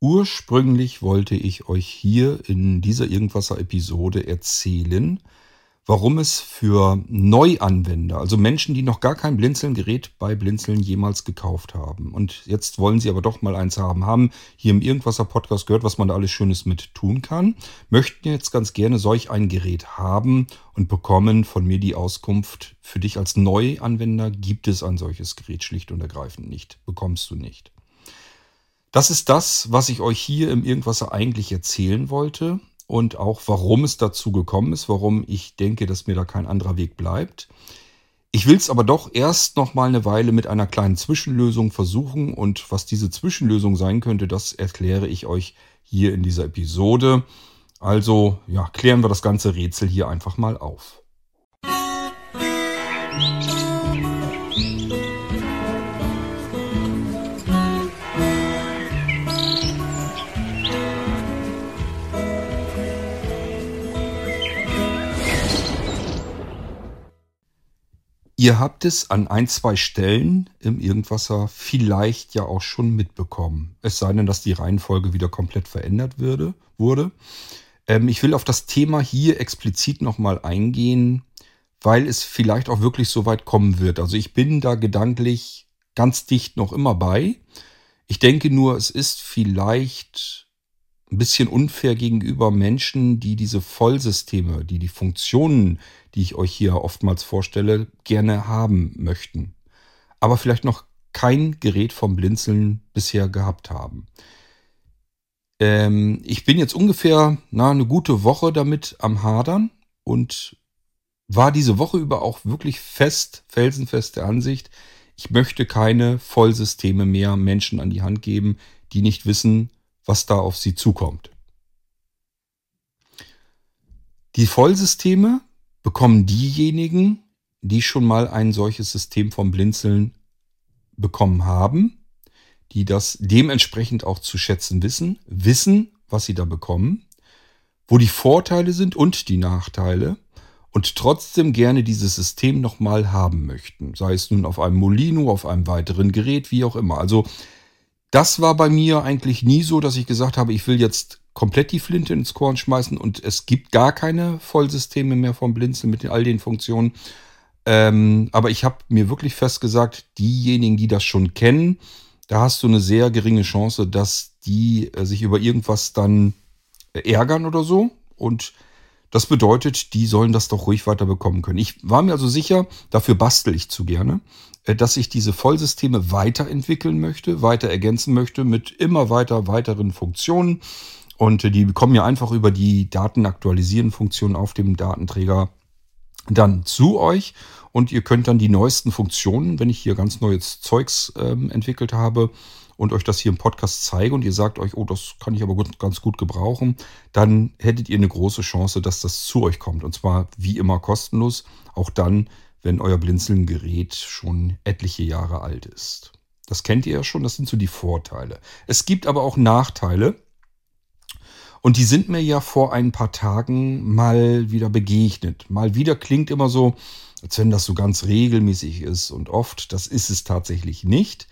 Ursprünglich wollte ich euch hier in dieser Irgendwasser-Episode erzählen, warum es für Neuanwender, also Menschen, die noch gar kein Blinzeln-Gerät bei Blinzeln jemals gekauft haben und jetzt wollen sie aber doch mal eins haben, haben hier im Irgendwasser-Podcast gehört, was man da alles Schönes mit tun kann, möchten jetzt ganz gerne solch ein Gerät haben und bekommen von mir die Auskunft, für dich als Neuanwender gibt es ein solches Gerät schlicht und ergreifend nicht, bekommst du nicht. Das ist das, was ich euch hier im Irgendwasser eigentlich erzählen wollte und auch warum es dazu gekommen ist, warum ich denke, dass mir da kein anderer Weg bleibt. Ich will es aber doch erst noch mal eine Weile mit einer kleinen Zwischenlösung versuchen und was diese Zwischenlösung sein könnte, das erkläre ich euch hier in dieser Episode. Also, ja, klären wir das ganze Rätsel hier einfach mal auf. Musik Ihr habt es an ein, zwei Stellen im Irgendwasser vielleicht ja auch schon mitbekommen. Es sei denn, dass die Reihenfolge wieder komplett verändert würde, wurde. Ähm, ich will auf das Thema hier explizit nochmal eingehen, weil es vielleicht auch wirklich so weit kommen wird. Also ich bin da gedanklich ganz dicht noch immer bei. Ich denke nur, es ist vielleicht ein bisschen unfair gegenüber Menschen, die diese Vollsysteme, die die Funktionen, die ich euch hier oftmals vorstelle, gerne haben möchten. Aber vielleicht noch kein Gerät vom Blinzeln bisher gehabt haben. Ähm, ich bin jetzt ungefähr na, eine gute Woche damit am Hadern und war diese Woche über auch wirklich fest, felsenfest der Ansicht, ich möchte keine Vollsysteme mehr Menschen an die Hand geben, die nicht wissen, was da auf sie zukommt. Die Vollsysteme bekommen diejenigen, die schon mal ein solches System vom Blinzeln bekommen haben, die das dementsprechend auch zu schätzen wissen, wissen, was sie da bekommen, wo die Vorteile sind und die Nachteile und trotzdem gerne dieses System nochmal haben möchten. Sei es nun auf einem Molino, auf einem weiteren Gerät, wie auch immer. Also das war bei mir eigentlich nie so, dass ich gesagt habe, ich will jetzt komplett die Flinte ins Korn schmeißen und es gibt gar keine Vollsysteme mehr vom Blinzeln mit all den Funktionen. Ähm, aber ich habe mir wirklich fest gesagt, diejenigen, die das schon kennen, da hast du eine sehr geringe Chance, dass die äh, sich über irgendwas dann äh, ärgern oder so. Und das bedeutet, die sollen das doch ruhig weiter bekommen können. Ich war mir also sicher, dafür bastel ich zu gerne. Äh, dass ich diese Vollsysteme weiterentwickeln möchte, weiter ergänzen möchte mit immer weiter weiteren Funktionen. Und äh, die kommen ja einfach über die Datenaktualisieren-Funktion auf dem Datenträger dann zu euch. Und ihr könnt dann die neuesten Funktionen, wenn ich hier ganz neues Zeugs ähm, entwickelt habe und euch das hier im Podcast zeige und ihr sagt euch, oh, das kann ich aber gut, ganz gut gebrauchen, dann hättet ihr eine große Chance, dass das zu euch kommt. Und zwar wie immer kostenlos. Auch dann, wenn euer Blinzeln-Gerät schon etliche Jahre alt ist. Das kennt ihr ja schon, das sind so die Vorteile. Es gibt aber auch Nachteile. Und die sind mir ja vor ein paar Tagen mal wieder begegnet. Mal wieder klingt immer so, als wenn das so ganz regelmäßig ist und oft. Das ist es tatsächlich nicht.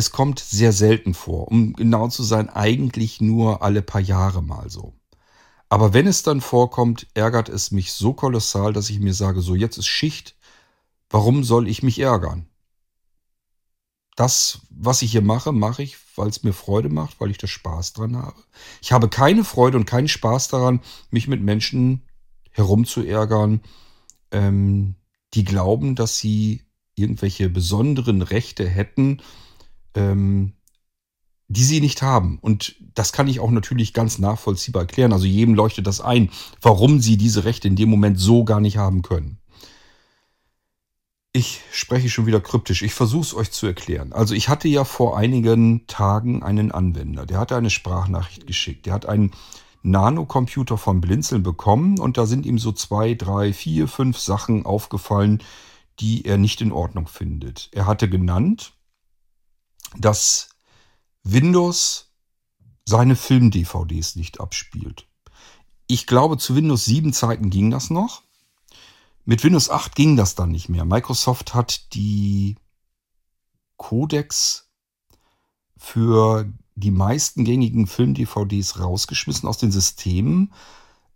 Es kommt sehr selten vor. Um genau zu sein, eigentlich nur alle paar Jahre mal so. Aber wenn es dann vorkommt, ärgert es mich so kolossal, dass ich mir sage, so jetzt ist Schicht, Warum soll ich mich ärgern? Das, was ich hier mache, mache ich, weil es mir Freude macht, weil ich da Spaß dran habe. Ich habe keine Freude und keinen Spaß daran, mich mit Menschen herumzuärgern, ähm, die glauben, dass sie irgendwelche besonderen Rechte hätten, ähm, die sie nicht haben. Und das kann ich auch natürlich ganz nachvollziehbar erklären. Also jedem leuchtet das ein, warum sie diese Rechte in dem Moment so gar nicht haben können. Ich spreche schon wieder kryptisch. Ich versuche es euch zu erklären. Also ich hatte ja vor einigen Tagen einen Anwender, der hatte eine Sprachnachricht geschickt. Der hat einen Nanocomputer von Blinzeln bekommen und da sind ihm so zwei, drei, vier, fünf Sachen aufgefallen, die er nicht in Ordnung findet. Er hatte genannt, dass Windows seine Film-DVDs nicht abspielt. Ich glaube, zu Windows 7 Zeiten ging das noch. Mit Windows 8 ging das dann nicht mehr. Microsoft hat die Codecs für die meisten gängigen Film-DVDs rausgeschmissen aus den Systemen,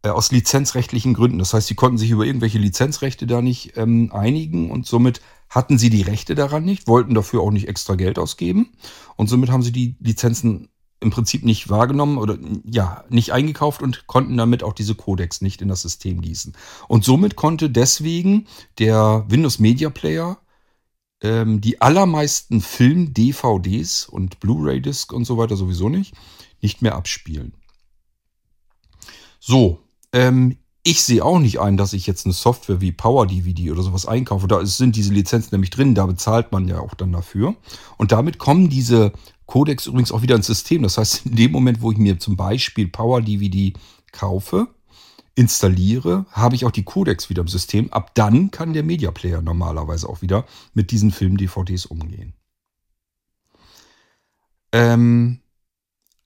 äh, aus lizenzrechtlichen Gründen. Das heißt, sie konnten sich über irgendwelche Lizenzrechte da nicht ähm, einigen und somit hatten sie die Rechte daran nicht, wollten dafür auch nicht extra Geld ausgeben und somit haben sie die Lizenzen im Prinzip nicht wahrgenommen oder ja, nicht eingekauft und konnten damit auch diese Codecs nicht in das System gießen. Und somit konnte deswegen der Windows Media Player ähm, die allermeisten Film-DVDs und Blu-ray-Disc und so weiter sowieso nicht, nicht mehr abspielen. So, ähm, ich sehe auch nicht ein, dass ich jetzt eine Software wie Power DVD oder sowas einkaufe. Da sind diese Lizenzen nämlich drin, da bezahlt man ja auch dann dafür. Und damit kommen diese Codecs übrigens auch wieder ins System. Das heißt, in dem Moment, wo ich mir zum Beispiel Power DVD kaufe, installiere, habe ich auch die Codecs wieder im System. Ab dann kann der Media Player normalerweise auch wieder mit diesen Film-DVDs umgehen. Ähm,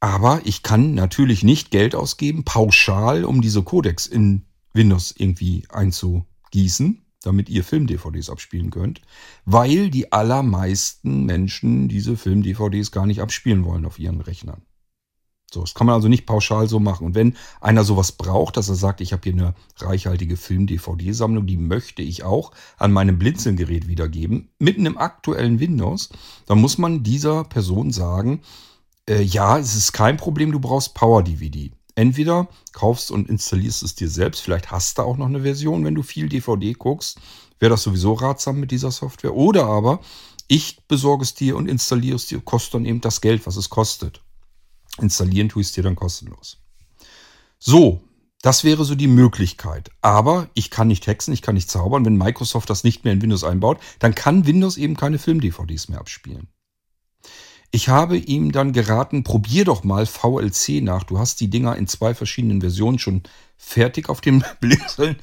aber ich kann natürlich nicht Geld ausgeben, pauschal, um diese Codecs in Windows irgendwie einzugießen, damit ihr Film-DVDs abspielen könnt, weil die allermeisten Menschen diese Film-DVDs gar nicht abspielen wollen auf ihren Rechnern. So, das kann man also nicht pauschal so machen. Und wenn einer sowas braucht, dass er sagt, ich habe hier eine reichhaltige Film-DVD-Sammlung, die möchte ich auch an meinem Blinzelgerät wiedergeben, mitten im aktuellen Windows, dann muss man dieser Person sagen, äh, ja, es ist kein Problem, du brauchst Power-DVD. Entweder kaufst und installierst es dir selbst, vielleicht hast du auch noch eine Version, wenn du viel DVD guckst, wäre das sowieso ratsam mit dieser Software. Oder aber ich besorge es dir und installiere es dir, kostet dann eben das Geld, was es kostet. Installieren tue ich es dir dann kostenlos. So, das wäre so die Möglichkeit. Aber ich kann nicht hexen, ich kann nicht zaubern. Wenn Microsoft das nicht mehr in Windows einbaut, dann kann Windows eben keine Film-DVDs mehr abspielen. Ich habe ihm dann geraten, probier doch mal VLC nach. Du hast die Dinger in zwei verschiedenen Versionen schon fertig auf dem Blinzeln,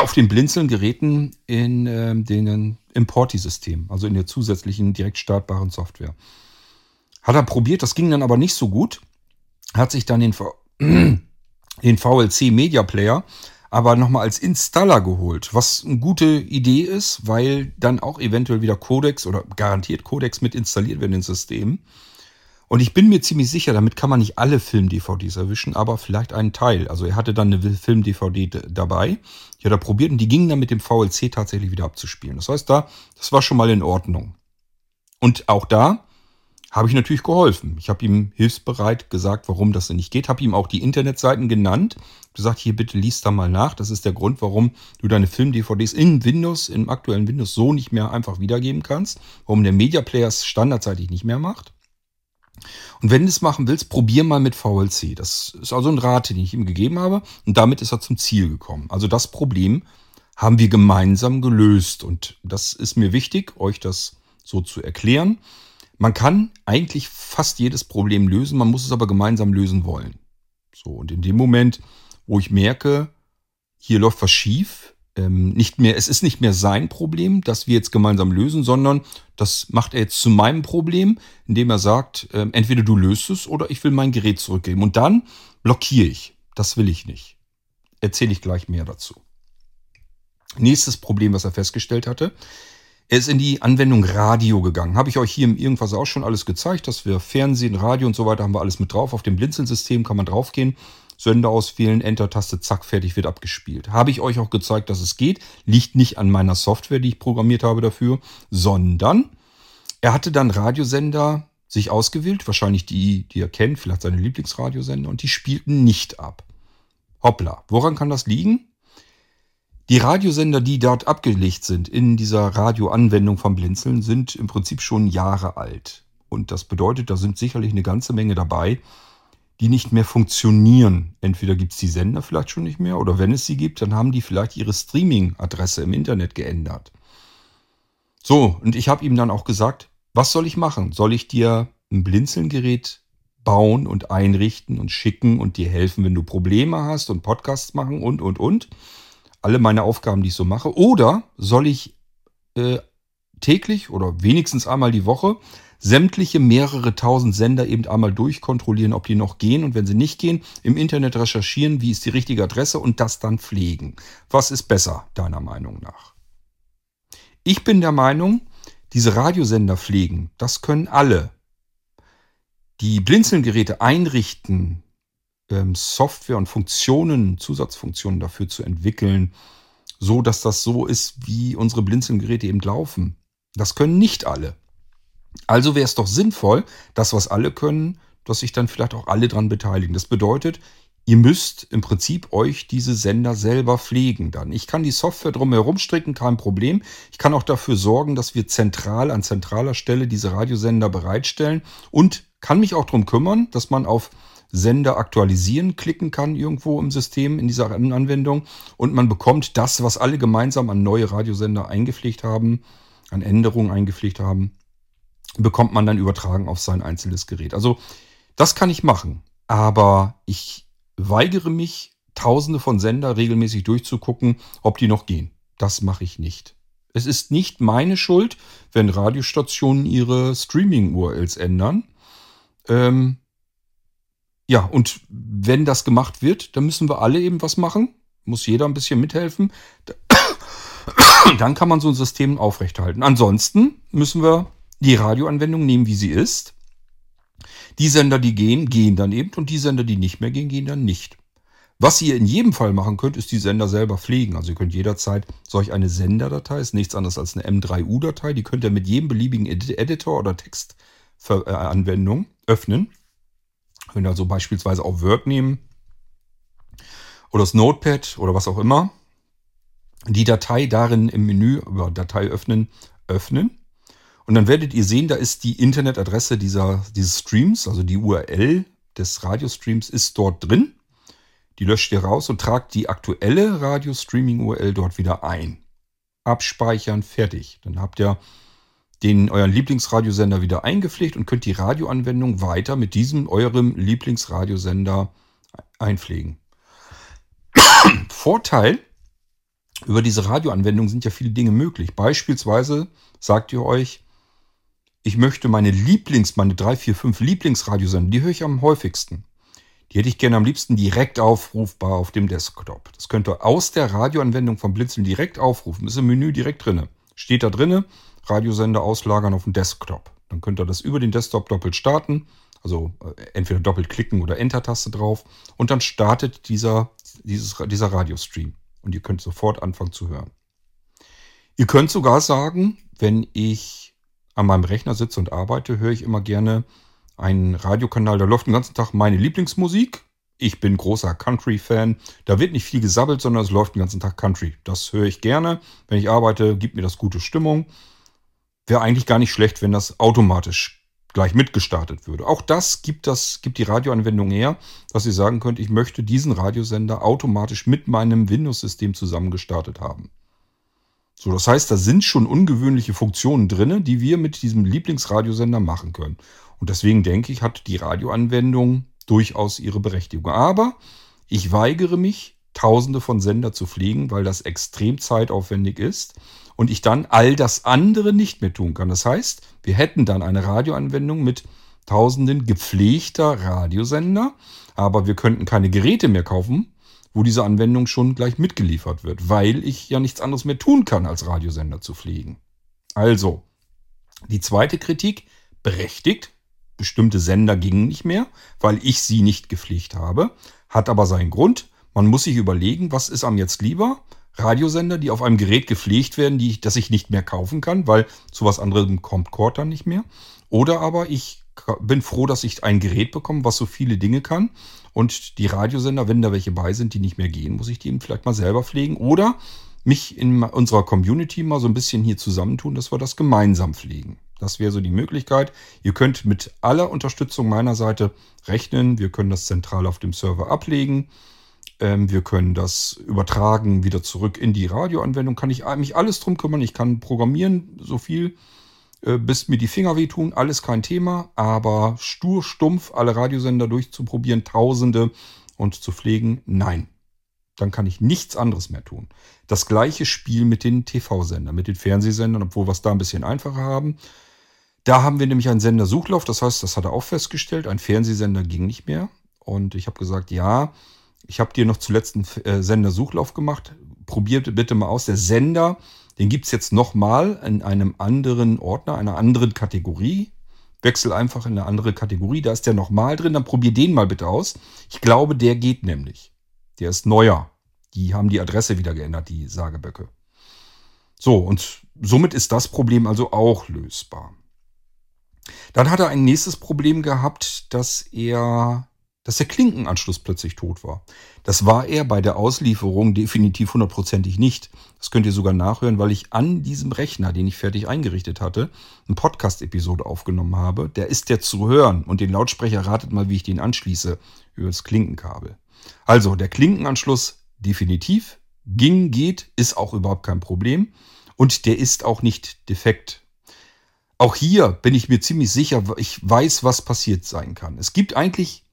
auf den Blinzeln-Geräten in äh, den Importi-System, also in der zusätzlichen direkt startbaren Software. Hat er probiert, das ging dann aber nicht so gut. Hat sich dann den, v den VLC Media Player aber nochmal als Installer geholt, was eine gute Idee ist, weil dann auch eventuell wieder Codex oder garantiert Codex mit installiert werden ins System. Und ich bin mir ziemlich sicher, damit kann man nicht alle Film-DVDs erwischen, aber vielleicht einen Teil. Also er hatte dann eine Film-DVD dabei. Die hat er probiert und die gingen dann mit dem VLC tatsächlich wieder abzuspielen. Das heißt, da, das war schon mal in Ordnung. Und auch da habe ich natürlich geholfen. Ich habe ihm hilfsbereit gesagt, warum das denn nicht geht. Habe ihm auch die Internetseiten genannt. Gesagt, hier bitte liest da mal nach. Das ist der Grund, warum du deine Film-DVDs in Windows, im aktuellen Windows so nicht mehr einfach wiedergeben kannst. Warum der Media Player es standardseitig nicht mehr macht. Und wenn du es machen willst, probier mal mit VLC. Das ist also ein Rat, den ich ihm gegeben habe. Und damit ist er zum Ziel gekommen. Also das Problem haben wir gemeinsam gelöst. Und das ist mir wichtig, euch das so zu erklären. Man kann eigentlich fast jedes Problem lösen, man muss es aber gemeinsam lösen wollen. So, und in dem Moment, wo ich merke, hier läuft was schief, ähm, nicht mehr, es ist nicht mehr sein Problem, das wir jetzt gemeinsam lösen, sondern das macht er jetzt zu meinem Problem, indem er sagt, ähm, entweder du löst es oder ich will mein Gerät zurückgeben. Und dann blockiere ich. Das will ich nicht. Erzähle ich gleich mehr dazu. Nächstes Problem, was er festgestellt hatte, er ist in die Anwendung Radio gegangen. Habe ich euch hier im Irgendwas auch schon alles gezeigt, dass wir Fernsehen, Radio und so weiter haben wir alles mit drauf. Auf dem Blinzeln-System kann man draufgehen, Sender auswählen, Enter-Taste, zack, fertig, wird abgespielt. Habe ich euch auch gezeigt, dass es geht. Liegt nicht an meiner Software, die ich programmiert habe dafür, sondern er hatte dann Radiosender sich ausgewählt, wahrscheinlich die, die er kennt, vielleicht seine Lieblingsradiosender, und die spielten nicht ab. Hoppla, woran kann das liegen? Die Radiosender, die dort abgelegt sind in dieser Radioanwendung vom Blinzeln, sind im Prinzip schon Jahre alt. Und das bedeutet, da sind sicherlich eine ganze Menge dabei, die nicht mehr funktionieren. Entweder gibt es die Sender vielleicht schon nicht mehr oder wenn es sie gibt, dann haben die vielleicht ihre Streaming-Adresse im Internet geändert. So, und ich habe ihm dann auch gesagt, was soll ich machen? Soll ich dir ein Blinzeln-Gerät bauen und einrichten und schicken und dir helfen, wenn du Probleme hast und Podcasts machen und, und, und? Alle meine Aufgaben, die ich so mache? Oder soll ich äh, täglich oder wenigstens einmal die Woche sämtliche mehrere tausend Sender eben einmal durchkontrollieren, ob die noch gehen und wenn sie nicht gehen, im Internet recherchieren, wie ist die richtige Adresse und das dann pflegen. Was ist besser, deiner Meinung nach? Ich bin der Meinung, diese Radiosender pflegen, das können alle. die Blinzelgeräte einrichten, Software und Funktionen, Zusatzfunktionen dafür zu entwickeln, so dass das so ist, wie unsere Blinzelgeräte eben laufen. Das können nicht alle. Also wäre es doch sinnvoll, das, was alle können, dass sich dann vielleicht auch alle dran beteiligen. Das bedeutet, ihr müsst im Prinzip euch diese Sender selber pflegen dann. Ich kann die Software drumherum stricken, kein Problem. Ich kann auch dafür sorgen, dass wir zentral an zentraler Stelle diese Radiosender bereitstellen und kann mich auch darum kümmern, dass man auf Sender aktualisieren klicken kann irgendwo im System in dieser Anwendung und man bekommt das, was alle gemeinsam an neue Radiosender eingepflegt haben, an Änderungen eingepflegt haben, bekommt man dann übertragen auf sein einzelnes Gerät. Also das kann ich machen, aber ich weigere mich, tausende von Sender regelmäßig durchzugucken, ob die noch gehen. Das mache ich nicht. Es ist nicht meine Schuld, wenn Radiostationen ihre Streaming-URLs ändern. Ähm, ja, und wenn das gemacht wird, dann müssen wir alle eben was machen. Muss jeder ein bisschen mithelfen. Dann kann man so ein System aufrechthalten. Ansonsten müssen wir die Radioanwendung nehmen, wie sie ist. Die Sender, die gehen, gehen dann eben und die Sender, die nicht mehr gehen, gehen dann nicht. Was ihr in jedem Fall machen könnt, ist die Sender selber pflegen. Also ihr könnt jederzeit solch eine Senderdatei, ist nichts anderes als eine M3U-Datei, die könnt ihr mit jedem beliebigen Editor oder Textanwendung öffnen. Wenn ihr also beispielsweise auch Word nehmen oder das Notepad oder was auch immer, die Datei darin im Menü über Datei öffnen, öffnen. Und dann werdet ihr sehen, da ist die Internetadresse dieser, dieses Streams, also die URL des Radiostreams ist dort drin. Die löscht ihr raus und tragt die aktuelle Radiostreaming-URL dort wieder ein. Abspeichern, fertig. Dann habt ihr den euren Lieblingsradiosender wieder eingepflegt und könnt die Radioanwendung weiter mit diesem eurem Lieblingsradiosender einpflegen. Vorteil über diese Radioanwendung sind ja viele Dinge möglich. Beispielsweise sagt ihr euch, ich möchte meine Lieblings, meine drei, vier, fünf Lieblingsradiosender, die höre ich am häufigsten. Die hätte ich gerne am liebsten direkt aufrufbar auf dem Desktop. Das könnt ihr aus der Radioanwendung vom Blinzeln direkt aufrufen. Ist im Menü direkt drinne. Steht da drinne, Radiosender auslagern auf dem Desktop. Dann könnt ihr das über den Desktop doppelt starten. Also äh, entweder doppelt klicken oder Enter-Taste drauf. Und dann startet dieser, dieses, dieser Radiostream. Und ihr könnt sofort anfangen zu hören. Ihr könnt sogar sagen, wenn ich an meinem Rechner sitze und arbeite, höre ich immer gerne einen Radiokanal, da läuft den ganzen Tag meine Lieblingsmusik. Ich bin großer Country-Fan. Da wird nicht viel gesabbelt, sondern es läuft den ganzen Tag Country. Das höre ich gerne. Wenn ich arbeite, gibt mir das gute Stimmung. Wäre eigentlich gar nicht schlecht, wenn das automatisch gleich mitgestartet würde. Auch das gibt, das gibt die Radioanwendung her, dass ihr sagen könnt, ich möchte diesen Radiosender automatisch mit meinem Windows-System zusammengestartet haben. So, das heißt, da sind schon ungewöhnliche Funktionen drin, die wir mit diesem Lieblingsradiosender machen können. Und deswegen denke ich, hat die Radioanwendung durchaus ihre Berechtigung. Aber ich weigere mich, tausende von Sender zu pflegen, weil das extrem zeitaufwendig ist und ich dann all das andere nicht mehr tun kann. Das heißt, wir hätten dann eine Radioanwendung mit tausenden gepflegter Radiosender, aber wir könnten keine Geräte mehr kaufen, wo diese Anwendung schon gleich mitgeliefert wird, weil ich ja nichts anderes mehr tun kann, als Radiosender zu pflegen. Also, die zweite Kritik berechtigt. Bestimmte Sender gingen nicht mehr, weil ich sie nicht gepflegt habe, hat aber seinen Grund. Man muss sich überlegen, was ist am jetzt lieber? Radiosender, die auf einem Gerät gepflegt werden, die das ich nicht mehr kaufen kann, weil zu was anderem kommt Cord dann nicht mehr. Oder aber ich bin froh, dass ich ein Gerät bekomme, was so viele Dinge kann. Und die Radiosender, wenn da welche bei sind, die nicht mehr gehen, muss ich die eben vielleicht mal selber pflegen. Oder mich in unserer Community mal so ein bisschen hier zusammentun, dass wir das gemeinsam pflegen. Das wäre so die Möglichkeit. Ihr könnt mit aller Unterstützung meiner Seite rechnen. Wir können das zentral auf dem Server ablegen. Ähm, wir können das übertragen wieder zurück in die Radioanwendung. Kann ich mich alles drum kümmern. Ich kann programmieren so viel, äh, bis mir die Finger wehtun. Alles kein Thema. Aber stur, stumpf alle Radiosender durchzuprobieren, Tausende und zu pflegen, nein. Dann kann ich nichts anderes mehr tun. Das gleiche Spiel mit den TV-Sendern, mit den Fernsehsendern, obwohl wir es da ein bisschen einfacher haben. Da haben wir nämlich einen Sendersuchlauf. Das heißt, das hat er auch festgestellt. Ein Fernsehsender ging nicht mehr. Und ich habe gesagt, ja, ich habe dir noch zuletzt einen äh, Sendersuchlauf gemacht. Probiert bitte mal aus. Der Sender, den gibt es jetzt nochmal in einem anderen Ordner, einer anderen Kategorie. wechsel einfach in eine andere Kategorie. Da ist der nochmal drin, dann probier den mal bitte aus. Ich glaube, der geht nämlich. Der ist neuer. Die haben die Adresse wieder geändert, die Sageböcke. So, und somit ist das Problem also auch lösbar. Dann hat er ein nächstes Problem gehabt, dass er, dass der Klinkenanschluss plötzlich tot war. Das war er bei der Auslieferung definitiv hundertprozentig nicht. Das könnt ihr sogar nachhören, weil ich an diesem Rechner, den ich fertig eingerichtet hatte, eine Podcast-Episode aufgenommen habe. Der ist der zu hören und den Lautsprecher ratet mal, wie ich den anschließe über das Klinkenkabel. Also der Klinkenanschluss definitiv ging, geht, ist auch überhaupt kein Problem und der ist auch nicht defekt. Auch hier bin ich mir ziemlich sicher, ich weiß, was passiert sein kann. Es gibt eigentlich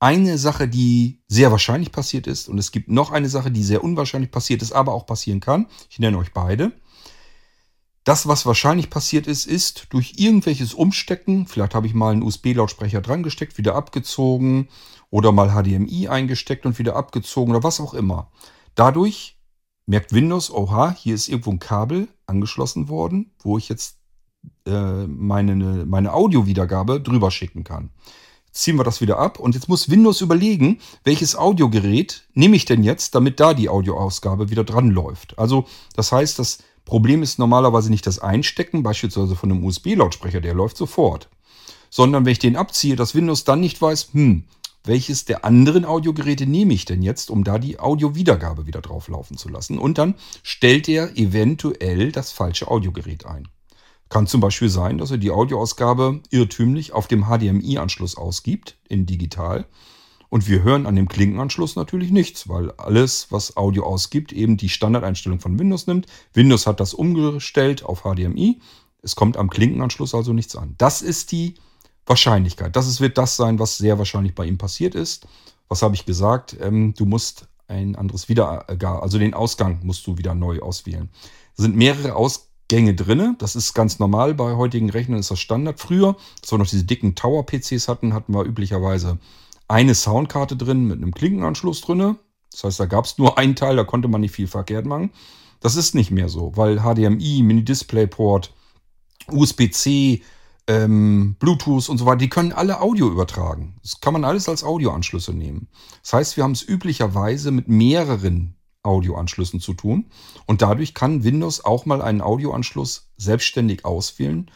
eine Sache, die sehr wahrscheinlich passiert ist und es gibt noch eine Sache, die sehr unwahrscheinlich passiert ist, aber auch passieren kann. Ich nenne euch beide. Das, was wahrscheinlich passiert ist, ist durch irgendwelches Umstecken, vielleicht habe ich mal einen USB-Lautsprecher dran gesteckt, wieder abgezogen oder mal HDMI eingesteckt und wieder abgezogen oder was auch immer. Dadurch merkt Windows, oha, hier ist irgendwo ein Kabel angeschlossen worden, wo ich jetzt äh, meine, meine Audiowiedergabe drüber schicken kann. Ziehen wir das wieder ab und jetzt muss Windows überlegen, welches Audiogerät nehme ich denn jetzt, damit da die Audioausgabe wieder dran läuft. Also das heißt, das Problem ist normalerweise nicht das Einstecken, beispielsweise von einem USB-Lautsprecher, der läuft sofort. Sondern wenn ich den abziehe, dass Windows dann nicht weiß, hm, welches der anderen Audiogeräte nehme ich denn jetzt, um da die Audiowiedergabe wieder drauf laufen zu lassen. Und dann stellt er eventuell das falsche Audiogerät ein. Kann zum Beispiel sein, dass er die Audioausgabe irrtümlich auf dem HDMI-Anschluss ausgibt, in digital. Und wir hören an dem Klinkenanschluss natürlich nichts, weil alles, was Audio ausgibt, eben die Standardeinstellung von Windows nimmt. Windows hat das umgestellt auf HDMI. Es kommt am Klinkenanschluss also nichts an. Das ist die Wahrscheinlichkeit. Das wird das sein, was sehr wahrscheinlich bei ihm passiert ist. Was habe ich gesagt? Ähm, du musst ein anderes wieder, also den Ausgang musst du wieder neu auswählen. Es sind mehrere Ausgänge drinne. Das ist ganz normal. Bei heutigen Rechnern ist das Standard. Früher, als wir noch diese dicken Tower-PCs hatten, hatten wir üblicherweise eine Soundkarte drin mit einem Klinkenanschluss drinne. Das heißt, da gab es nur einen Teil, da konnte man nicht viel verkehrt machen. Das ist nicht mehr so, weil HDMI, Mini-Display-Port, USB-C, ähm, Bluetooth und so weiter, die können alle Audio übertragen. Das kann man alles als Audioanschlüsse nehmen. Das heißt, wir haben es üblicherweise mit mehreren Audioanschlüssen zu tun. Und dadurch kann Windows auch mal einen Audioanschluss selbstständig auswählen,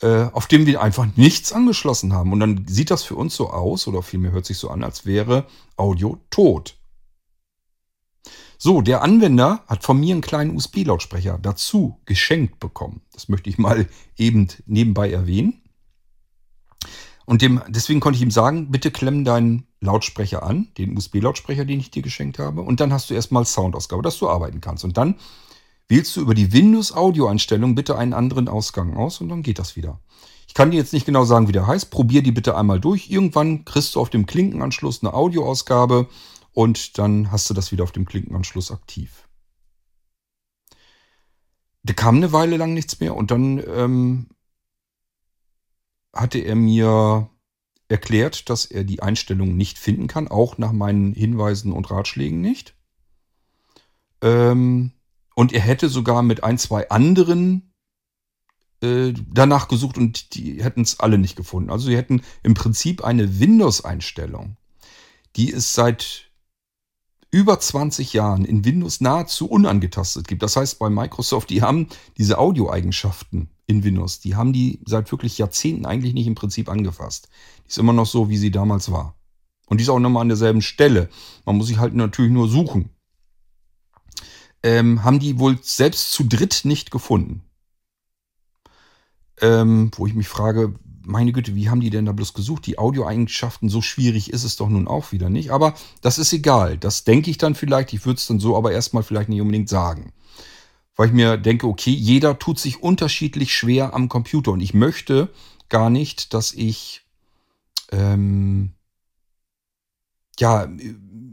äh, auf dem wir einfach nichts angeschlossen haben. Und dann sieht das für uns so aus, oder vielmehr hört sich so an, als wäre Audio tot. So, der Anwender hat von mir einen kleinen USB-Lautsprecher dazu geschenkt bekommen. Das möchte ich mal eben nebenbei erwähnen. Und dem, deswegen konnte ich ihm sagen, bitte klemm deinen Lautsprecher an, den USB-Lautsprecher, den ich dir geschenkt habe. Und dann hast du erstmal Soundausgabe, dass du arbeiten kannst. Und dann wählst du über die Windows-Audio-Einstellung bitte einen anderen Ausgang aus und dann geht das wieder. Ich kann dir jetzt nicht genau sagen, wie der heißt. Probier die bitte einmal durch. Irgendwann kriegst du auf dem Klinkenanschluss eine Audioausgabe und dann hast du das wieder auf dem Klinkenanschluss aktiv. Da kam eine Weile lang nichts mehr und dann ähm, hatte er mir erklärt, dass er die Einstellungen nicht finden kann, auch nach meinen Hinweisen und Ratschlägen nicht. Ähm, und er hätte sogar mit ein, zwei anderen äh, danach gesucht und die hätten es alle nicht gefunden. Also sie hätten im Prinzip eine Windows-Einstellung, die es seit über 20 Jahren in Windows nahezu unangetastet gibt. Das heißt, bei Microsoft, die haben diese Audioeigenschaften in Windows, die haben die seit wirklich Jahrzehnten eigentlich nicht im Prinzip angefasst. Die ist immer noch so, wie sie damals war. Und die ist auch nochmal an derselben Stelle. Man muss sich halt natürlich nur suchen. Ähm, haben die wohl selbst zu dritt nicht gefunden. Ähm, wo ich mich frage, meine Güte, wie haben die denn da bloß gesucht? Die Audioeigenschaften, so schwierig ist es doch nun auch wieder nicht. Aber das ist egal. Das denke ich dann vielleicht. Ich würde es dann so aber erstmal vielleicht nicht unbedingt sagen. Weil ich mir denke, okay, jeder tut sich unterschiedlich schwer am Computer. Und ich möchte gar nicht, dass ich ähm, ja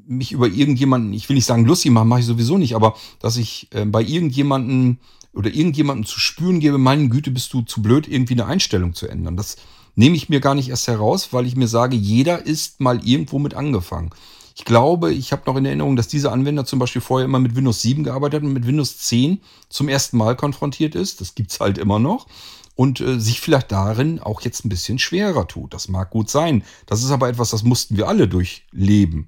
mich über irgendjemanden, ich will nicht sagen lustig machen, mache ich sowieso nicht, aber dass ich äh, bei irgendjemanden oder irgendjemandem zu spüren gebe, meine Güte, bist du zu blöd, irgendwie eine Einstellung zu ändern. Das nehme ich mir gar nicht erst heraus, weil ich mir sage, jeder ist mal irgendwo mit angefangen. Ich glaube, ich habe noch in Erinnerung, dass dieser Anwender zum Beispiel vorher immer mit Windows 7 gearbeitet hat und mit Windows 10 zum ersten Mal konfrontiert ist. Das gibt's halt immer noch. und äh, sich vielleicht darin auch jetzt ein bisschen schwerer tut. Das mag gut sein. Das ist aber etwas, das mussten wir alle durchleben.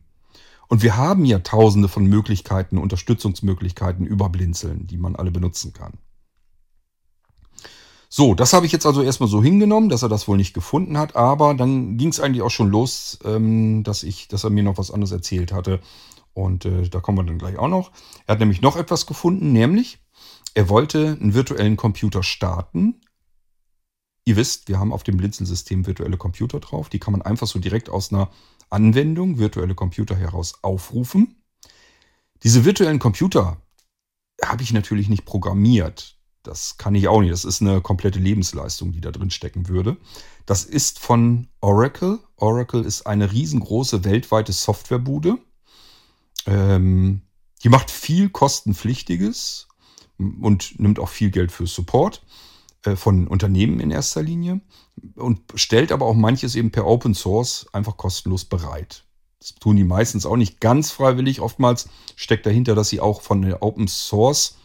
Und wir haben ja tausende von Möglichkeiten, Unterstützungsmöglichkeiten über Blinzeln, die man alle benutzen kann. So, das habe ich jetzt also erstmal so hingenommen, dass er das wohl nicht gefunden hat, aber dann ging es eigentlich auch schon los, ähm, dass ich, dass er mir noch was anderes erzählt hatte. Und äh, da kommen wir dann gleich auch noch. Er hat nämlich noch etwas gefunden, nämlich er wollte einen virtuellen Computer starten, Ihr wisst, wir haben auf dem Blinzeln-System virtuelle Computer drauf. Die kann man einfach so direkt aus einer Anwendung, virtuelle Computer heraus aufrufen. Diese virtuellen Computer habe ich natürlich nicht programmiert. Das kann ich auch nicht. Das ist eine komplette Lebensleistung, die da drin stecken würde. Das ist von Oracle. Oracle ist eine riesengroße weltweite Softwarebude. Ähm, die macht viel kostenpflichtiges und nimmt auch viel Geld für Support. Äh, von Unternehmen in erster Linie und stellt aber auch manches eben per Open Source einfach kostenlos bereit. Das tun die meistens auch nicht ganz freiwillig. Oftmals steckt dahinter, dass sie auch von der Open Source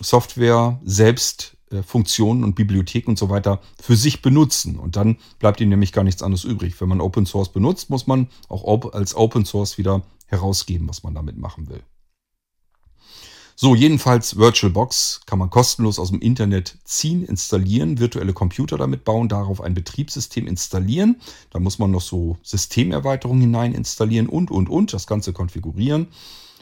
Software selbst äh, Funktionen und Bibliotheken und so weiter für sich benutzen. Und dann bleibt ihnen nämlich gar nichts anderes übrig. Wenn man Open Source benutzt, muss man auch als Open Source wieder herausgeben, was man damit machen will. So, jedenfalls VirtualBox kann man kostenlos aus dem Internet ziehen, installieren, virtuelle Computer damit bauen, darauf ein Betriebssystem installieren. Da muss man noch so Systemerweiterungen hinein installieren und, und, und, das Ganze konfigurieren.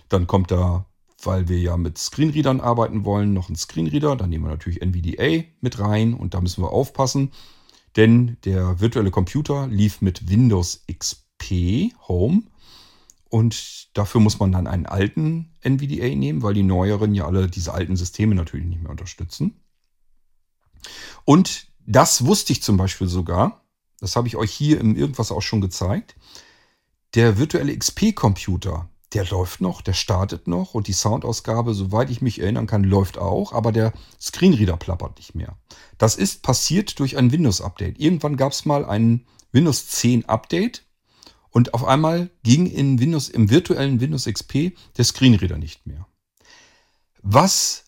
Dann kommt da, weil wir ja mit Screenreadern arbeiten wollen, noch ein Screenreader. Dann nehmen wir natürlich NVDA mit rein und da müssen wir aufpassen, denn der virtuelle Computer lief mit Windows XP Home und dafür muss man dann einen alten NVDA nehmen, weil die neueren ja alle diese alten Systeme natürlich nicht mehr unterstützen. Und das wusste ich zum Beispiel sogar, das habe ich euch hier im Irgendwas auch schon gezeigt. Der virtuelle XP-Computer, der läuft noch, der startet noch und die Soundausgabe, soweit ich mich erinnern kann, läuft auch, aber der Screenreader plappert nicht mehr. Das ist passiert durch ein Windows-Update. Irgendwann gab es mal ein Windows 10 Update und auf einmal ging in Windows, im virtuellen Windows XP der Screenreader nicht mehr. Was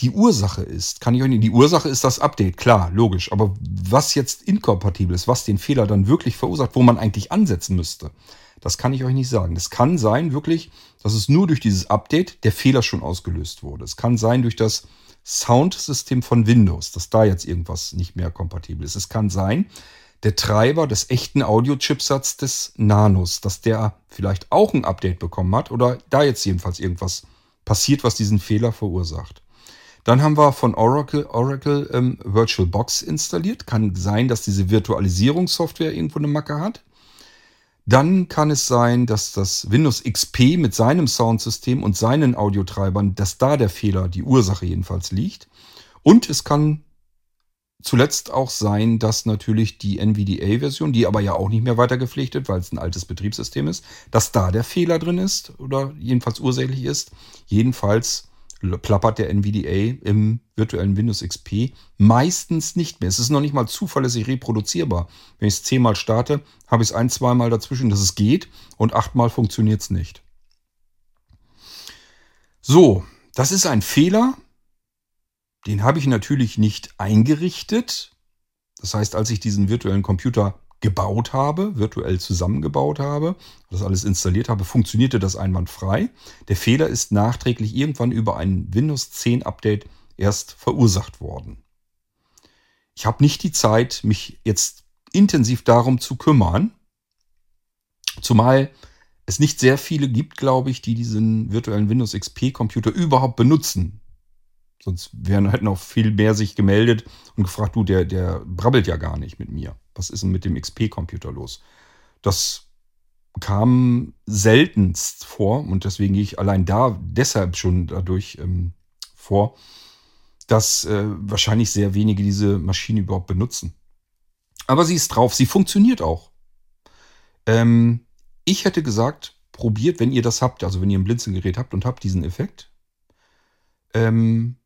die Ursache ist, kann ich euch nicht. Die Ursache ist das Update, klar, logisch. Aber was jetzt inkompatibel ist, was den Fehler dann wirklich verursacht, wo man eigentlich ansetzen müsste, das kann ich euch nicht sagen. Es kann sein, wirklich, dass es nur durch dieses Update der Fehler schon ausgelöst wurde. Es kann sein durch das Soundsystem von Windows, dass da jetzt irgendwas nicht mehr kompatibel ist. Es kann sein, der Treiber des echten Audio-Chipsatz des Nanos, dass der vielleicht auch ein Update bekommen hat oder da jetzt jedenfalls irgendwas passiert, was diesen Fehler verursacht. Dann haben wir von Oracle, Oracle ähm, VirtualBox installiert. Kann sein, dass diese Virtualisierungssoftware irgendwo eine Macke hat. Dann kann es sein, dass das Windows XP mit seinem Soundsystem und seinen Audiotreibern, dass da der Fehler, die Ursache jedenfalls liegt. Und es kann zuletzt auch sein, dass natürlich die NVDA-Version, die aber ja auch nicht mehr weiter gepflichtet, weil es ein altes Betriebssystem ist, dass da der Fehler drin ist oder jedenfalls ursächlich ist. Jedenfalls plappert der NVDA im virtuellen Windows XP meistens nicht mehr. Es ist noch nicht mal zuverlässig reproduzierbar. Wenn ich es zehnmal starte, habe ich es ein, zweimal dazwischen, dass es geht und achtmal funktioniert es nicht. So, das ist ein Fehler, den habe ich natürlich nicht eingerichtet. Das heißt, als ich diesen virtuellen Computer gebaut habe, virtuell zusammengebaut habe, das alles installiert habe, funktionierte das einwandfrei. Der Fehler ist nachträglich irgendwann über ein Windows 10 Update erst verursacht worden. Ich habe nicht die Zeit, mich jetzt intensiv darum zu kümmern, zumal es nicht sehr viele gibt, glaube ich, die diesen virtuellen Windows XP Computer überhaupt benutzen. Sonst wären halt noch viel mehr sich gemeldet und gefragt, du, der, der brabbelt ja gar nicht mit mir. Was ist denn mit dem XP-Computer los? Das kam seltenst vor und deswegen gehe ich allein da deshalb schon dadurch ähm, vor, dass äh, wahrscheinlich sehr wenige diese Maschine überhaupt benutzen. Aber sie ist drauf, sie funktioniert auch. Ähm, ich hätte gesagt, probiert, wenn ihr das habt, also wenn ihr ein Blinzelgerät habt und habt diesen Effekt, ähm,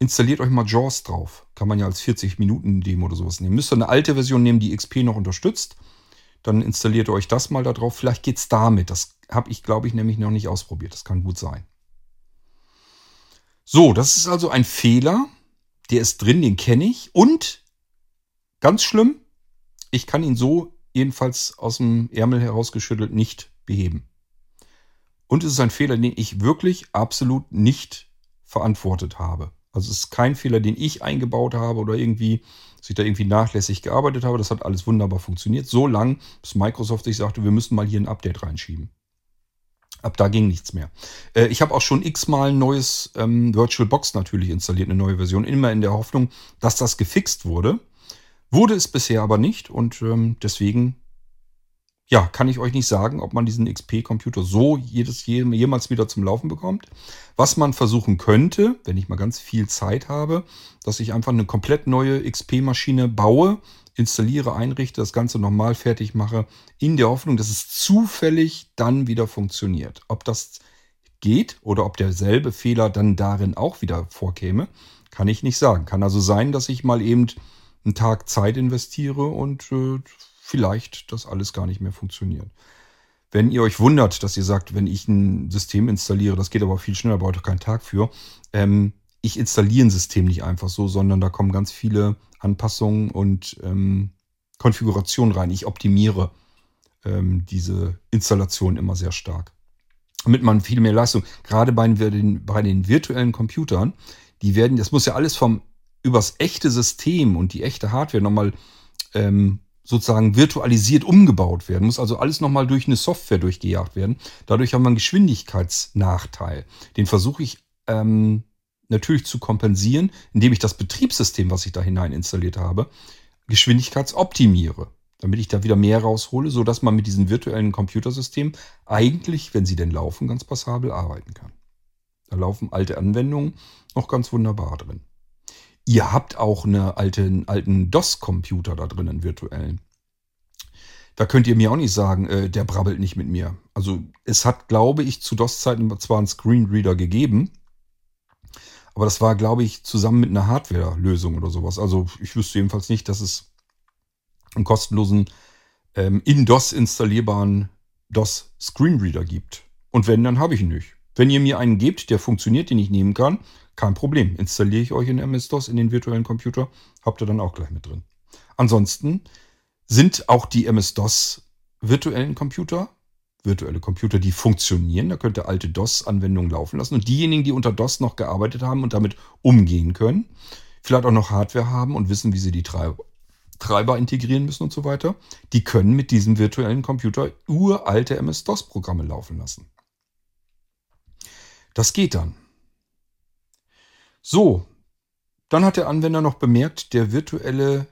installiert euch mal JAWS drauf. Kann man ja als 40-Minuten-Demo oder sowas nehmen. Müsst ihr eine alte Version nehmen, die XP noch unterstützt. Dann installiert ihr euch das mal da drauf. Vielleicht geht es damit. Das habe ich, glaube ich, nämlich noch nicht ausprobiert. Das kann gut sein. So, das ist also ein Fehler, der ist drin, den kenne ich. Und ganz schlimm, ich kann ihn so jedenfalls aus dem Ärmel herausgeschüttelt nicht beheben. Und es ist ein Fehler, den ich wirklich absolut nicht verantwortet habe. Also es ist kein Fehler, den ich eingebaut habe oder irgendwie, dass ich da irgendwie nachlässig gearbeitet habe. Das hat alles wunderbar funktioniert. So lang, bis Microsoft sich sagte, wir müssen mal hier ein Update reinschieben. Ab da ging nichts mehr. Äh, ich habe auch schon x-mal ein neues ähm, VirtualBox natürlich installiert, eine neue Version, immer in der Hoffnung, dass das gefixt wurde. Wurde es bisher aber nicht und ähm, deswegen ja, kann ich euch nicht sagen, ob man diesen XP-Computer so jedes jemals wieder zum Laufen bekommt. Was man versuchen könnte, wenn ich mal ganz viel Zeit habe, dass ich einfach eine komplett neue XP-Maschine baue, installiere, einrichte, das Ganze nochmal fertig mache, in der Hoffnung, dass es zufällig dann wieder funktioniert. Ob das geht oder ob derselbe Fehler dann darin auch wieder vorkäme, kann ich nicht sagen. Kann also sein, dass ich mal eben einen Tag Zeit investiere und äh, vielleicht das alles gar nicht mehr funktioniert. Wenn ihr euch wundert, dass ihr sagt, wenn ich ein System installiere, das geht aber viel schneller, braucht ihr keinen Tag für. Ähm, ich installiere ein System nicht einfach so, sondern da kommen ganz viele Anpassungen und ähm, Konfigurationen rein. Ich optimiere ähm, diese Installation immer sehr stark. Damit man viel mehr Leistung, gerade bei den, bei den virtuellen Computern, die werden, das muss ja alles vom übers echte System und die echte Hardware nochmal ähm, sozusagen virtualisiert umgebaut werden. Muss also alles nochmal durch eine Software durchgejagt werden. Dadurch haben wir einen Geschwindigkeitsnachteil. Den versuche ich ähm, natürlich zu kompensieren, indem ich das Betriebssystem, was ich da hinein installiert habe, geschwindigkeitsoptimiere. Damit ich da wieder mehr raushole, sodass man mit diesen virtuellen Computersystemen eigentlich, wenn sie denn laufen, ganz passabel arbeiten kann. Da laufen alte Anwendungen noch ganz wunderbar drin. Ihr habt auch eine alte, einen alten DOS-Computer da drin, einen virtuellen. Da könnt ihr mir auch nicht sagen, äh, der brabbelt nicht mit mir. Also es hat, glaube ich, zu DOS-Zeiten zwar einen Screenreader gegeben, aber das war, glaube ich, zusammen mit einer Hardware-Lösung oder sowas. Also ich wüsste jedenfalls nicht, dass es einen kostenlosen ähm, in DOS installierbaren DOS Screenreader gibt. Und wenn, dann habe ich ihn nicht. Wenn ihr mir einen gebt, der funktioniert, den ich nehmen kann, kein Problem. Installiere ich euch in MS-DOS in den virtuellen Computer, habt ihr dann auch gleich mit drin. Ansonsten sind auch die MS-DOS virtuellen Computer, virtuelle Computer, die funktionieren. Da könnt ihr alte DOS-Anwendungen laufen lassen. Und diejenigen, die unter DOS noch gearbeitet haben und damit umgehen können, vielleicht auch noch Hardware haben und wissen, wie sie die Treiber, Treiber integrieren müssen und so weiter, die können mit diesem virtuellen Computer uralte MS-DOS-Programme laufen lassen. Das geht dann. So, dann hat der Anwender noch bemerkt, der virtuelle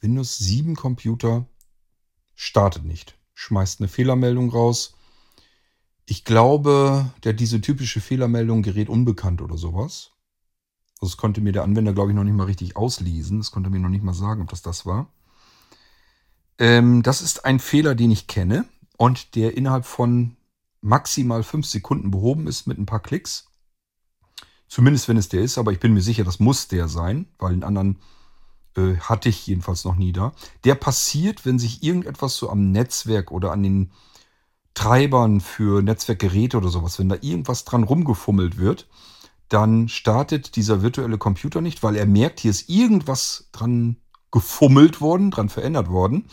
Windows 7 Computer startet nicht. Schmeißt eine Fehlermeldung raus. Ich glaube, der diese typische Fehlermeldung gerät unbekannt oder sowas. Also das konnte mir der Anwender, glaube ich, noch nicht mal richtig auslesen. Das konnte mir noch nicht mal sagen, ob das das war. Ähm, das ist ein Fehler, den ich kenne und der innerhalb von maximal fünf Sekunden behoben ist mit ein paar Klicks. Zumindest wenn es der ist, aber ich bin mir sicher, das muss der sein, weil einen anderen äh, hatte ich jedenfalls noch nie da. Der passiert, wenn sich irgendetwas so am Netzwerk oder an den Treibern für Netzwerkgeräte oder sowas, wenn da irgendwas dran rumgefummelt wird, dann startet dieser virtuelle Computer nicht, weil er merkt, hier ist irgendwas dran gefummelt worden, dran verändert worden.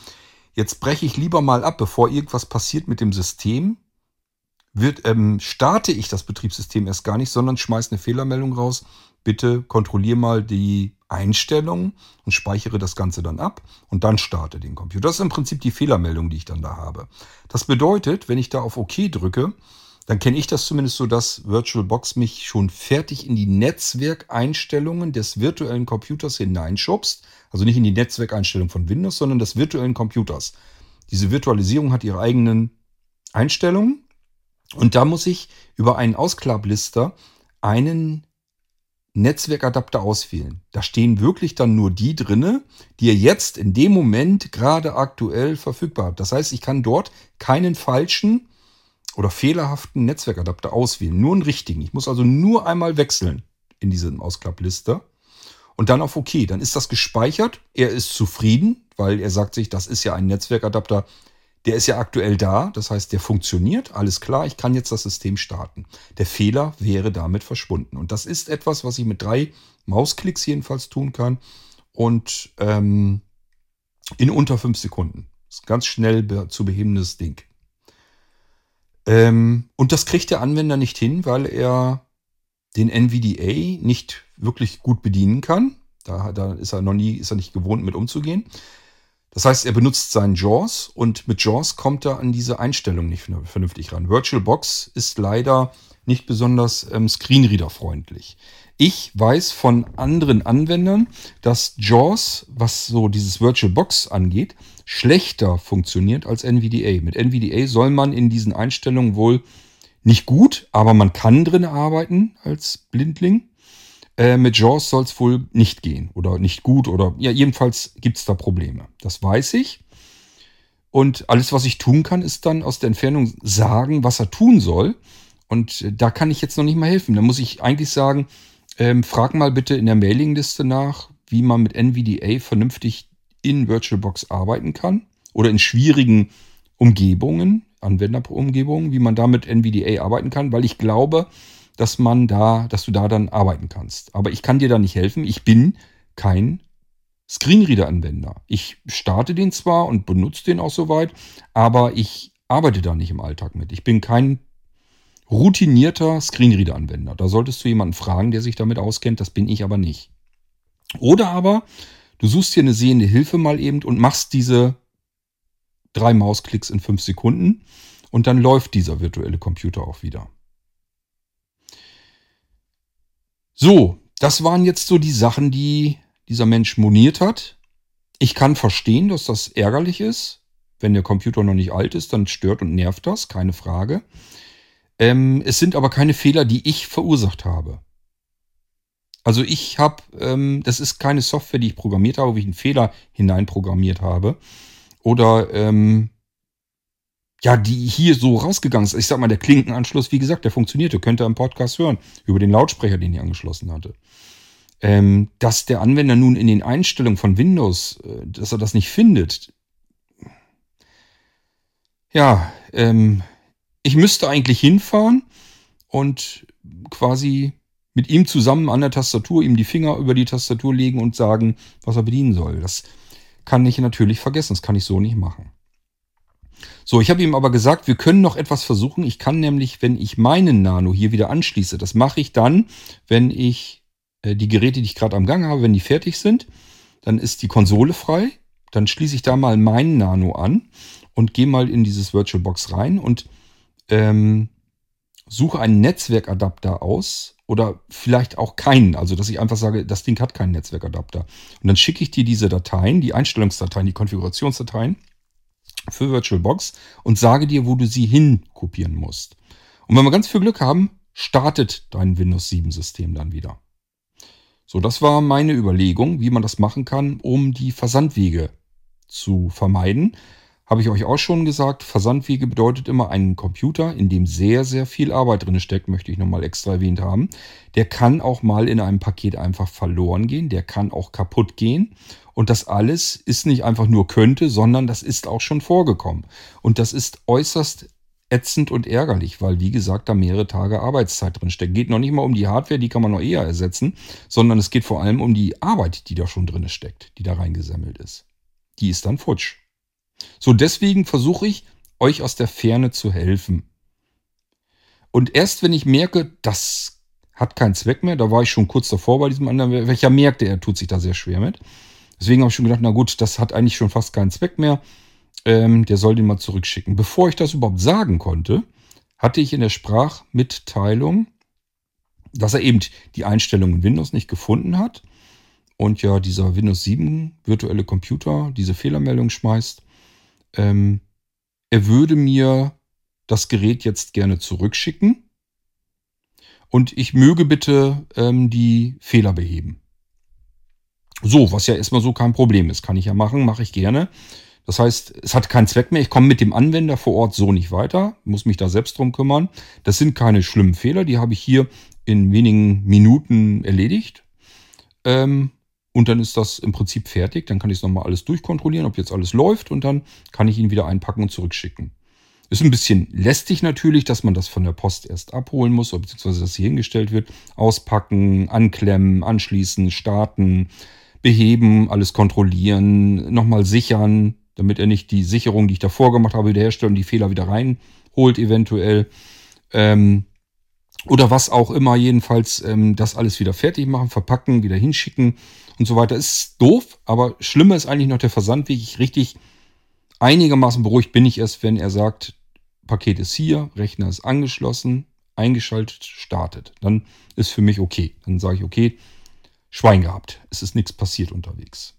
Jetzt breche ich lieber mal ab, bevor irgendwas passiert mit dem System wird, ähm, starte ich das Betriebssystem erst gar nicht, sondern schmeiße eine Fehlermeldung raus. Bitte kontrolliere mal die Einstellungen und speichere das Ganze dann ab und dann starte den Computer. Das ist im Prinzip die Fehlermeldung, die ich dann da habe. Das bedeutet, wenn ich da auf OK drücke, dann kenne ich das zumindest so, dass VirtualBox mich schon fertig in die Netzwerkeinstellungen des virtuellen Computers hineinschubst. Also nicht in die Netzwerkeinstellung von Windows, sondern des virtuellen Computers. Diese Virtualisierung hat ihre eigenen Einstellungen und da muss ich über einen Ausklapplister einen Netzwerkadapter auswählen. Da stehen wirklich dann nur die drinne, die ihr jetzt in dem Moment gerade aktuell verfügbar habt. Das heißt, ich kann dort keinen falschen oder fehlerhaften Netzwerkadapter auswählen, nur einen richtigen. Ich muss also nur einmal wechseln in diesem Ausklapplister und dann auf OK. Dann ist das gespeichert. Er ist zufrieden, weil er sagt sich, das ist ja ein Netzwerkadapter, Der ist ja aktuell da, das heißt, der funktioniert, alles klar, ich kann jetzt das System starten. Der Fehler wäre damit verschwunden. Und das ist etwas, was ich mit drei Mausklicks jedenfalls tun kann und ähm, in unter fünf Sekunden. Das ist ganz schnell be zu behebendes Ding. Ähm, und das kriegt der Anwender nicht hin, weil er den NVDA nicht wirklich gut bedienen kann. Da, da ist er noch nie, ist er nicht gewohnt, mit umzugehen. Das heißt, er benutzt seinen JAWS und mit JAWS kommt er an diese Einstellung nicht vernünftig ran. VirtualBox ist leider nicht besonders ähm, Screenreader-freundlich. Ich weiß von anderen Anwendern, dass JAWS, was so dieses VirtualBox angeht, schlechter funktioniert als NVDA. Mit NVDA soll man in diesen Einstellungen wohl nicht gut, aber man kann drin arbeiten als Blindling. Äh, mit JAWS soll es wohl nicht gehen oder nicht gut oder ja, jedenfalls gibt es da Probleme. Das weiß ich. Und alles, was ich tun kann, ist dann aus der Entfernung sagen, was er tun soll. Und äh, da kann ich jetzt noch nicht mal helfen. Da muss ich eigentlich sagen, ähm, frag mal bitte in der Mailingliste nach, wie man mit NVDA vernünftig in VirtualBox arbeiten kann oder in schwierigen Umgebungen, Anwenderumgebungen, wie man da mit NVDA arbeiten kann, weil ich glaube, dass man da, dass du da dann arbeiten kannst. Aber ich kann dir da nicht helfen. Ich bin kein Screenreader-Anwender. Ich starte den zwar und benutze den auch soweit, aber ich arbeite da nicht im Alltag mit. Ich bin kein routinierter Screenreader-Anwender. Da solltest du jemanden fragen, der sich damit auskennt. Das bin ich aber nicht. Oder aber du suchst dir eine sehende Hilfe mal eben und machst diese drei Mausklicks in fünf Sekunden und dann läuft dieser virtuelle Computer auch wieder. So, das waren jetzt so die Sachen, die dieser Mensch moniert hat. Ich kann verstehen, dass das ärgerlich ist. Wenn der Computer noch nicht alt ist, dann stört und nervt das, keine Frage. Ähm, es sind aber keine Fehler, die ich verursacht habe. Also ich habe, ähm, das ist keine Software, die ich programmiert habe, wo ich einen Fehler hineinprogrammiert habe. Oder ähm, ja, die hier so rausgegangen ist. Ich sag mal, der Klinkenanschluss, wie gesagt, der funktionierte, könnt ihr im Podcast hören, über den Lautsprecher, den ich angeschlossen hatte. Ähm, dass der Anwender nun in den Einstellungen von Windows, äh, dass er das nicht findet. Ja, ähm, ich müsste eigentlich hinfahren und quasi mit ihm zusammen an der Tastatur, ihm die Finger über die Tastatur legen und sagen, was er bedienen soll. Das kann ich natürlich vergessen, das kann ich so nicht machen. So, ich habe ihm aber gesagt, wir können noch etwas versuchen. Ich kann nämlich, wenn ich meinen Nano hier wieder anschließe, das mache ich dann, wenn ich äh, die Geräte, die ich gerade am Gang habe, wenn die fertig sind, dann ist die Konsole frei. Dann schließe ich da mal meinen Nano an und gehe mal in dieses VirtualBox rein und ähm, suche einen Netzwerkadapter aus oder vielleicht auch keinen. Also, dass ich einfach sage, das Ding hat keinen Netzwerkadapter. Und dann schicke ich dir diese Dateien, die Einstellungsdateien, die Konfigurationsdateien für VirtualBox und sage dir, wo du sie hin kopieren musst. Und wenn wir ganz viel Glück haben, startet dein Windows 7 System dann wieder. So, das war meine Überlegung, wie man das machen kann, um die Versandwege zu vermeiden. Habe ich euch auch schon gesagt, Versandwege bedeutet immer einen Computer, in dem sehr, sehr viel Arbeit drin steckt, möchte ich nochmal extra erwähnt haben. Der kann auch mal in einem Paket einfach verloren gehen, der kann auch kaputt gehen. Und das alles ist nicht einfach nur könnte, sondern das ist auch schon vorgekommen. Und das ist äußerst ätzend und ärgerlich, weil wie gesagt, da mehrere Tage Arbeitszeit drin steckt. Geht noch nicht mal um die Hardware, die kann man noch eher ersetzen, sondern es geht vor allem um die Arbeit, die da schon drin steckt, die da reingesammelt ist. Die ist dann futsch. So, deswegen versuche ich, euch aus der Ferne zu helfen. Und erst wenn ich merke, das hat keinen Zweck mehr, da war ich schon kurz davor bei diesem anderen, welcher merkte, er tut sich da sehr schwer mit. Deswegen habe ich schon gedacht, na gut, das hat eigentlich schon fast keinen Zweck mehr. Ähm, der soll den mal zurückschicken. Bevor ich das überhaupt sagen konnte, hatte ich in der Sprachmitteilung, dass er eben die Einstellungen in Windows nicht gefunden hat und ja dieser Windows 7 virtuelle Computer diese Fehlermeldung schmeißt. Ähm, er würde mir das Gerät jetzt gerne zurückschicken und ich möge bitte ähm, die Fehler beheben. So, was ja erstmal so kein Problem ist. Kann ich ja machen, mache ich gerne. Das heißt, es hat keinen Zweck mehr. Ich komme mit dem Anwender vor Ort so nicht weiter, muss mich da selbst drum kümmern. Das sind keine schlimmen Fehler, die habe ich hier in wenigen Minuten erledigt. Ähm, und dann ist das im Prinzip fertig. Dann kann ich es nochmal alles durchkontrollieren, ob jetzt alles läuft und dann kann ich ihn wieder einpacken und zurückschicken. Ist ein bisschen lästig natürlich, dass man das von der Post erst abholen muss, beziehungsweise dass hier hingestellt wird. Auspacken, anklemmen, anschließen, starten, beheben, alles kontrollieren, nochmal sichern, damit er nicht die Sicherung, die ich davor gemacht habe, wiederherstellt und die Fehler wieder reinholt eventuell. Ähm, oder was auch immer, jedenfalls ähm, das alles wieder fertig machen, verpacken, wieder hinschicken und so weiter. Ist doof, aber schlimmer ist eigentlich noch der Versandweg. Ich richtig einigermaßen beruhigt bin ich erst, wenn er sagt, Paket ist hier, Rechner ist angeschlossen, eingeschaltet, startet. Dann ist für mich okay. Dann sage ich, okay, Schwein gehabt. Es ist nichts passiert unterwegs.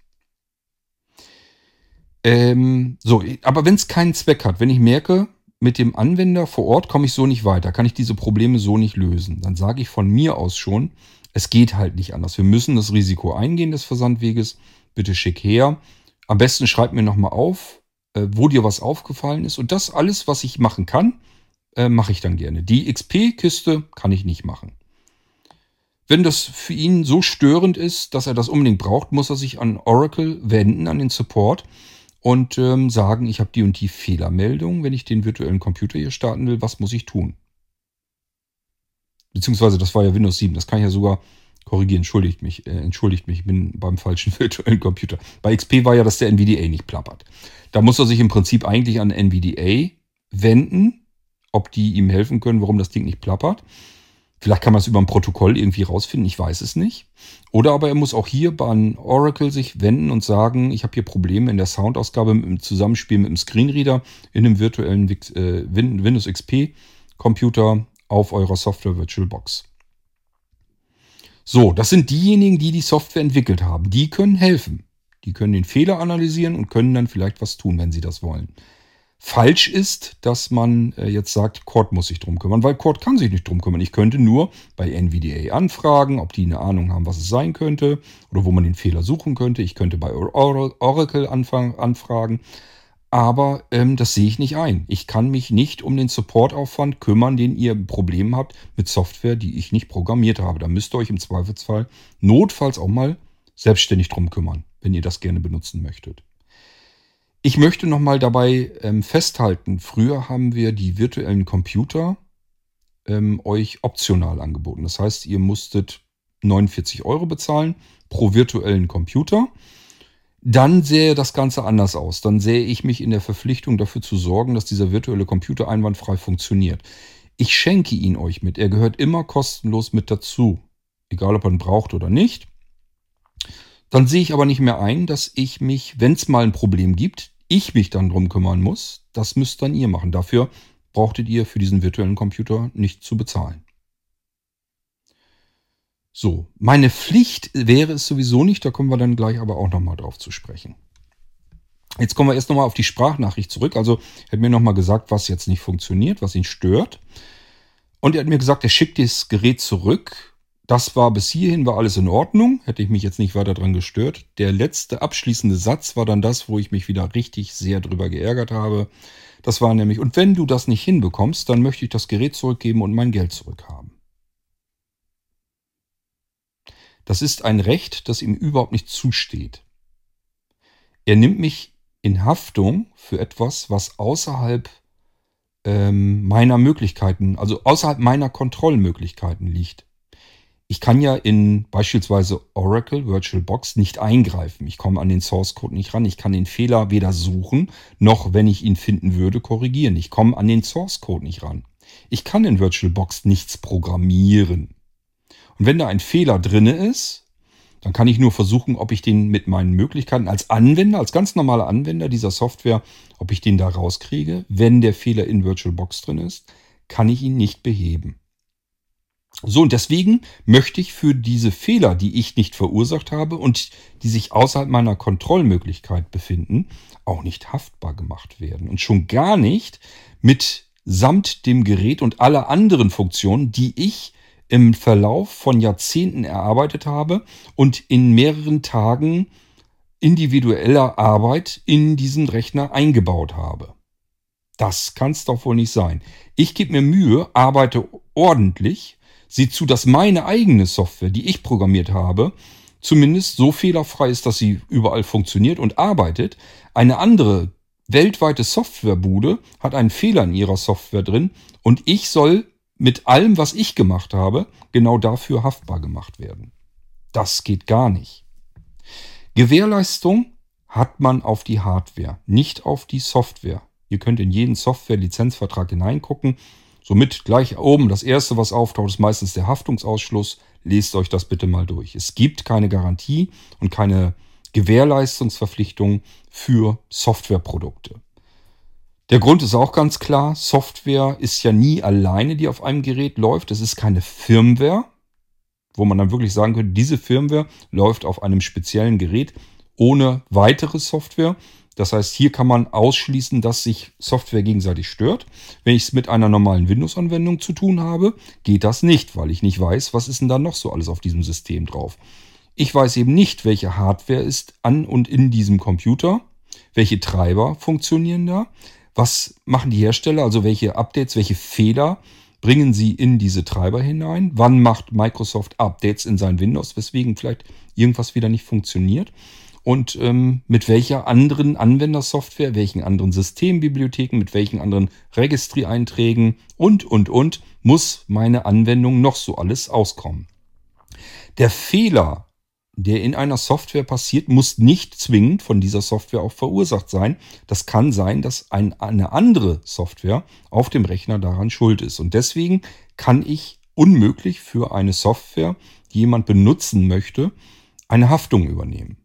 Ähm, so, aber wenn es keinen Zweck hat, wenn ich merke, mit dem Anwender vor Ort komme ich so nicht weiter, kann ich diese Probleme so nicht lösen, dann sage ich von mir aus schon, es geht halt nicht anders. Wir müssen das Risiko eingehen des Versandweges. Bitte schick her. Am besten schreib mir nochmal auf, äh, wo dir was aufgefallen ist. Und das alles, was ich machen kann, äh, mache ich dann gerne. Die XP-Kiste kann ich nicht machen. Wenn das für ihn so störend ist, dass er das unbedingt braucht, muss er sich an Oracle wenden, an den Support und ähm, sagen, ich habe die und die Fehlermeldung, wenn ich den virtuellen Computer hier starten will, was muss ich tun? Beziehungsweise das war ja Windows 7, das kann ich ja sogar korrigieren, entschuldigt mich, äh, entschuldigt mich, ich bin beim falschen virtuellen Computer. Bei XP war ja, dass der NVDA nicht plappert. Da muss er sich im Prinzip eigentlich an NVDA wenden, ob die ihm helfen können, warum das Ding nicht plappert. Vielleicht kann man es über ein Protokoll irgendwie rausfinden, ich weiß es nicht. Oder aber er muss auch hier bei Oracle sich wenden und sagen, ich habe hier Probleme in der Soundausgabe im Zusammenspiel mit dem Screenreader in einem virtuellen äh, Windows XP Computer auf eurer Software VirtualBox. So, das sind diejenigen, die die Software entwickelt haben. Die können helfen. Die können den Fehler analysieren und können dann vielleicht was tun, wenn sie das wollen. Falsch ist, dass man äh, jetzt sagt, Cord muss sich drum kümmern, weil Cord kann sich nicht drum kümmern. Ich könnte nur bei NVDA anfragen, ob die eine Ahnung haben, was es sein könnte oder wo man den Fehler suchen könnte. Ich könnte bei Oracle anfragen. Aber ähm, das sehe ich nicht ein. Ich kann mich nicht um den Supportaufwand kümmern, den ihr Problem habt mit Software, die ich nicht programmiert habe. Da müsst ihr euch im Zweifelsfall notfalls auch mal selbstständig drum kümmern, wenn ihr das gerne benutzen möchtet. Ich möchte nochmal dabei ähm, festhalten, früher haben wir die virtuellen Computer ähm, euch optional angeboten. Das heißt, ihr musstet 49 Euro bezahlen pro virtuellen Computer. Dann sähe das Ganze anders aus. Dann sähe ich mich in der Verpflichtung dafür zu sorgen, dass dieser virtuelle Computer einwandfrei funktioniert. Ich schenke ihn euch mit. Er gehört immer kostenlos mit dazu. Egal ob man braucht oder nicht. Dann sehe ich aber nicht mehr ein, dass ich mich, wenn es mal ein Problem gibt, ich mich dann drum kümmern muss, das müsst dann ihr machen. Dafür brauchtet ihr für diesen virtuellen Computer nicht zu bezahlen. So, meine Pflicht wäre es sowieso nicht, da kommen wir dann gleich aber auch nochmal drauf zu sprechen. Jetzt kommen wir erst nochmal auf die Sprachnachricht zurück. Also er hat mir nochmal gesagt, was jetzt nicht funktioniert, was ihn stört. Und er hat mir gesagt, er schickt das Gerät zurück das war bis hierhin war alles in Ordnung, hätte ich mich jetzt nicht weiter dran gestört. Der letzte abschließende Satz war dann das, wo ich mich wieder richtig sehr drüber geärgert habe. Das war nämlich, und wenn du das nicht hinbekommst, dann möchte ich das Gerät zurückgeben und mein Geld zurückhaben. Das ist ein Recht, das ihm überhaupt nicht zusteht. Er nimmt mich in Haftung für etwas, was außerhalb ähm, meiner Möglichkeiten, also außerhalb meiner Kontrollmöglichkeiten liegt ich kann ja in beispielsweise Oracle VirtualBox nicht eingreifen. Ich komme an den Source Code nicht ran. Ich kann den Fehler weder suchen, noch, wenn ich ihn finden würde, korrigieren. Ich komme an den Source Code nicht ran. Ich kann in VirtualBox nichts programmieren. Und wenn da ein Fehler drinne ist, dann kann ich nur versuchen, ob ich den mit meinen Möglichkeiten als Anwender, als ganz normaler Anwender dieser Software, ob ich den da rauskriege. Wenn der Fehler in VirtualBox drin ist, kann ich ihn nicht beheben. So, und deswegen möchte ich für diese Fehler, die ich nicht verursacht habe und die sich außerhalb meiner Kontrollmöglichkeit befinden, auch nicht haftbar gemacht werden. Und schon gar nicht mit samt dem Gerät und aller anderen Funktionen, die ich im Verlauf von Jahrzehnten erarbeitet habe und in mehreren Tagen individueller Arbeit in diesen Rechner eingebaut habe. Das kann es doch wohl nicht sein. Ich gebe mir Mühe, arbeite ordentlich, Sieh zu, dass meine eigene Software, die ich programmiert habe, zumindest so fehlerfrei ist, dass sie überall funktioniert und arbeitet. Eine andere weltweite Softwarebude hat einen Fehler in ihrer Software drin und ich soll mit allem, was ich gemacht habe, genau dafür haftbar gemacht werden. Das geht gar nicht. Gewährleistung hat man auf die Hardware, nicht auf die Software. Ihr könnt in jeden Software-Lizenzvertrag hineingucken. Somit gleich oben das erste, was auftaucht, ist meistens der Haftungsausschluss. Lest euch das bitte mal durch. Es gibt keine Garantie und keine Gewährleistungsverpflichtung für Softwareprodukte. Der Grund ist auch ganz klar, Software ist ja nie alleine, die auf einem Gerät läuft. Es ist keine Firmware, wo man dann wirklich sagen könnte, diese Firmware läuft auf einem speziellen Gerät ohne weitere Software. Das heißt, hier kann man ausschließen, dass sich Software gegenseitig stört. Wenn ich es mit einer normalen Windows-Anwendung zu tun habe, geht das nicht, weil ich nicht weiß, was ist denn da noch so alles auf diesem System drauf. Ich weiß eben nicht, welche Hardware ist an und in diesem Computer, welche Treiber funktionieren da, was machen die Hersteller, also welche Updates, welche Fehler bringen sie in diese Treiber hinein, wann macht Microsoft Updates in sein Windows, weswegen vielleicht irgendwas wieder nicht funktioniert und ähm, mit welcher anderen Anwendersoftware, welchen anderen Systembibliotheken, mit welchen anderen Registry-Einträgen und, und, und muss meine Anwendung noch so alles auskommen. Der Fehler, der in einer Software passiert, muss nicht zwingend von dieser Software auch verursacht sein. Das kann sein, dass ein, eine andere Software auf dem Rechner daran schuld ist. Und deswegen kann ich unmöglich für eine Software, die jemand benutzen möchte, eine Haftung übernehmen.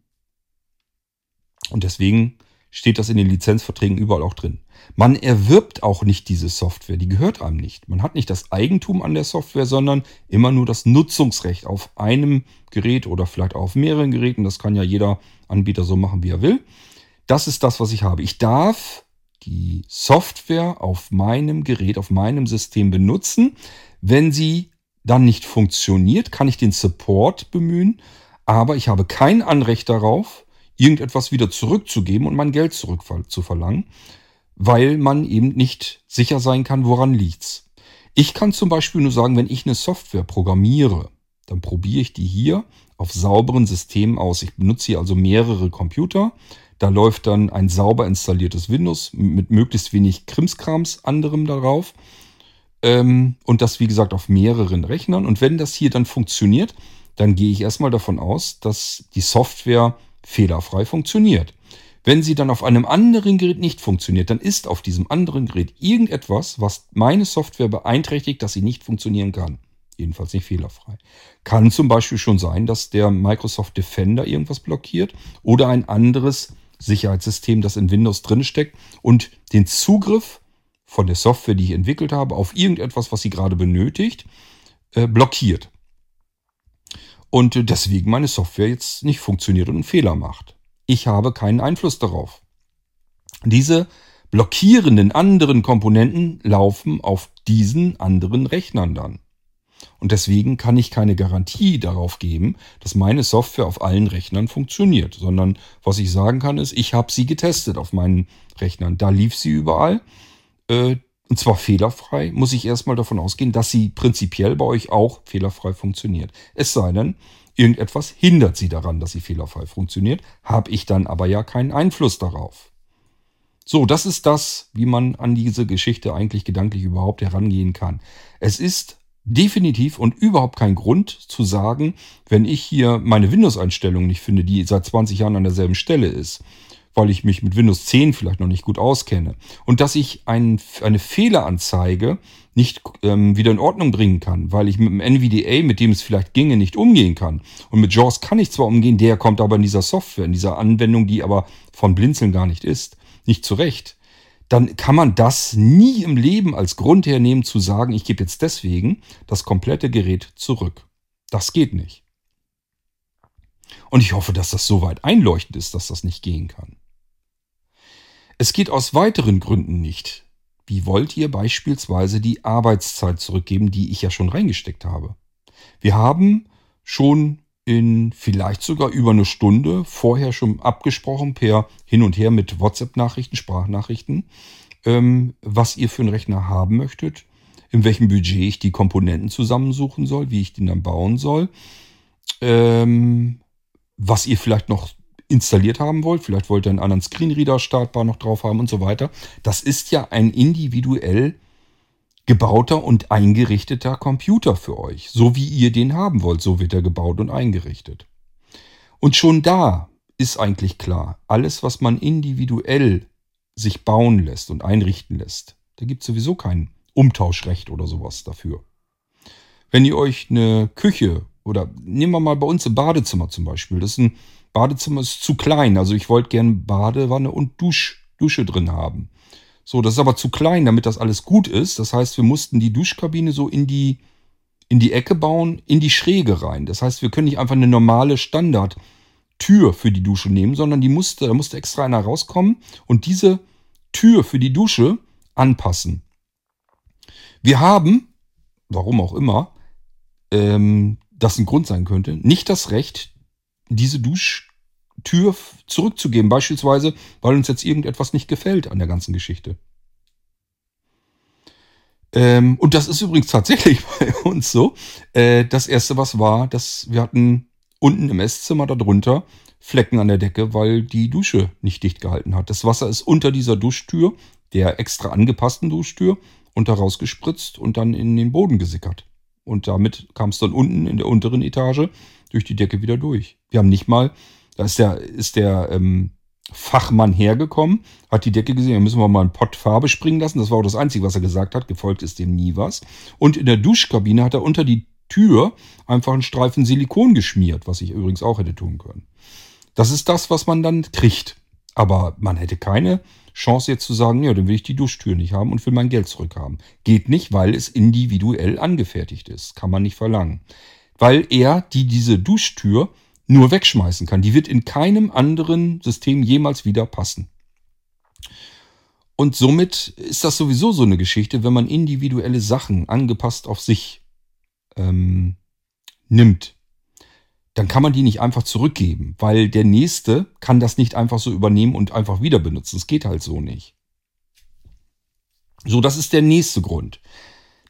Und deswegen steht das in den Lizenzverträgen überall auch drin. Man erwirbt auch nicht diese Software, die gehört einem nicht. Man hat nicht das Eigentum an der Software, sondern immer nur das Nutzungsrecht auf einem Gerät oder vielleicht auf mehreren Geräten. Das kann ja jeder Anbieter so machen, wie er will. Das ist das, was ich habe. Ich darf die Software auf meinem Gerät, auf meinem System benutzen. Wenn sie dann nicht funktioniert, kann ich den Support bemühen, aber ich habe kein Anrecht darauf, irgendetwas wieder zurückzugeben und mein Geld zurück zu verlangen, weil man eben nicht sicher sein kann, woran liegt's. Ich kann zum Beispiel nur sagen, wenn ich eine Software programmiere, dann probiere ich die hier auf sauberen Systemen aus. Ich benutze hier also mehrere Computer. Da läuft dann ein sauber installiertes Windows mit möglichst wenig Krimskrams anderem darauf. Ähm, und das, wie gesagt, auf mehreren Rechnern. Und wenn das hier dann funktioniert, dann gehe ich erstmal davon aus, dass die Software fehlerfrei funktioniert. Wenn sie dann auf einem anderen Gerät nicht funktioniert, dann ist auf diesem anderen Gerät irgendetwas, was meine Software beeinträchtigt, dass sie nicht funktionieren kann. Jedenfalls nicht fehlerfrei. Kann zum Beispiel schon sein, dass der Microsoft Defender irgendwas blockiert oder ein anderes Sicherheitssystem, das in Windows drin steckt und den Zugriff von der Software, die ich entwickelt habe, auf irgendetwas, was sie gerade benötigt, äh, blockiert und deswegen meine Software jetzt nicht funktioniert und einen Fehler macht. Ich habe keinen Einfluss darauf. Diese blockierenden anderen Komponenten laufen auf diesen anderen Rechnern dann. Und deswegen kann ich keine Garantie darauf geben, dass meine Software auf allen Rechnern funktioniert, sondern was ich sagen kann ist, ich habe sie getestet auf meinen Rechnern. Da lief sie überall. Und zwar fehlerfrei, muss ich erstmal davon ausgehen, dass sie prinzipiell bei euch auch fehlerfrei funktioniert. Es sei denn, irgendetwas hindert sie daran, dass sie fehlerfrei funktioniert, habe ich dann aber ja keinen Einfluss darauf. So, das ist das, wie man an diese Geschichte eigentlich gedanklich überhaupt herangehen kann. Es ist definitiv und überhaupt kein Grund zu sagen, wenn ich hier meine Windows-Einstellung nicht finde, die seit 20 Jahren an derselben Stelle ist, weil ich mich mit Windows 10 vielleicht noch nicht gut auskenne. Und dass ich ein, eine Fehleranzeige nicht ähm, wieder in Ordnung bringen kann, weil ich mit dem NVDA, mit dem es vielleicht ginge, nicht umgehen kann. Und mit JAWS kann ich zwar umgehen, der kommt aber in dieser Software, in dieser Anwendung, die aber von Blinzeln gar nicht ist, nicht zurecht. Dann kann man das nie im Leben als Grund hernehmen zu sagen, ich gebe jetzt deswegen das komplette Gerät zurück. Das geht nicht. Und ich hoffe, dass das soweit einleuchtend ist, dass das nicht gehen kann. Es geht aus weiteren Gründen nicht. Wie wollt ihr beispielsweise die Arbeitszeit zurückgeben, die ich ja schon reingesteckt habe? Wir haben schon in vielleicht sogar über eine Stunde vorher schon abgesprochen per hin und her mit WhatsApp-Nachrichten, Sprachnachrichten, ähm, was ihr für einen Rechner haben möchtet, in welchem Budget ich die Komponenten zusammensuchen soll, wie ich den dann bauen soll. Ähm, was ihr vielleicht noch installiert haben wollt. Vielleicht wollt ihr einen anderen Screenreader startbar noch drauf haben und so weiter. Das ist ja ein individuell gebauter und eingerichteter Computer für euch. So wie ihr den haben wollt, so wird er gebaut und eingerichtet. Und schon da ist eigentlich klar, alles, was man individuell sich bauen lässt und einrichten lässt, da gibt es sowieso kein Umtauschrecht oder sowas dafür. Wenn ihr euch eine Küche oder nehmen wir mal bei uns ein Badezimmer zum Beispiel, das ist ein Badezimmer ist zu klein, also ich wollte gern Badewanne und Dusch, Dusche drin haben. So, das ist aber zu klein, damit das alles gut ist. Das heißt, wir mussten die Duschkabine so in die, in die Ecke bauen, in die Schräge rein. Das heißt, wir können nicht einfach eine normale Standardtür für die Dusche nehmen, sondern die musste, da musste extra einer rauskommen und diese Tür für die Dusche anpassen. Wir haben, warum auch immer, ähm, das ein Grund sein könnte, nicht das Recht, diese Dusch Tür zurückzugeben. Beispielsweise, weil uns jetzt irgendetwas nicht gefällt an der ganzen Geschichte. Ähm, und das ist übrigens tatsächlich bei uns so. Äh, das erste, was war, dass wir hatten unten im Esszimmer darunter Flecken an der Decke, weil die Dusche nicht dicht gehalten hat. Das Wasser ist unter dieser Duschtür, der extra angepassten Duschtür, unter rausgespritzt und dann in den Boden gesickert. Und damit kam es dann unten in der unteren Etage durch die Decke wieder durch. Wir haben nicht mal da ist der, ist der ähm, Fachmann hergekommen, hat die Decke gesehen, da müssen wir mal einen Pott Farbe springen lassen. Das war auch das Einzige, was er gesagt hat. Gefolgt ist dem nie was. Und in der Duschkabine hat er unter die Tür einfach einen Streifen Silikon geschmiert, was ich übrigens auch hätte tun können. Das ist das, was man dann kriegt. Aber man hätte keine Chance jetzt zu sagen, ja, dann will ich die Duschtür nicht haben und will mein Geld zurückhaben. Geht nicht, weil es individuell angefertigt ist. Kann man nicht verlangen. Weil er die diese Duschtür nur wegschmeißen kann. Die wird in keinem anderen System jemals wieder passen. Und somit ist das sowieso so eine Geschichte, wenn man individuelle Sachen angepasst auf sich ähm, nimmt, dann kann man die nicht einfach zurückgeben, weil der Nächste kann das nicht einfach so übernehmen und einfach wieder benutzen. Es geht halt so nicht. So, das ist der nächste Grund.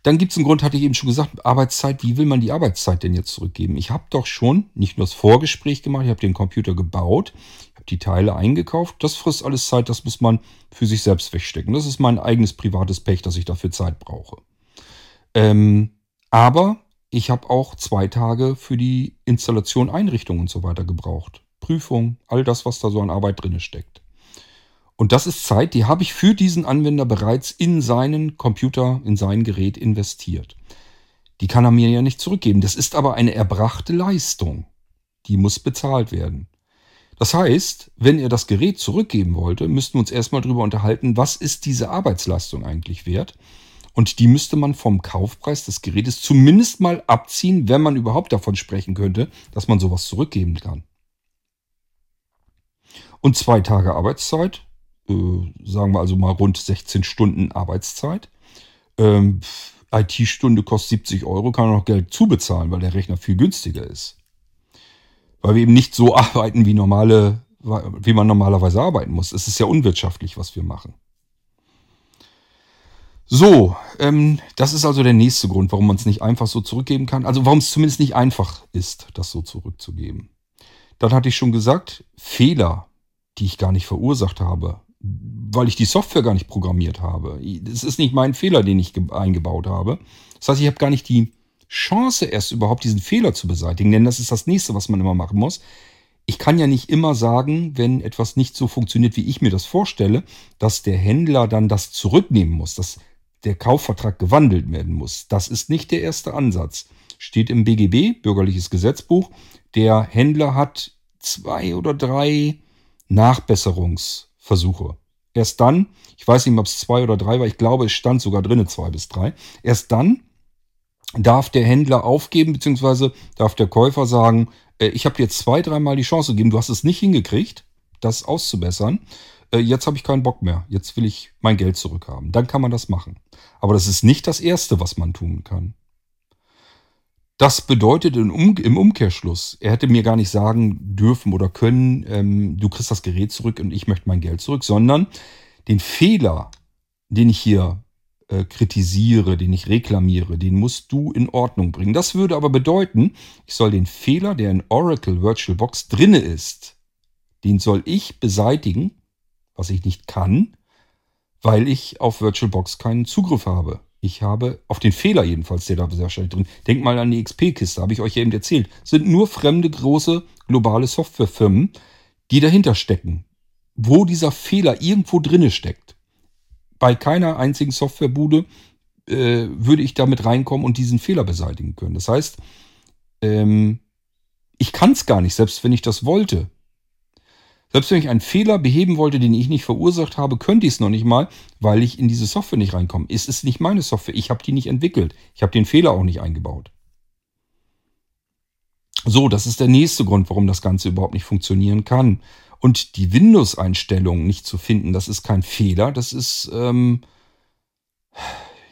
Dann gibt es einen Grund, hatte ich eben schon gesagt, Arbeitszeit. Wie will man die Arbeitszeit denn jetzt zurückgeben? Ich habe doch schon nicht nur das Vorgespräch gemacht, ich habe den Computer gebaut, ich habe die Teile eingekauft. Das frisst alles Zeit, das muss man für sich selbst wegstecken. Das ist mein eigenes privates Pech, dass ich dafür Zeit brauche. Ähm, aber ich habe auch zwei Tage für die Installation, Einrichtung und so weiter gebraucht. Prüfung, all das, was da so an Arbeit drin steckt. Und das ist Zeit, die habe ich für diesen Anwender bereits in seinen Computer, in sein Gerät investiert. Die kann er mir ja nicht zurückgeben. Das ist aber eine erbrachte Leistung. Die muss bezahlt werden. Das heißt, wenn er das Gerät zurückgeben wollte, müssten wir uns erstmal darüber unterhalten, was ist diese Arbeitsleistung eigentlich wert? Und die müsste man vom Kaufpreis des Gerätes zumindest mal abziehen, wenn man überhaupt davon sprechen könnte, dass man sowas zurückgeben kann. Und zwei Tage Arbeitszeit sagen wir also mal rund 16 Stunden Arbeitszeit. Ähm, IT-Stunde kostet 70 Euro, kann man noch Geld zubezahlen, weil der Rechner viel günstiger ist. Weil wir eben nicht so arbeiten, wie, normale, wie man normalerweise arbeiten muss. Es ist ja unwirtschaftlich, was wir machen. So, ähm, das ist also der nächste Grund, warum man es nicht einfach so zurückgeben kann. Also warum es zumindest nicht einfach ist, das so zurückzugeben. Dann hatte ich schon gesagt, Fehler, die ich gar nicht verursacht habe, weil ich die Software gar nicht programmiert habe. Es ist nicht mein Fehler, den ich eingebaut habe. Das heißt, ich habe gar nicht die Chance, erst überhaupt diesen Fehler zu beseitigen, denn das ist das nächste, was man immer machen muss. Ich kann ja nicht immer sagen, wenn etwas nicht so funktioniert, wie ich mir das vorstelle, dass der Händler dann das zurücknehmen muss, dass der Kaufvertrag gewandelt werden muss. Das ist nicht der erste Ansatz. Steht im BGB, Bürgerliches Gesetzbuch. Der Händler hat zwei oder drei Nachbesserungs- Versuche. Erst dann, ich weiß nicht, ob es zwei oder drei war, ich glaube, es stand sogar drinne zwei bis drei. Erst dann darf der Händler aufgeben, beziehungsweise darf der Käufer sagen, äh, ich habe dir zwei, dreimal die Chance gegeben, du hast es nicht hingekriegt, das auszubessern. Äh, jetzt habe ich keinen Bock mehr. Jetzt will ich mein Geld zurückhaben. Dann kann man das machen. Aber das ist nicht das Erste, was man tun kann. Das bedeutet im, Umkehrschluss, er hätte mir gar nicht sagen dürfen oder können, ähm, du kriegst das Gerät zurück und ich möchte mein Geld zurück, sondern den Fehler, den ich hier äh, kritisiere, den ich reklamiere, den musst du in Ordnung bringen. Das würde aber bedeuten, ich soll den Fehler, der in Oracle VirtualBox drinne ist, den soll ich beseitigen, was ich nicht kann, weil ich auf VirtualBox keinen Zugriff habe. Ich habe auf den Fehler jedenfalls, der da sehr schnell drin. Denkt mal an die XP-Kiste, habe ich euch ja eben erzählt. Sind nur fremde große globale Softwarefirmen, die dahinter stecken. Wo dieser Fehler irgendwo drinne steckt. Bei keiner einzigen Softwarebude äh, würde ich damit reinkommen und diesen Fehler beseitigen können. Das heißt, ähm, ich kann es gar nicht, selbst wenn ich das wollte. Selbst wenn ich einen Fehler beheben wollte, den ich nicht verursacht habe, könnte ich es noch nicht mal, weil ich in diese Software nicht reinkomme. Es ist nicht meine Software. Ich habe die nicht entwickelt. Ich habe den Fehler auch nicht eingebaut. So, das ist der nächste Grund, warum das Ganze überhaupt nicht funktionieren kann. Und die Windows-Einstellungen nicht zu finden, das ist kein Fehler, das ist, ähm,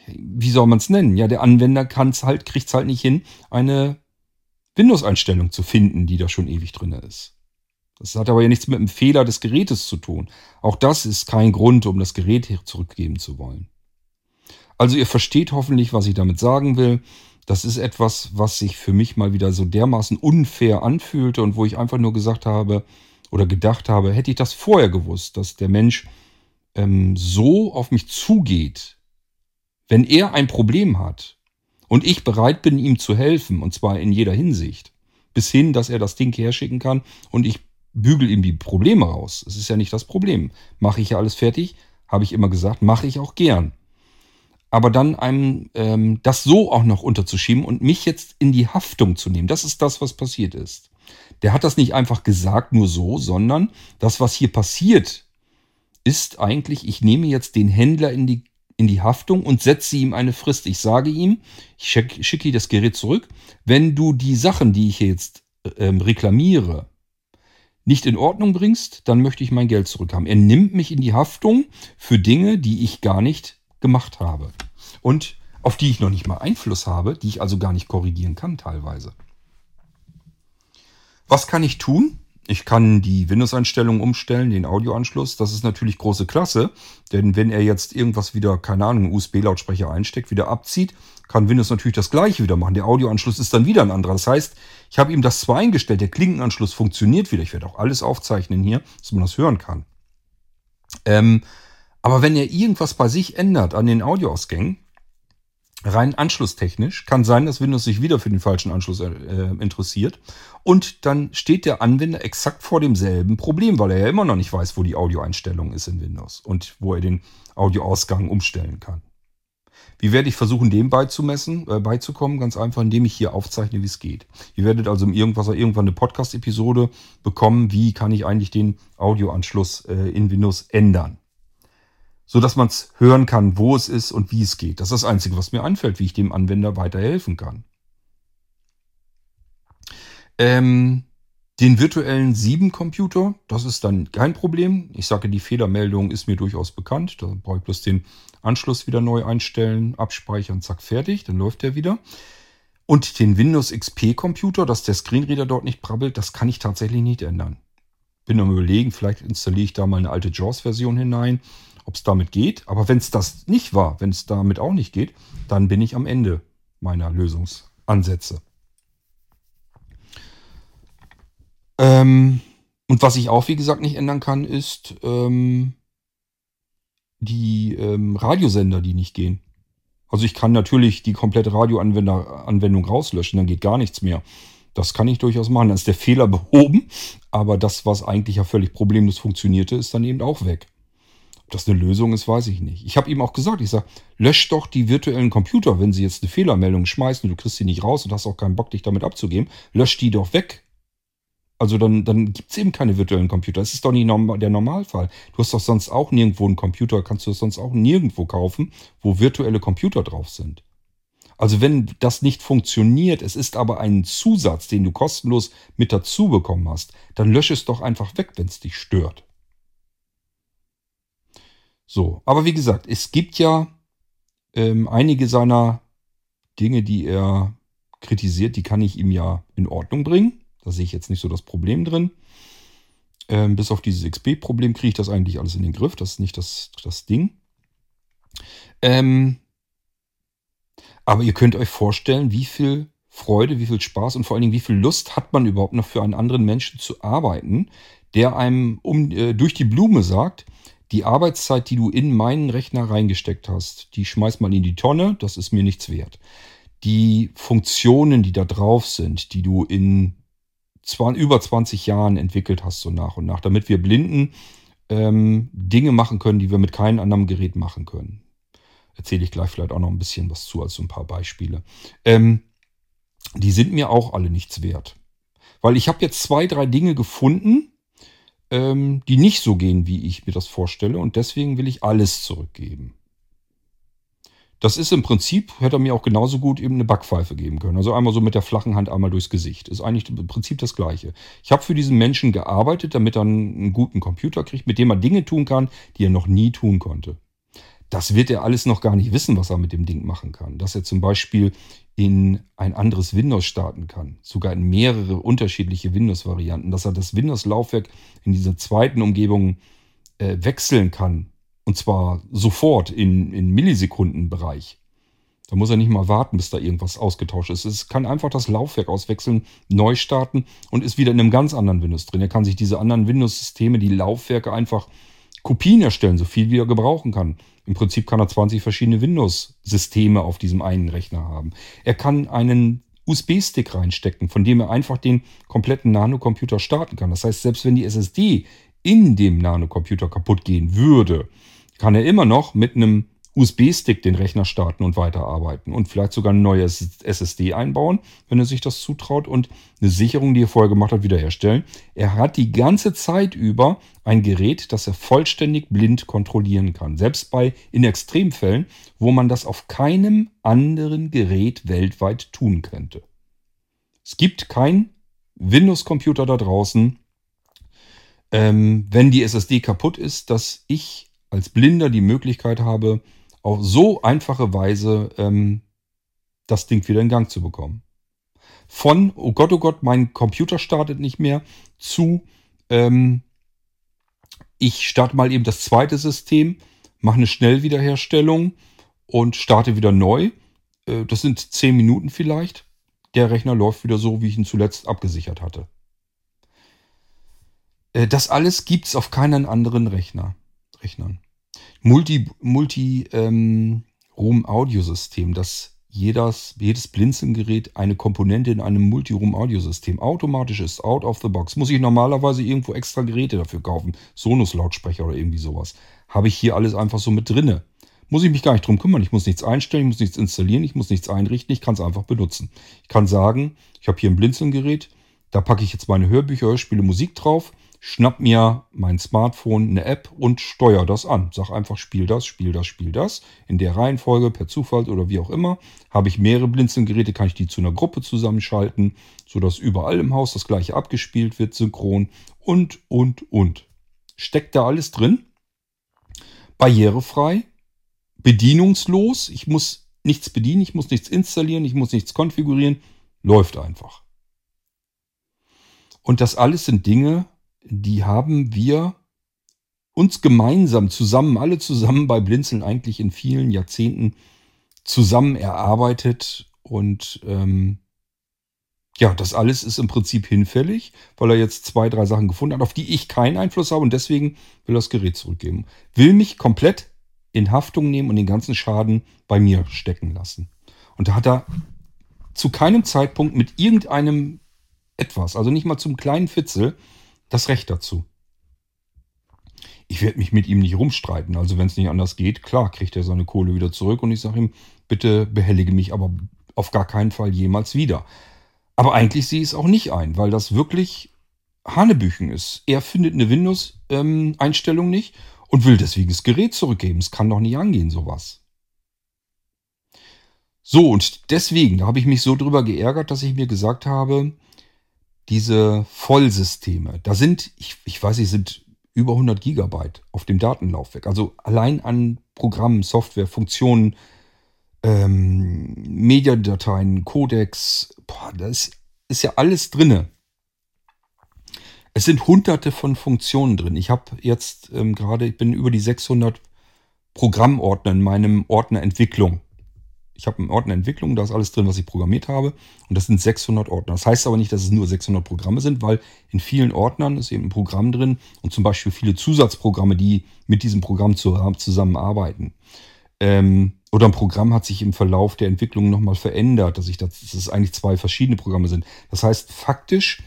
wie soll man es nennen? Ja, der Anwender kann halt, kriegt es halt nicht hin, eine Windows-Einstellung zu finden, die da schon ewig drin ist. Das hat aber ja nichts mit dem Fehler des Gerätes zu tun. Auch das ist kein Grund, um das Gerät zurückgeben zu wollen. Also ihr versteht hoffentlich, was ich damit sagen will. Das ist etwas, was sich für mich mal wieder so dermaßen unfair anfühlte und wo ich einfach nur gesagt habe oder gedacht habe, hätte ich das vorher gewusst, dass der Mensch ähm, so auf mich zugeht, wenn er ein Problem hat und ich bereit bin, ihm zu helfen, und zwar in jeder Hinsicht, bis hin, dass er das Ding herschicken kann und ich bügel ihm die Probleme raus. Es ist ja nicht das Problem. Mache ich ja alles fertig, habe ich immer gesagt, mache ich auch gern. Aber dann einem ähm, das so auch noch unterzuschieben und mich jetzt in die Haftung zu nehmen, das ist das, was passiert ist. Der hat das nicht einfach gesagt nur so, sondern das, was hier passiert, ist eigentlich, ich nehme jetzt den Händler in die, in die Haftung und setze ihm eine Frist. Ich sage ihm, ich schicke das Gerät zurück, wenn du die Sachen, die ich hier jetzt ähm, reklamiere, nicht in Ordnung bringst, dann möchte ich mein Geld zurückhaben. Er nimmt mich in die Haftung für Dinge, die ich gar nicht gemacht habe. Und auf die ich noch nicht mal Einfluss habe, die ich also gar nicht korrigieren kann teilweise. Was kann ich tun? Ich kann die Windows-Einstellungen umstellen, den Audioanschluss. Das ist natürlich große Klasse, denn wenn er jetzt irgendwas wieder, keine Ahnung, USB-Lautsprecher einsteckt, wieder abzieht, kann Windows natürlich das gleiche wieder machen. Der Audioanschluss ist dann wieder ein anderer. Das heißt, ich habe ihm das zwar eingestellt, der Klinkenanschluss funktioniert wieder. Ich werde auch alles aufzeichnen hier, dass man das hören kann. Ähm, aber wenn er irgendwas bei sich ändert an den Audioausgängen, rein anschlusstechnisch, kann sein, dass Windows sich wieder für den falschen Anschluss äh, interessiert. Und dann steht der Anwender exakt vor demselben Problem, weil er ja immer noch nicht weiß, wo die Audioeinstellung ist in Windows und wo er den Audioausgang umstellen kann. Wie werde ich versuchen, dem beizumessen, äh, beizukommen? Ganz einfach, indem ich hier aufzeichne, wie es geht. Ihr werdet also im Irgendwas irgendwann eine Podcast-Episode bekommen, wie kann ich eigentlich den Audioanschluss äh, in Windows ändern. So dass man es hören kann, wo es ist und wie es geht. Das ist das Einzige, was mir einfällt, wie ich dem Anwender weiterhelfen kann. Ähm, den virtuellen 7-Computer, das ist dann kein Problem. Ich sage, die Fehlermeldung ist mir durchaus bekannt. Da brauche ich bloß den Anschluss wieder neu einstellen, abspeichern, zack, fertig, dann läuft der wieder. Und den Windows XP Computer, dass der Screenreader dort nicht brabbelt, das kann ich tatsächlich nicht ändern. Bin am überlegen, vielleicht installiere ich da mal eine alte JAWS-Version hinein, ob es damit geht. Aber wenn es das nicht war, wenn es damit auch nicht geht, dann bin ich am Ende meiner Lösungsansätze. Ähm, und was ich auch, wie gesagt, nicht ändern kann, ist, ähm, die ähm, Radiosender, die nicht gehen. Also ich kann natürlich die komplette Radioanwendung rauslöschen, dann geht gar nichts mehr. Das kann ich durchaus machen. Dann ist der Fehler behoben, aber das, was eigentlich ja völlig problemlos funktionierte, ist dann eben auch weg. Ob das eine Lösung ist, weiß ich nicht. Ich habe ihm auch gesagt, ich sage, lösch doch die virtuellen Computer, wenn sie jetzt eine Fehlermeldung schmeißen, du kriegst sie nicht raus und hast auch keinen Bock, dich damit abzugeben, lösch die doch weg. Also dann, dann gibt es eben keine virtuellen Computer. Das ist doch nicht der Normalfall. Du hast doch sonst auch nirgendwo einen Computer, kannst du sonst auch nirgendwo kaufen, wo virtuelle Computer drauf sind. Also wenn das nicht funktioniert, es ist aber ein Zusatz, den du kostenlos mit dazu bekommen hast, dann lösche es doch einfach weg, wenn es dich stört. So, aber wie gesagt, es gibt ja ähm, einige seiner Dinge, die er kritisiert, die kann ich ihm ja in Ordnung bringen. Da sehe ich jetzt nicht so das Problem drin. Ähm, bis auf dieses XP-Problem kriege ich das eigentlich alles in den Griff. Das ist nicht das, das Ding. Ähm, Aber ihr könnt euch vorstellen, wie viel Freude, wie viel Spaß und vor allen Dingen, wie viel Lust hat man überhaupt noch für einen anderen Menschen zu arbeiten, der einem um, äh, durch die Blume sagt, die Arbeitszeit, die du in meinen Rechner reingesteckt hast, die schmeißt mal in die Tonne, das ist mir nichts wert. Die Funktionen, die da drauf sind, die du in zwar über 20 Jahren entwickelt hast, so nach und nach, damit wir Blinden ähm, Dinge machen können, die wir mit keinem anderen Gerät machen können. Erzähle ich gleich vielleicht auch noch ein bisschen was zu, als so ein paar Beispiele. Ähm, die sind mir auch alle nichts wert. Weil ich habe jetzt zwei, drei Dinge gefunden, ähm, die nicht so gehen, wie ich mir das vorstelle. Und deswegen will ich alles zurückgeben. Das ist im Prinzip, hätte er mir auch genauso gut eben eine Backpfeife geben können. Also einmal so mit der flachen Hand einmal durchs Gesicht. Ist eigentlich im Prinzip das Gleiche. Ich habe für diesen Menschen gearbeitet, damit er einen guten Computer kriegt, mit dem er Dinge tun kann, die er noch nie tun konnte. Das wird er alles noch gar nicht wissen, was er mit dem Ding machen kann. Dass er zum Beispiel in ein anderes Windows starten kann, sogar in mehrere unterschiedliche Windows-Varianten, dass er das Windows-Laufwerk in dieser zweiten Umgebung äh, wechseln kann, und zwar sofort in, in Millisekundenbereich. Da muss er nicht mal warten, bis da irgendwas ausgetauscht ist. Es kann einfach das Laufwerk auswechseln, neu starten und ist wieder in einem ganz anderen Windows drin. Er kann sich diese anderen Windows-Systeme, die Laufwerke einfach Kopien erstellen, so viel wie er gebrauchen kann. Im Prinzip kann er 20 verschiedene Windows-Systeme auf diesem einen Rechner haben. Er kann einen USB-Stick reinstecken, von dem er einfach den kompletten Nanocomputer starten kann. Das heißt, selbst wenn die SSD in dem Nanocomputer kaputt gehen würde, kann er immer noch mit einem USB-Stick den Rechner starten und weiterarbeiten und vielleicht sogar ein neues SSD einbauen, wenn er sich das zutraut und eine Sicherung, die er vorher gemacht hat, wiederherstellen. Er hat die ganze Zeit über ein Gerät, das er vollständig blind kontrollieren kann. Selbst bei in Extremfällen, wo man das auf keinem anderen Gerät weltweit tun könnte. Es gibt kein Windows-Computer da draußen, ähm, wenn die SSD kaputt ist, dass ich als Blinder die Möglichkeit habe, auf so einfache Weise ähm, das Ding wieder in Gang zu bekommen. Von, oh Gott, oh Gott, mein Computer startet nicht mehr, zu, ähm, ich starte mal eben das zweite System, mache eine Schnellwiederherstellung und starte wieder neu. Äh, das sind zehn Minuten vielleicht. Der Rechner läuft wieder so, wie ich ihn zuletzt abgesichert hatte. Äh, das alles gibt es auf keinen anderen Rechner. Rechnern. Multi, Multi ähm, Room Audiosystem, dass jedes, jedes Blinzelgerät eine Komponente in einem Multi-Room-Audiosystem automatisch ist, out of the box. Muss ich normalerweise irgendwo extra Geräte dafür kaufen, Sonos-Lautsprecher oder irgendwie sowas. Habe ich hier alles einfach so mit drinne. Muss ich mich gar nicht drum kümmern. Ich muss nichts einstellen, ich muss nichts installieren, ich muss nichts einrichten, ich kann es einfach benutzen. Ich kann sagen, ich habe hier ein Blinzelgerät, da packe ich jetzt meine Hörbücher, spiele Musik drauf schnapp mir mein Smartphone, eine App und steuere das an. Sag einfach, spiel das, spiel das, spiel das. In der Reihenfolge, per Zufall oder wie auch immer. Habe ich mehrere Blinzelgeräte, kann ich die zu einer Gruppe zusammenschalten, sodass überall im Haus das gleiche abgespielt wird, synchron und, und, und. Steckt da alles drin. Barrierefrei, bedienungslos. Ich muss nichts bedienen, ich muss nichts installieren, ich muss nichts konfigurieren. Läuft einfach. Und das alles sind Dinge, die haben wir uns gemeinsam zusammen, alle zusammen bei Blinzeln eigentlich in vielen Jahrzehnten zusammen erarbeitet und ähm, ja, das alles ist im Prinzip hinfällig, weil er jetzt zwei, drei Sachen gefunden hat, auf die ich keinen Einfluss habe und deswegen will er das Gerät zurückgeben. Will mich komplett in Haftung nehmen und den ganzen Schaden bei mir stecken lassen. Und da hat er zu keinem Zeitpunkt mit irgendeinem etwas, also nicht mal zum kleinen Fitzel, das Recht dazu. Ich werde mich mit ihm nicht rumstreiten. Also wenn es nicht anders geht, klar, kriegt er seine Kohle wieder zurück und ich sage ihm, bitte behellige mich aber auf gar keinen Fall jemals wieder. Aber eigentlich sehe ich es auch nicht ein, weil das wirklich Hanebüchen ist. Er findet eine Windows-Einstellung ähm, nicht und will deswegen das Gerät zurückgeben. Es kann doch nicht angehen, sowas. So, und deswegen, da habe ich mich so drüber geärgert, dass ich mir gesagt habe, diese Vollsysteme, da sind, ich, ich weiß nicht, sind über 100 Gigabyte auf dem Datenlaufwerk. Also allein an Programmen, Software, Funktionen, ähm, Mediadateien, Codex, boah, das ist ja alles drinne. Es sind hunderte von Funktionen drin. Ich habe jetzt ähm, gerade, ich bin über die 600 Programmordner in meinem Ordner Entwicklung. Ich habe einen Ordner Entwicklung, da ist alles drin, was ich programmiert habe. Und das sind 600 Ordner. Das heißt aber nicht, dass es nur 600 Programme sind, weil in vielen Ordnern ist eben ein Programm drin und zum Beispiel viele Zusatzprogramme, die mit diesem Programm zusammenarbeiten. Ähm, oder ein Programm hat sich im Verlauf der Entwicklung nochmal verändert, dass, ich das, dass es eigentlich zwei verschiedene Programme sind. Das heißt, faktisch,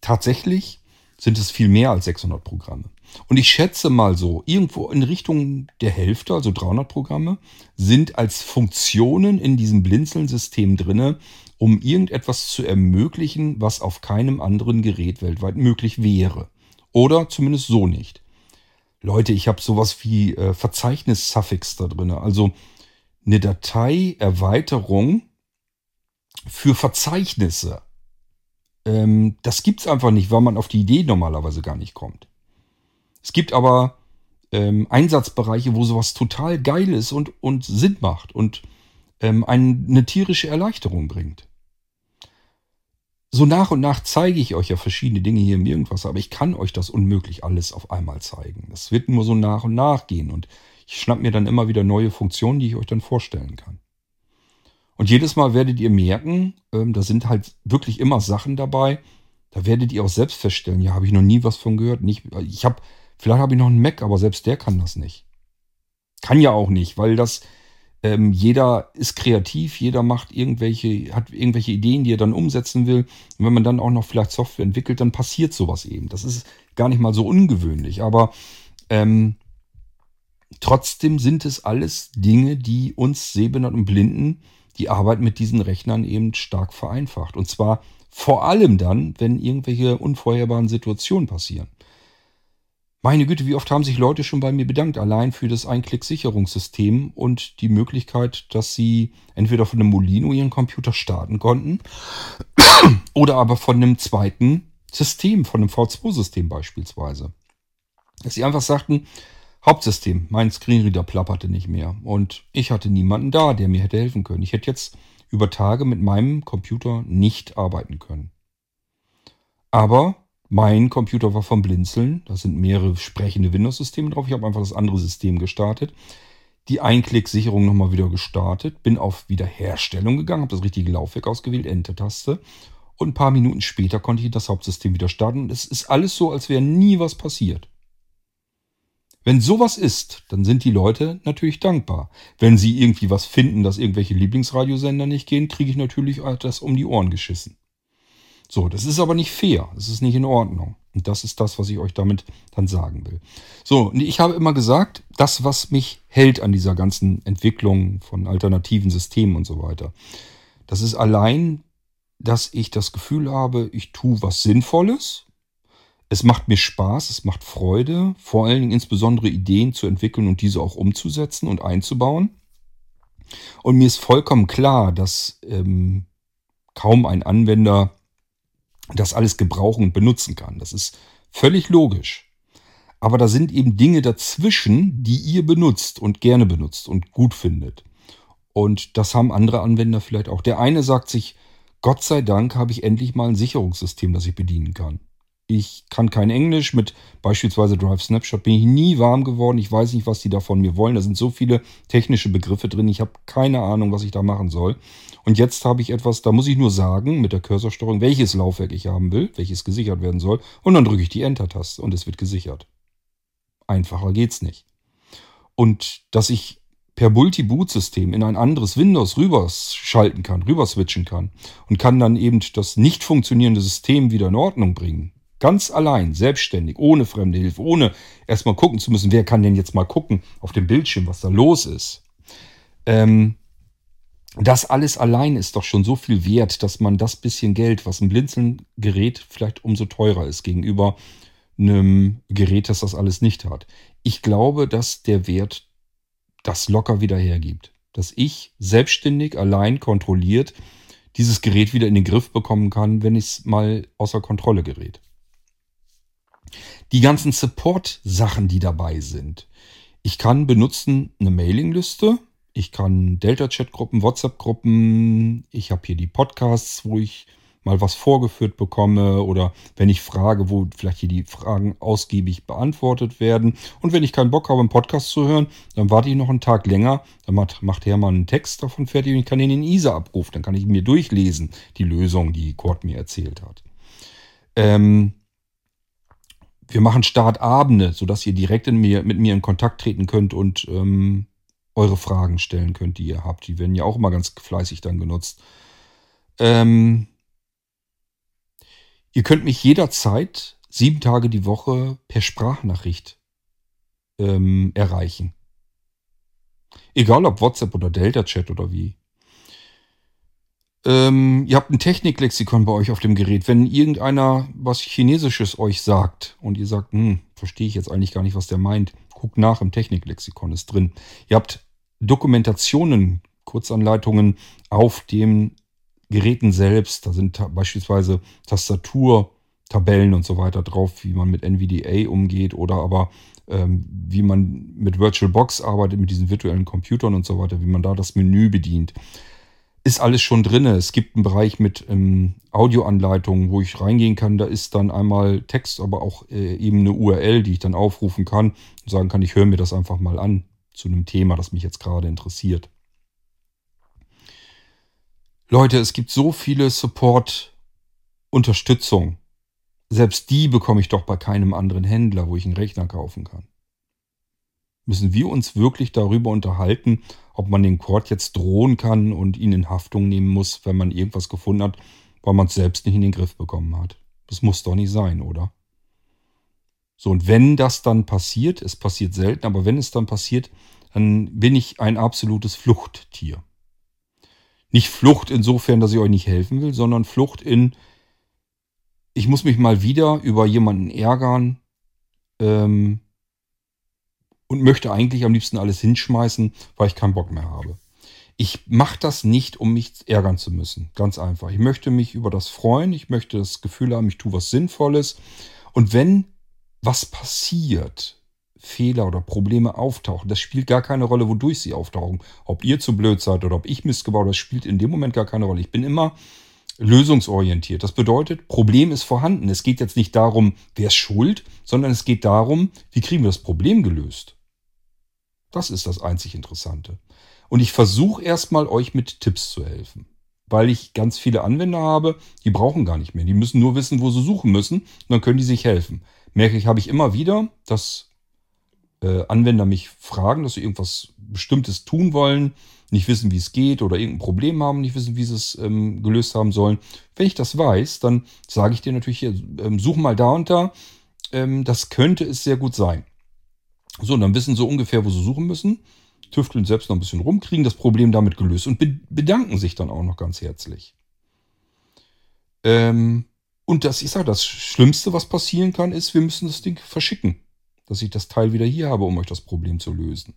tatsächlich sind es viel mehr als 600 Programme. Und ich schätze mal so, irgendwo in Richtung der Hälfte, also 300 Programme, sind als Funktionen in diesem Blinzeln-System drinne, um irgendetwas zu ermöglichen, was auf keinem anderen Gerät weltweit möglich wäre. Oder zumindest so nicht. Leute, ich habe sowas wie äh, Verzeichnis-Suffix da drin. Also eine Datei-Erweiterung für Verzeichnisse. Ähm, das gibt's einfach nicht, weil man auf die Idee normalerweise gar nicht kommt. Es gibt aber ähm, Einsatzbereiche, wo sowas total geil ist und, und Sinn macht und ähm, eine tierische Erleichterung bringt. So nach und nach zeige ich euch ja verschiedene Dinge hier im Irgendwas, aber ich kann euch das unmöglich alles auf einmal zeigen. Das wird nur so nach und nach gehen und ich schnapp mir dann immer wieder neue Funktionen, die ich euch dann vorstellen kann. Und jedes Mal werdet ihr merken, ähm, da sind halt wirklich immer Sachen dabei, da werdet ihr auch selbst feststellen, ja, habe ich noch nie was von gehört. Nicht, ich habe Vielleicht habe ich noch einen Mac, aber selbst der kann das nicht. Kann ja auch nicht, weil das ähm, jeder ist kreativ, jeder macht irgendwelche, hat irgendwelche Ideen, die er dann umsetzen will. Und wenn man dann auch noch vielleicht Software entwickelt, dann passiert sowas eben. Das ist gar nicht mal so ungewöhnlich. Aber ähm, trotzdem sind es alles Dinge, die uns Sehbehinderten und Blinden die Arbeit mit diesen Rechnern eben stark vereinfacht. Und zwar vor allem dann, wenn irgendwelche unvorherbaren Situationen passieren. Meine Güte, wie oft haben sich Leute schon bei mir bedankt, allein für das Einklick-Sicherungssystem und die Möglichkeit, dass sie entweder von einem Molino ihren Computer starten konnten oder aber von einem zweiten System, von einem V2-System beispielsweise. Dass sie einfach sagten, Hauptsystem, mein Screenreader plapperte nicht mehr und ich hatte niemanden da, der mir hätte helfen können. Ich hätte jetzt über Tage mit meinem Computer nicht arbeiten können. Aber mein Computer war vom Blinzeln. Da sind mehrere sprechende Windows-Systeme drauf. Ich habe einfach das andere System gestartet. Die Einklick-Sicherung nochmal wieder gestartet. Bin auf Wiederherstellung gegangen, habe das richtige Laufwerk ausgewählt, Enter-Taste. Und ein paar Minuten später konnte ich das Hauptsystem wieder starten. Es ist alles so, als wäre nie was passiert. Wenn sowas ist, dann sind die Leute natürlich dankbar. Wenn sie irgendwie was finden, dass irgendwelche Lieblingsradiosender nicht gehen, kriege ich natürlich das um die Ohren geschissen. So, das ist aber nicht fair. Das ist nicht in Ordnung. Und das ist das, was ich euch damit dann sagen will. So, und ich habe immer gesagt, das, was mich hält an dieser ganzen Entwicklung von alternativen Systemen und so weiter, das ist allein, dass ich das Gefühl habe, ich tue was Sinnvolles. Es macht mir Spaß, es macht Freude, vor allen Dingen insbesondere Ideen zu entwickeln und diese auch umzusetzen und einzubauen. Und mir ist vollkommen klar, dass ähm, kaum ein Anwender das alles gebrauchen und benutzen kann. Das ist völlig logisch. Aber da sind eben Dinge dazwischen, die ihr benutzt und gerne benutzt und gut findet. Und das haben andere Anwender vielleicht auch. Der eine sagt sich, Gott sei Dank habe ich endlich mal ein Sicherungssystem, das ich bedienen kann. Ich kann kein Englisch. Mit beispielsweise Drive Snapshot bin ich nie warm geworden. Ich weiß nicht, was die da von mir wollen. Da sind so viele technische Begriffe drin. Ich habe keine Ahnung, was ich da machen soll. Und jetzt habe ich etwas, da muss ich nur sagen, mit der Cursorsteuerung, welches Laufwerk ich haben will, welches gesichert werden soll. Und dann drücke ich die Enter-Taste und es wird gesichert. Einfacher geht's nicht. Und dass ich per Multi-Boot-System in ein anderes Windows rüberschalten kann, rüberswitchen kann und kann dann eben das nicht funktionierende System wieder in Ordnung bringen. Ganz allein, selbstständig, ohne fremde Hilfe, ohne erstmal gucken zu müssen, wer kann denn jetzt mal gucken auf dem Bildschirm, was da los ist. Ähm, das alles allein ist doch schon so viel wert, dass man das bisschen Geld, was ein Blinzeln-Gerät vielleicht umso teurer ist gegenüber einem Gerät, das das alles nicht hat. Ich glaube, dass der Wert das locker wieder hergibt. Dass ich selbstständig, allein kontrolliert dieses Gerät wieder in den Griff bekommen kann, wenn es mal außer Kontrolle gerät die ganzen Support-Sachen, die dabei sind. Ich kann benutzen eine Mailingliste, ich kann Delta-Chat-Gruppen, WhatsApp-Gruppen, ich habe hier die Podcasts, wo ich mal was vorgeführt bekomme oder wenn ich frage, wo vielleicht hier die Fragen ausgiebig beantwortet werden. Und wenn ich keinen Bock habe, einen Podcast zu hören, dann warte ich noch einen Tag länger. Dann macht, macht Hermann einen Text davon fertig und ich kann ihn in ISA abrufen. Dann kann ich mir durchlesen, die Lösung, die Kurt mir erzählt hat. Ähm, wir machen Startabende, sodass ihr direkt in mir, mit mir in Kontakt treten könnt und ähm, eure Fragen stellen könnt, die ihr habt. Die werden ja auch immer ganz fleißig dann genutzt. Ähm, ihr könnt mich jederzeit sieben Tage die Woche per Sprachnachricht ähm, erreichen. Egal ob WhatsApp oder Delta-Chat oder wie. Ähm, ihr habt ein Techniklexikon bei euch auf dem Gerät. Wenn irgendeiner was Chinesisches euch sagt und ihr sagt, hm, verstehe ich jetzt eigentlich gar nicht, was der meint, guckt nach im Techniklexikon, ist drin. Ihr habt Dokumentationen, Kurzanleitungen auf den Geräten selbst. Da sind beispielsweise Tastaturtabellen und so weiter drauf, wie man mit NVDA umgeht oder aber ähm, wie man mit VirtualBox arbeitet, mit diesen virtuellen Computern und so weiter, wie man da das Menü bedient ist alles schon drin. Es gibt einen Bereich mit ähm, Audioanleitungen, wo ich reingehen kann. Da ist dann einmal Text, aber auch äh, eben eine URL, die ich dann aufrufen kann und sagen kann, ich höre mir das einfach mal an zu einem Thema, das mich jetzt gerade interessiert. Leute, es gibt so viele Support-Unterstützung. Selbst die bekomme ich doch bei keinem anderen Händler, wo ich einen Rechner kaufen kann müssen wir uns wirklich darüber unterhalten, ob man den Cord jetzt drohen kann und ihn in Haftung nehmen muss, wenn man irgendwas gefunden hat, weil man es selbst nicht in den Griff bekommen hat. Das muss doch nicht sein, oder? So, und wenn das dann passiert, es passiert selten, aber wenn es dann passiert, dann bin ich ein absolutes Fluchttier. Nicht Flucht insofern, dass ich euch nicht helfen will, sondern Flucht in, ich muss mich mal wieder über jemanden ärgern, ähm, und möchte eigentlich am liebsten alles hinschmeißen, weil ich keinen Bock mehr habe. Ich mache das nicht, um mich ärgern zu müssen. Ganz einfach. Ich möchte mich über das freuen. Ich möchte das Gefühl haben, ich tue was Sinnvolles. Und wenn was passiert, Fehler oder Probleme auftauchen, das spielt gar keine Rolle, wodurch sie auftauchen. Ob ihr zu blöd seid oder ob ich Mist gebaut habe, das spielt in dem Moment gar keine Rolle. Ich bin immer lösungsorientiert. Das bedeutet, Problem ist vorhanden. Es geht jetzt nicht darum, wer ist schuld, sondern es geht darum, wie kriegen wir das Problem gelöst. Das ist das einzig Interessante. Und ich versuche erstmal euch mit Tipps zu helfen. Weil ich ganz viele Anwender habe, die brauchen gar nicht mehr. Die müssen nur wissen, wo sie suchen müssen. Und dann können die sich helfen. Merke ich, habe ich immer wieder, dass äh, Anwender mich fragen, dass sie irgendwas Bestimmtes tun wollen, nicht wissen, wie es geht oder irgendein Problem haben, nicht wissen, wie sie es ähm, gelöst haben sollen. Wenn ich das weiß, dann sage ich dir natürlich hier, ähm, such mal da und da. Ähm, das könnte es sehr gut sein. So, und dann wissen sie ungefähr, wo sie suchen müssen, tüfteln selbst noch ein bisschen rum, kriegen das Problem damit gelöst und be bedanken sich dann auch noch ganz herzlich. Ähm, und das, ich sage, das Schlimmste, was passieren kann, ist, wir müssen das Ding verschicken, dass ich das Teil wieder hier habe, um euch das Problem zu lösen.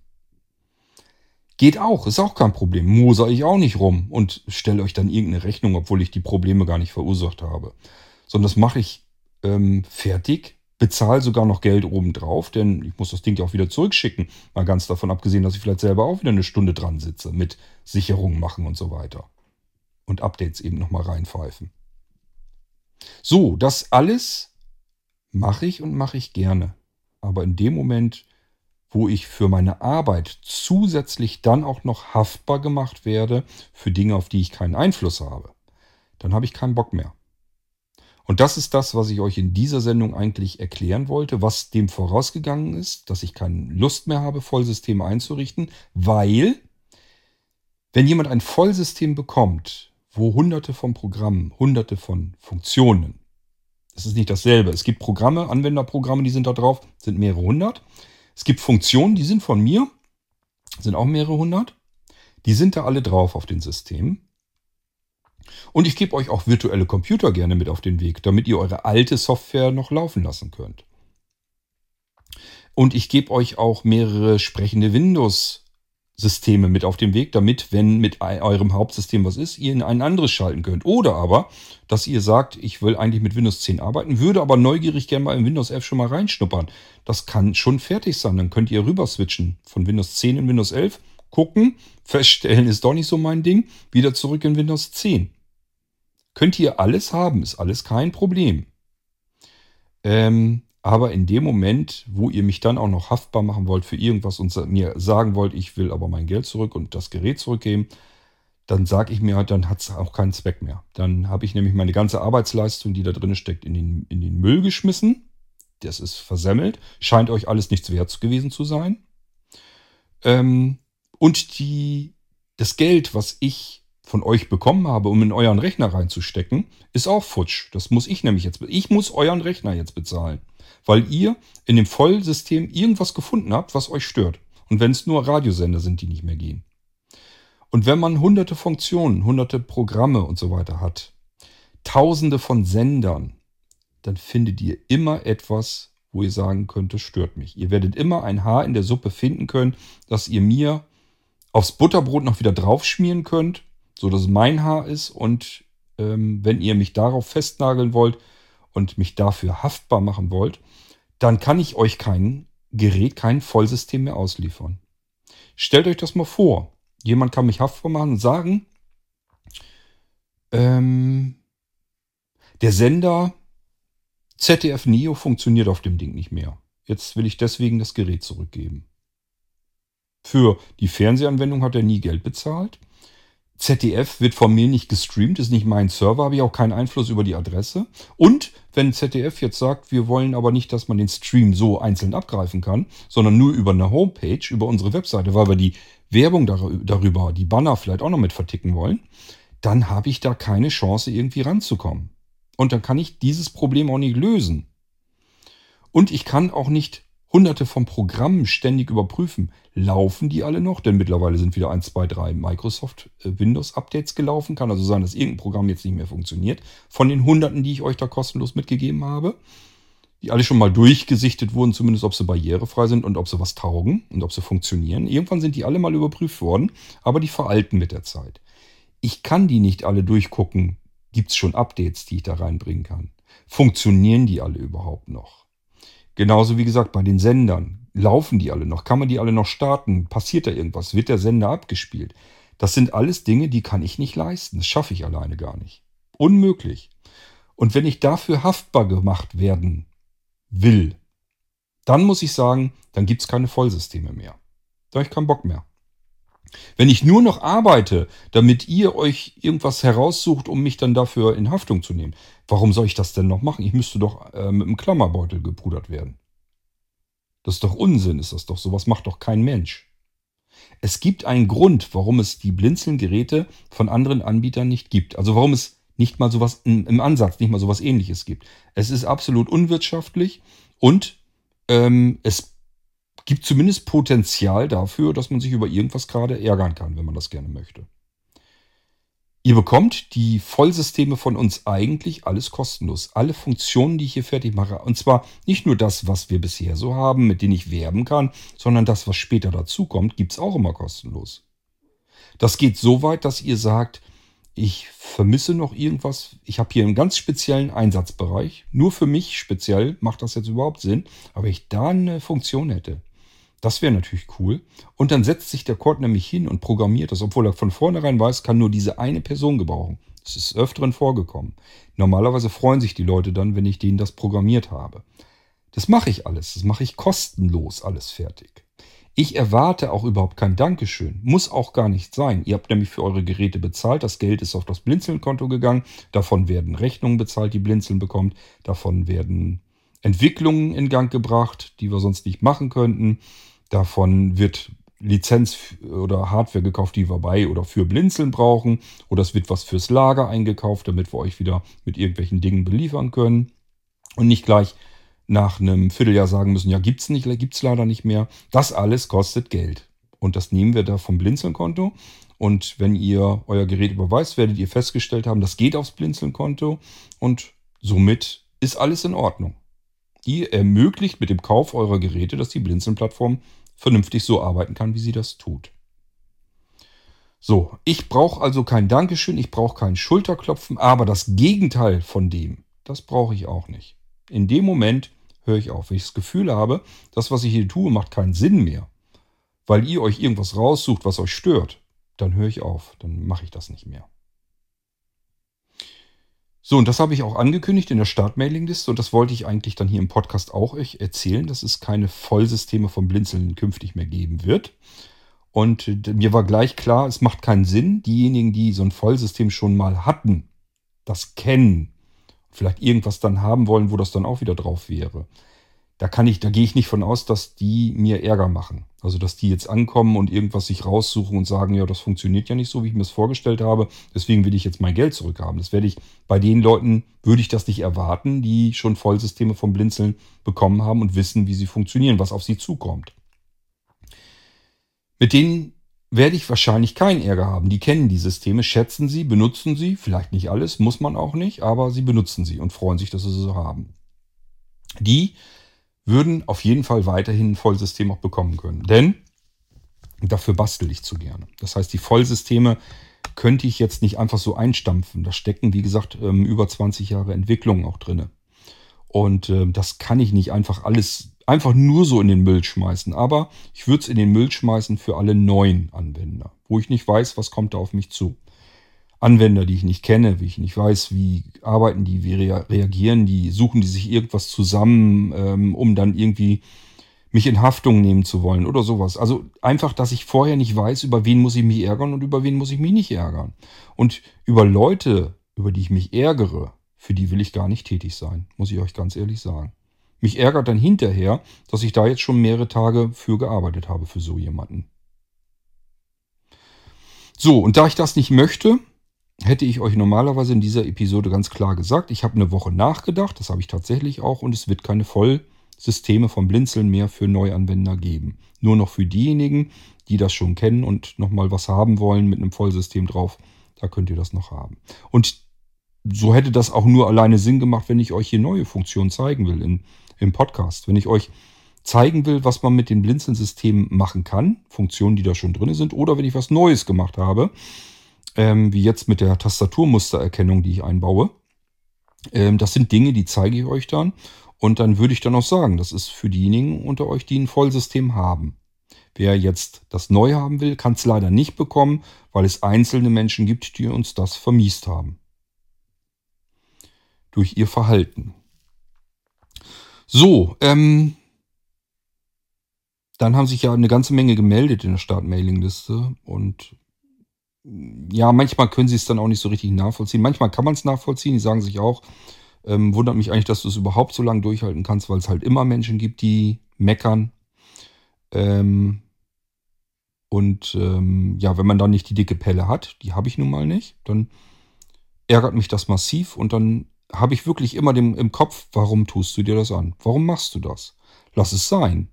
Geht auch, ist auch kein Problem. Moser ich auch nicht rum und stelle euch dann irgendeine Rechnung, obwohl ich die Probleme gar nicht verursacht habe. Sondern das mache ich ähm, fertig bezahle sogar noch Geld obendrauf, denn ich muss das Ding ja auch wieder zurückschicken. Mal ganz davon abgesehen, dass ich vielleicht selber auch wieder eine Stunde dran sitze mit Sicherungen machen und so weiter. Und Updates eben nochmal reinpfeifen. So, das alles mache ich und mache ich gerne. Aber in dem Moment, wo ich für meine Arbeit zusätzlich dann auch noch haftbar gemacht werde für Dinge, auf die ich keinen Einfluss habe, dann habe ich keinen Bock mehr. Und das ist das, was ich euch in dieser Sendung eigentlich erklären wollte, was dem vorausgegangen ist, dass ich keine Lust mehr habe, Vollsysteme einzurichten, weil wenn jemand ein Vollsystem bekommt, wo hunderte von Programmen, hunderte von Funktionen, das ist nicht dasselbe. Es gibt Programme, Anwenderprogramme, die sind da drauf, sind mehrere hundert. Es gibt Funktionen, die sind von mir, sind auch mehrere hundert. Die sind da alle drauf auf den Systemen. Und ich gebe euch auch virtuelle Computer gerne mit auf den Weg, damit ihr eure alte Software noch laufen lassen könnt. Und ich gebe euch auch mehrere sprechende Windows-Systeme mit auf den Weg, damit, wenn mit eurem Hauptsystem was ist, ihr in ein anderes schalten könnt. Oder aber, dass ihr sagt, ich will eigentlich mit Windows 10 arbeiten, würde aber neugierig gerne mal in Windows 11 schon mal reinschnuppern. Das kann schon fertig sein. Dann könnt ihr rüber switchen von Windows 10 in Windows 11, gucken, feststellen, ist doch nicht so mein Ding, wieder zurück in Windows 10. Könnt ihr alles haben, ist alles kein Problem. Ähm, aber in dem Moment, wo ihr mich dann auch noch haftbar machen wollt für irgendwas und mir sagen wollt, ich will aber mein Geld zurück und das Gerät zurückgeben, dann sage ich mir halt, dann hat es auch keinen Zweck mehr. Dann habe ich nämlich meine ganze Arbeitsleistung, die da drin steckt, in den, in den Müll geschmissen. Das ist versemmelt. Scheint euch alles nichts wert gewesen zu sein. Ähm, und die, das Geld, was ich von euch bekommen habe, um in euren Rechner reinzustecken, ist auch futsch. Das muss ich nämlich jetzt. Ich muss euren Rechner jetzt bezahlen, weil ihr in dem Vollsystem irgendwas gefunden habt, was euch stört. Und wenn es nur Radiosender sind, die nicht mehr gehen. Und wenn man hunderte Funktionen, hunderte Programme und so weiter hat, tausende von Sendern, dann findet ihr immer etwas, wo ihr sagen könnt, das stört mich. Ihr werdet immer ein Haar in der Suppe finden können, das ihr mir aufs Butterbrot noch wieder draufschmieren könnt, so dass es mein Haar ist. Und ähm, wenn ihr mich darauf festnageln wollt und mich dafür haftbar machen wollt, dann kann ich euch kein Gerät, kein Vollsystem mehr ausliefern. Stellt euch das mal vor jemand kann mich haftbar machen und sagen, ähm, der Sender ZDF Neo funktioniert auf dem Ding nicht mehr. Jetzt will ich deswegen das Gerät zurückgeben. Für die Fernsehanwendung hat er nie Geld bezahlt. ZDF wird von mir nicht gestreamt, ist nicht mein Server, habe ich auch keinen Einfluss über die Adresse. Und wenn ZDF jetzt sagt, wir wollen aber nicht, dass man den Stream so einzeln abgreifen kann, sondern nur über eine Homepage, über unsere Webseite, weil wir die Werbung darüber, die Banner vielleicht auch noch mit verticken wollen, dann habe ich da keine Chance, irgendwie ranzukommen. Und dann kann ich dieses Problem auch nicht lösen. Und ich kann auch nicht hunderte von Programmen ständig überprüfen. Laufen die alle noch? Denn mittlerweile sind wieder 1, 2, 3 Microsoft äh, Windows Updates gelaufen. Kann also sein, dass irgendein Programm jetzt nicht mehr funktioniert. Von den hunderten, die ich euch da kostenlos mitgegeben habe die alle schon mal durchgesichtet wurden, zumindest ob sie barrierefrei sind und ob sie was taugen und ob sie funktionieren. Irgendwann sind die alle mal überprüft worden, aber die veralten mit der Zeit. Ich kann die nicht alle durchgucken. Gibt es schon Updates, die ich da reinbringen kann? Funktionieren die alle überhaupt noch? Genauso wie gesagt bei den Sendern. Laufen die alle noch? Kann man die alle noch starten? Passiert da irgendwas? Wird der Sender abgespielt? Das sind alles Dinge, die kann ich nicht leisten. Das schaffe ich alleine gar nicht. Unmöglich. Und wenn ich dafür haftbar gemacht werden will, dann muss ich sagen, dann gibt es keine Vollsysteme mehr. Da habe ich keinen Bock mehr. Wenn ich nur noch arbeite, damit ihr euch irgendwas heraussucht, um mich dann dafür in Haftung zu nehmen, warum soll ich das denn noch machen? Ich müsste doch äh, mit einem Klammerbeutel gepudert werden. Das ist doch Unsinn, ist das doch. Sowas macht doch kein Mensch. Es gibt einen Grund, warum es die Blinzeln-Geräte von anderen Anbietern nicht gibt. Also warum es nicht mal sowas im Ansatz, nicht mal sowas ähnliches gibt. Es ist absolut unwirtschaftlich und ähm, es gibt zumindest Potenzial dafür, dass man sich über irgendwas gerade ärgern kann, wenn man das gerne möchte. Ihr bekommt die Vollsysteme von uns eigentlich alles kostenlos. Alle Funktionen, die ich hier fertig mache. Und zwar nicht nur das, was wir bisher so haben, mit denen ich werben kann, sondern das, was später dazukommt, gibt es auch immer kostenlos. Das geht so weit, dass ihr sagt, ich vermisse noch irgendwas. Ich habe hier einen ganz speziellen Einsatzbereich. Nur für mich speziell macht das jetzt überhaupt Sinn. Aber ich da eine Funktion hätte, das wäre natürlich cool. Und dann setzt sich der Cord nämlich hin und programmiert das, obwohl er von vornherein weiß, kann nur diese eine Person gebrauchen. Das ist öfteren vorgekommen. Normalerweise freuen sich die Leute dann, wenn ich denen das programmiert habe. Das mache ich alles. Das mache ich kostenlos alles fertig. Ich erwarte auch überhaupt kein Dankeschön. Muss auch gar nicht sein. Ihr habt nämlich für eure Geräte bezahlt. Das Geld ist auf das Blinzeln-Konto gegangen. Davon werden Rechnungen bezahlt, die Blinzeln bekommt. Davon werden Entwicklungen in Gang gebracht, die wir sonst nicht machen könnten. Davon wird Lizenz oder Hardware gekauft, die wir bei oder für Blinzeln brauchen. Oder es wird was fürs Lager eingekauft, damit wir euch wieder mit irgendwelchen Dingen beliefern können. Und nicht gleich nach einem Vierteljahr sagen müssen, ja, gibt's nicht, gibt's leider nicht mehr. Das alles kostet Geld. Und das nehmen wir da vom Blinzeln-Konto. Und wenn ihr euer Gerät überweist, werdet ihr festgestellt haben, das geht aufs Blinzeln-Konto und somit ist alles in Ordnung. Ihr ermöglicht mit dem Kauf eurer Geräte, dass die Blinzeln-Plattform vernünftig so arbeiten kann, wie sie das tut. So, ich brauche also kein Dankeschön, ich brauche kein Schulterklopfen, aber das Gegenteil von dem, das brauche ich auch nicht. In dem Moment höre ich auf. Wenn ich das Gefühl habe, das, was ich hier tue, macht keinen Sinn mehr, weil ihr euch irgendwas raussucht, was euch stört, dann höre ich auf. Dann mache ich das nicht mehr. So, und das habe ich auch angekündigt in der Startmailingliste und das wollte ich eigentlich dann hier im Podcast auch euch erzählen, dass es keine Vollsysteme vom Blinzeln künftig mehr geben wird. Und äh, mir war gleich klar, es macht keinen Sinn. Diejenigen, die so ein Vollsystem schon mal hatten, das kennen, vielleicht irgendwas dann haben wollen, wo das dann auch wieder drauf wäre da kann ich, da gehe ich nicht von aus, dass die mir Ärger machen. Also dass die jetzt ankommen und irgendwas sich raussuchen und sagen, ja, das funktioniert ja nicht so, wie ich mir es vorgestellt habe, deswegen will ich jetzt mein Geld zurückhaben. Das werde ich bei den Leuten, würde ich das nicht erwarten, die schon Vollsysteme vom Blinzeln bekommen haben und wissen, wie sie funktionieren, was auf sie zukommt. Mit denen werde ich wahrscheinlich keinen Ärger haben. Die kennen die Systeme, schätzen sie, benutzen sie, vielleicht nicht alles, muss man auch nicht, aber sie benutzen sie und freuen sich, dass sie sie so haben. Die würden auf jeden Fall weiterhin ein Vollsystem auch bekommen können. Denn dafür bastel ich zu gerne. Das heißt, die Vollsysteme könnte ich jetzt nicht einfach so einstampfen. Da stecken, wie gesagt, ähm, über 20 Jahre Entwicklung auch drin. Und äh, das kann ich nicht einfach alles einfach nur so in den Müll schmeißen. Aber ich würde es in den Müll schmeißen für alle neuen Anwender, wo ich nicht weiß, was kommt da auf mich zu. Anwender, die ich nicht kenne, wie ich nicht weiß, wie arbeiten die, wie reagieren die, suchen die sich irgendwas zusammen, ähm, um dann irgendwie mich in Haftung nehmen zu wollen oder sowas. Also einfach, dass ich vorher nicht weiß, über wen muss ich mich ärgern und über wen muss ich mich nicht ärgern. Und über Leute, über die ich mich ärgere, für die will ich gar nicht tätig sein, muss ich euch ganz ehrlich sagen. Mich ärgert dann hinterher, dass ich da jetzt schon mehrere Tage für gearbeitet habe, für so jemanden. So, und da ich das nicht möchte, hätte ich euch normalerweise in dieser Episode ganz klar gesagt, ich habe eine Woche nachgedacht, das habe ich tatsächlich auch, und es wird keine Vollsysteme vom Blinzeln mehr für Neuanwender geben. Nur noch für diejenigen, die das schon kennen und nochmal was haben wollen mit einem Vollsystem drauf, da könnt ihr das noch haben. Und so hätte das auch nur alleine Sinn gemacht, wenn ich euch hier neue Funktionen zeigen will in, im Podcast. Wenn ich euch zeigen will, was man mit den Blinzeln-Systemen machen kann, Funktionen, die da schon drin sind, oder wenn ich was Neues gemacht habe, ähm, wie jetzt mit der Tastaturmustererkennung, die ich einbaue. Ähm, das sind Dinge, die zeige ich euch dann. Und dann würde ich dann auch sagen, das ist für diejenigen unter euch, die ein Vollsystem haben. Wer jetzt das neu haben will, kann es leider nicht bekommen, weil es einzelne Menschen gibt, die uns das vermiest haben. Durch ihr Verhalten. So, ähm, dann haben sich ja eine ganze Menge gemeldet in der Start-Mailing-Liste und ja, manchmal können sie es dann auch nicht so richtig nachvollziehen. Manchmal kann man es nachvollziehen. Die sagen sich auch, ähm, wundert mich eigentlich, dass du es überhaupt so lange durchhalten kannst, weil es halt immer Menschen gibt, die meckern. Ähm, und ähm, ja, wenn man dann nicht die dicke Pelle hat, die habe ich nun mal nicht, dann ärgert mich das massiv und dann habe ich wirklich immer dem, im Kopf, warum tust du dir das an? Warum machst du das? Lass es sein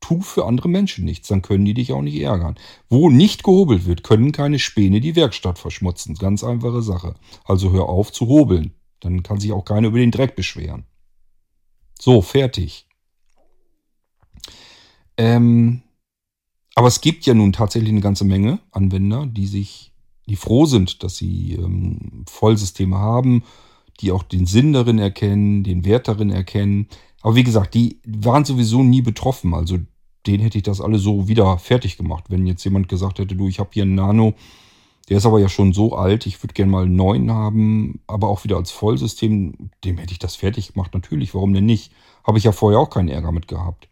tu für andere Menschen nichts, dann können die dich auch nicht ärgern. Wo nicht gehobelt wird, können keine Späne die Werkstatt verschmutzen. Ganz einfache Sache. Also hör auf zu hobeln. Dann kann sich auch keiner über den Dreck beschweren. So, fertig. Ähm, aber es gibt ja nun tatsächlich eine ganze Menge Anwender, die sich, die froh sind, dass sie ähm, Vollsysteme haben, die auch den Sinn darin erkennen, den Wert darin erkennen. Aber wie gesagt, die waren sowieso nie betroffen. Also den hätte ich das alle so wieder fertig gemacht. Wenn jetzt jemand gesagt hätte, du, ich habe hier einen Nano, der ist aber ja schon so alt, ich würde gerne mal einen neuen haben, aber auch wieder als Vollsystem, dem hätte ich das fertig gemacht. Natürlich, warum denn nicht? Habe ich ja vorher auch keinen Ärger mit gehabt.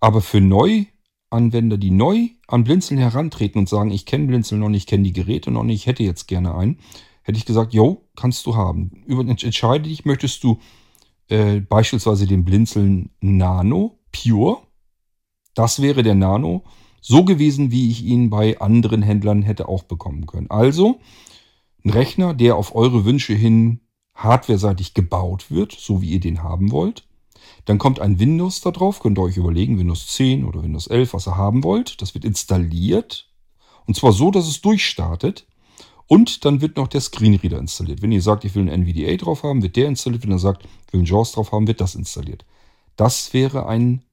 Aber für Neuanwender, die neu an Blinzeln herantreten und sagen, ich kenne Blinzeln noch nicht, ich kenne die Geräte noch nicht, ich hätte jetzt gerne einen, hätte ich gesagt, jo, kannst du haben. Über, entscheide dich, möchtest du äh, beispielsweise den Blinzeln Nano Pure das wäre der Nano so gewesen, wie ich ihn bei anderen Händlern hätte auch bekommen können. Also ein Rechner, der auf eure Wünsche hin hardwareseitig gebaut wird, so wie ihr den haben wollt. Dann kommt ein Windows da drauf, könnt ihr euch überlegen, Windows 10 oder Windows 11, was ihr haben wollt. Das wird installiert und zwar so, dass es durchstartet. Und dann wird noch der Screenreader installiert. Wenn ihr sagt, ich will einen NVDA drauf haben, wird der installiert. Wenn ihr sagt, ich will einen JAWS drauf haben, wird das installiert. Das wäre ein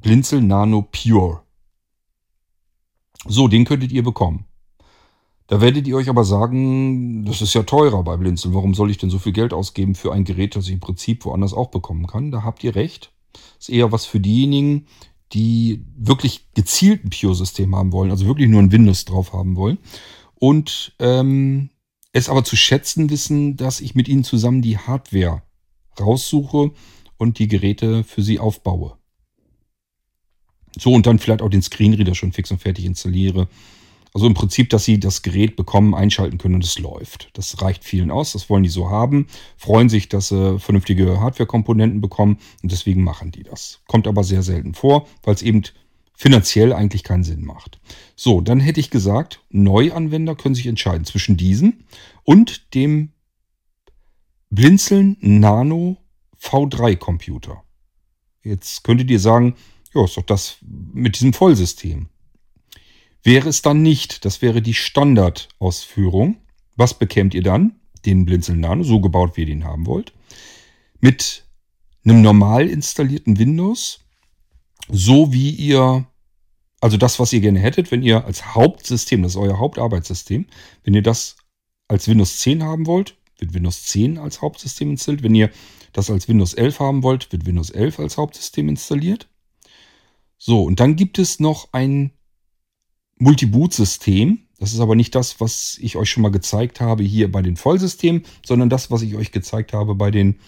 Blinzel Nano Pure. So, den könntet ihr bekommen. Da werdet ihr euch aber sagen, das ist ja teurer bei Blinzeln. Warum soll ich denn so viel Geld ausgeben für ein Gerät, das ich im Prinzip woanders auch bekommen kann? Da habt ihr recht. Ist eher was für diejenigen, die wirklich gezielt ein Pure-System haben wollen, also wirklich nur ein Windows drauf haben wollen. Und ähm, es aber zu schätzen wissen, dass ich mit ihnen zusammen die Hardware raussuche und die Geräte für sie aufbaue. So und dann vielleicht auch den Screenreader schon fix und fertig installiere. Also im Prinzip, dass sie das Gerät bekommen, einschalten können und es läuft. Das reicht vielen aus, das wollen die so haben, freuen sich, dass sie vernünftige Hardware-Komponenten bekommen und deswegen machen die das. Kommt aber sehr selten vor, weil es eben finanziell eigentlich keinen Sinn macht. So, dann hätte ich gesagt, Neuanwender können sich entscheiden zwischen diesen und dem Blinzeln Nano V3 Computer. Jetzt könntet ihr sagen, ja, ist doch das mit diesem Vollsystem. Wäre es dann nicht, das wäre die Standardausführung. Was bekämt ihr dann? Den Blinzeln Nano, so gebaut, wie ihr den haben wollt. Mit einem normal installierten Windows, so wie ihr, also das, was ihr gerne hättet, wenn ihr als Hauptsystem, das ist euer Hauptarbeitssystem, wenn ihr das als Windows 10 haben wollt, wird Windows 10 als Hauptsystem installiert. Wenn ihr das als Windows 11 haben wollt, wird Windows 11 als Hauptsystem installiert. So, und dann gibt es noch ein Multiboot-System. Das ist aber nicht das, was ich euch schon mal gezeigt habe hier bei den Vollsystemen, sondern das, was ich euch gezeigt habe bei den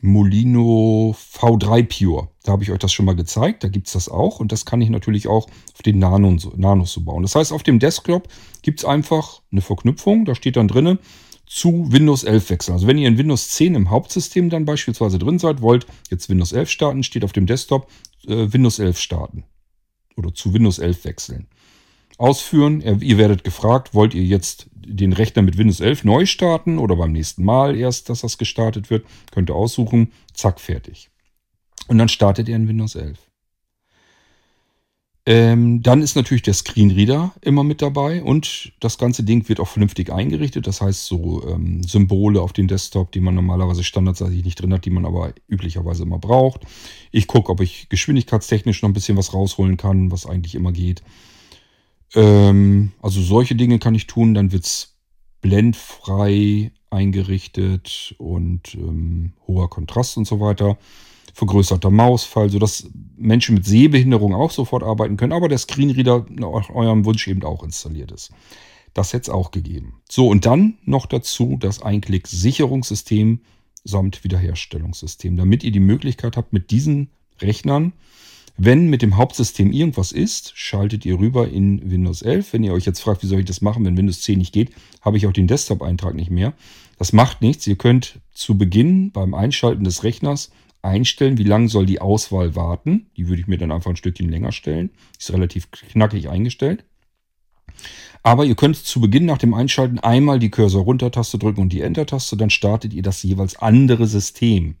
Molino V3 Pure. Da habe ich euch das schon mal gezeigt. Da gibt es das auch. Und das kann ich natürlich auch auf den Nanos so, Nanos so bauen. Das heißt, auf dem Desktop gibt es einfach eine Verknüpfung. Da steht dann drinne zu Windows 11 wechseln. Also wenn ihr in Windows 10 im Hauptsystem dann beispielsweise drin seid, wollt jetzt Windows 11 starten, steht auf dem Desktop äh, Windows 11 starten. Oder zu Windows 11 wechseln. Ausführen, ihr werdet gefragt, wollt ihr jetzt den Rechner mit Windows 11 neu starten oder beim nächsten Mal erst, dass das gestartet wird. Könnt ihr aussuchen, zack, fertig. Und dann startet ihr in Windows 11. Ähm, dann ist natürlich der Screenreader immer mit dabei und das ganze Ding wird auch vernünftig eingerichtet. Das heißt, so ähm, Symbole auf den Desktop, die man normalerweise standardseitig nicht drin hat, die man aber üblicherweise immer braucht. Ich gucke, ob ich geschwindigkeitstechnisch noch ein bisschen was rausholen kann, was eigentlich immer geht. Ähm, also solche Dinge kann ich tun. Dann wird es blendfrei eingerichtet und ähm, hoher Kontrast und so weiter vergrößerter Mausfall, sodass Menschen mit Sehbehinderung auch sofort arbeiten können, aber der Screenreader nach eurem Wunsch eben auch installiert ist. Das hätte es auch gegeben. So, und dann noch dazu das Einklick-Sicherungssystem samt Wiederherstellungssystem, damit ihr die Möglichkeit habt, mit diesen Rechnern, wenn mit dem Hauptsystem irgendwas ist, schaltet ihr rüber in Windows 11. Wenn ihr euch jetzt fragt, wie soll ich das machen, wenn Windows 10 nicht geht, habe ich auch den Desktop-Eintrag nicht mehr. Das macht nichts. Ihr könnt zu Beginn beim Einschalten des Rechners einstellen, wie lange soll die Auswahl warten. Die würde ich mir dann einfach ein Stückchen länger stellen. Ist relativ knackig eingestellt. Aber ihr könnt zu Beginn nach dem Einschalten einmal die Cursor-Runter-Taste drücken und die Enter-Taste, dann startet ihr das jeweils andere System.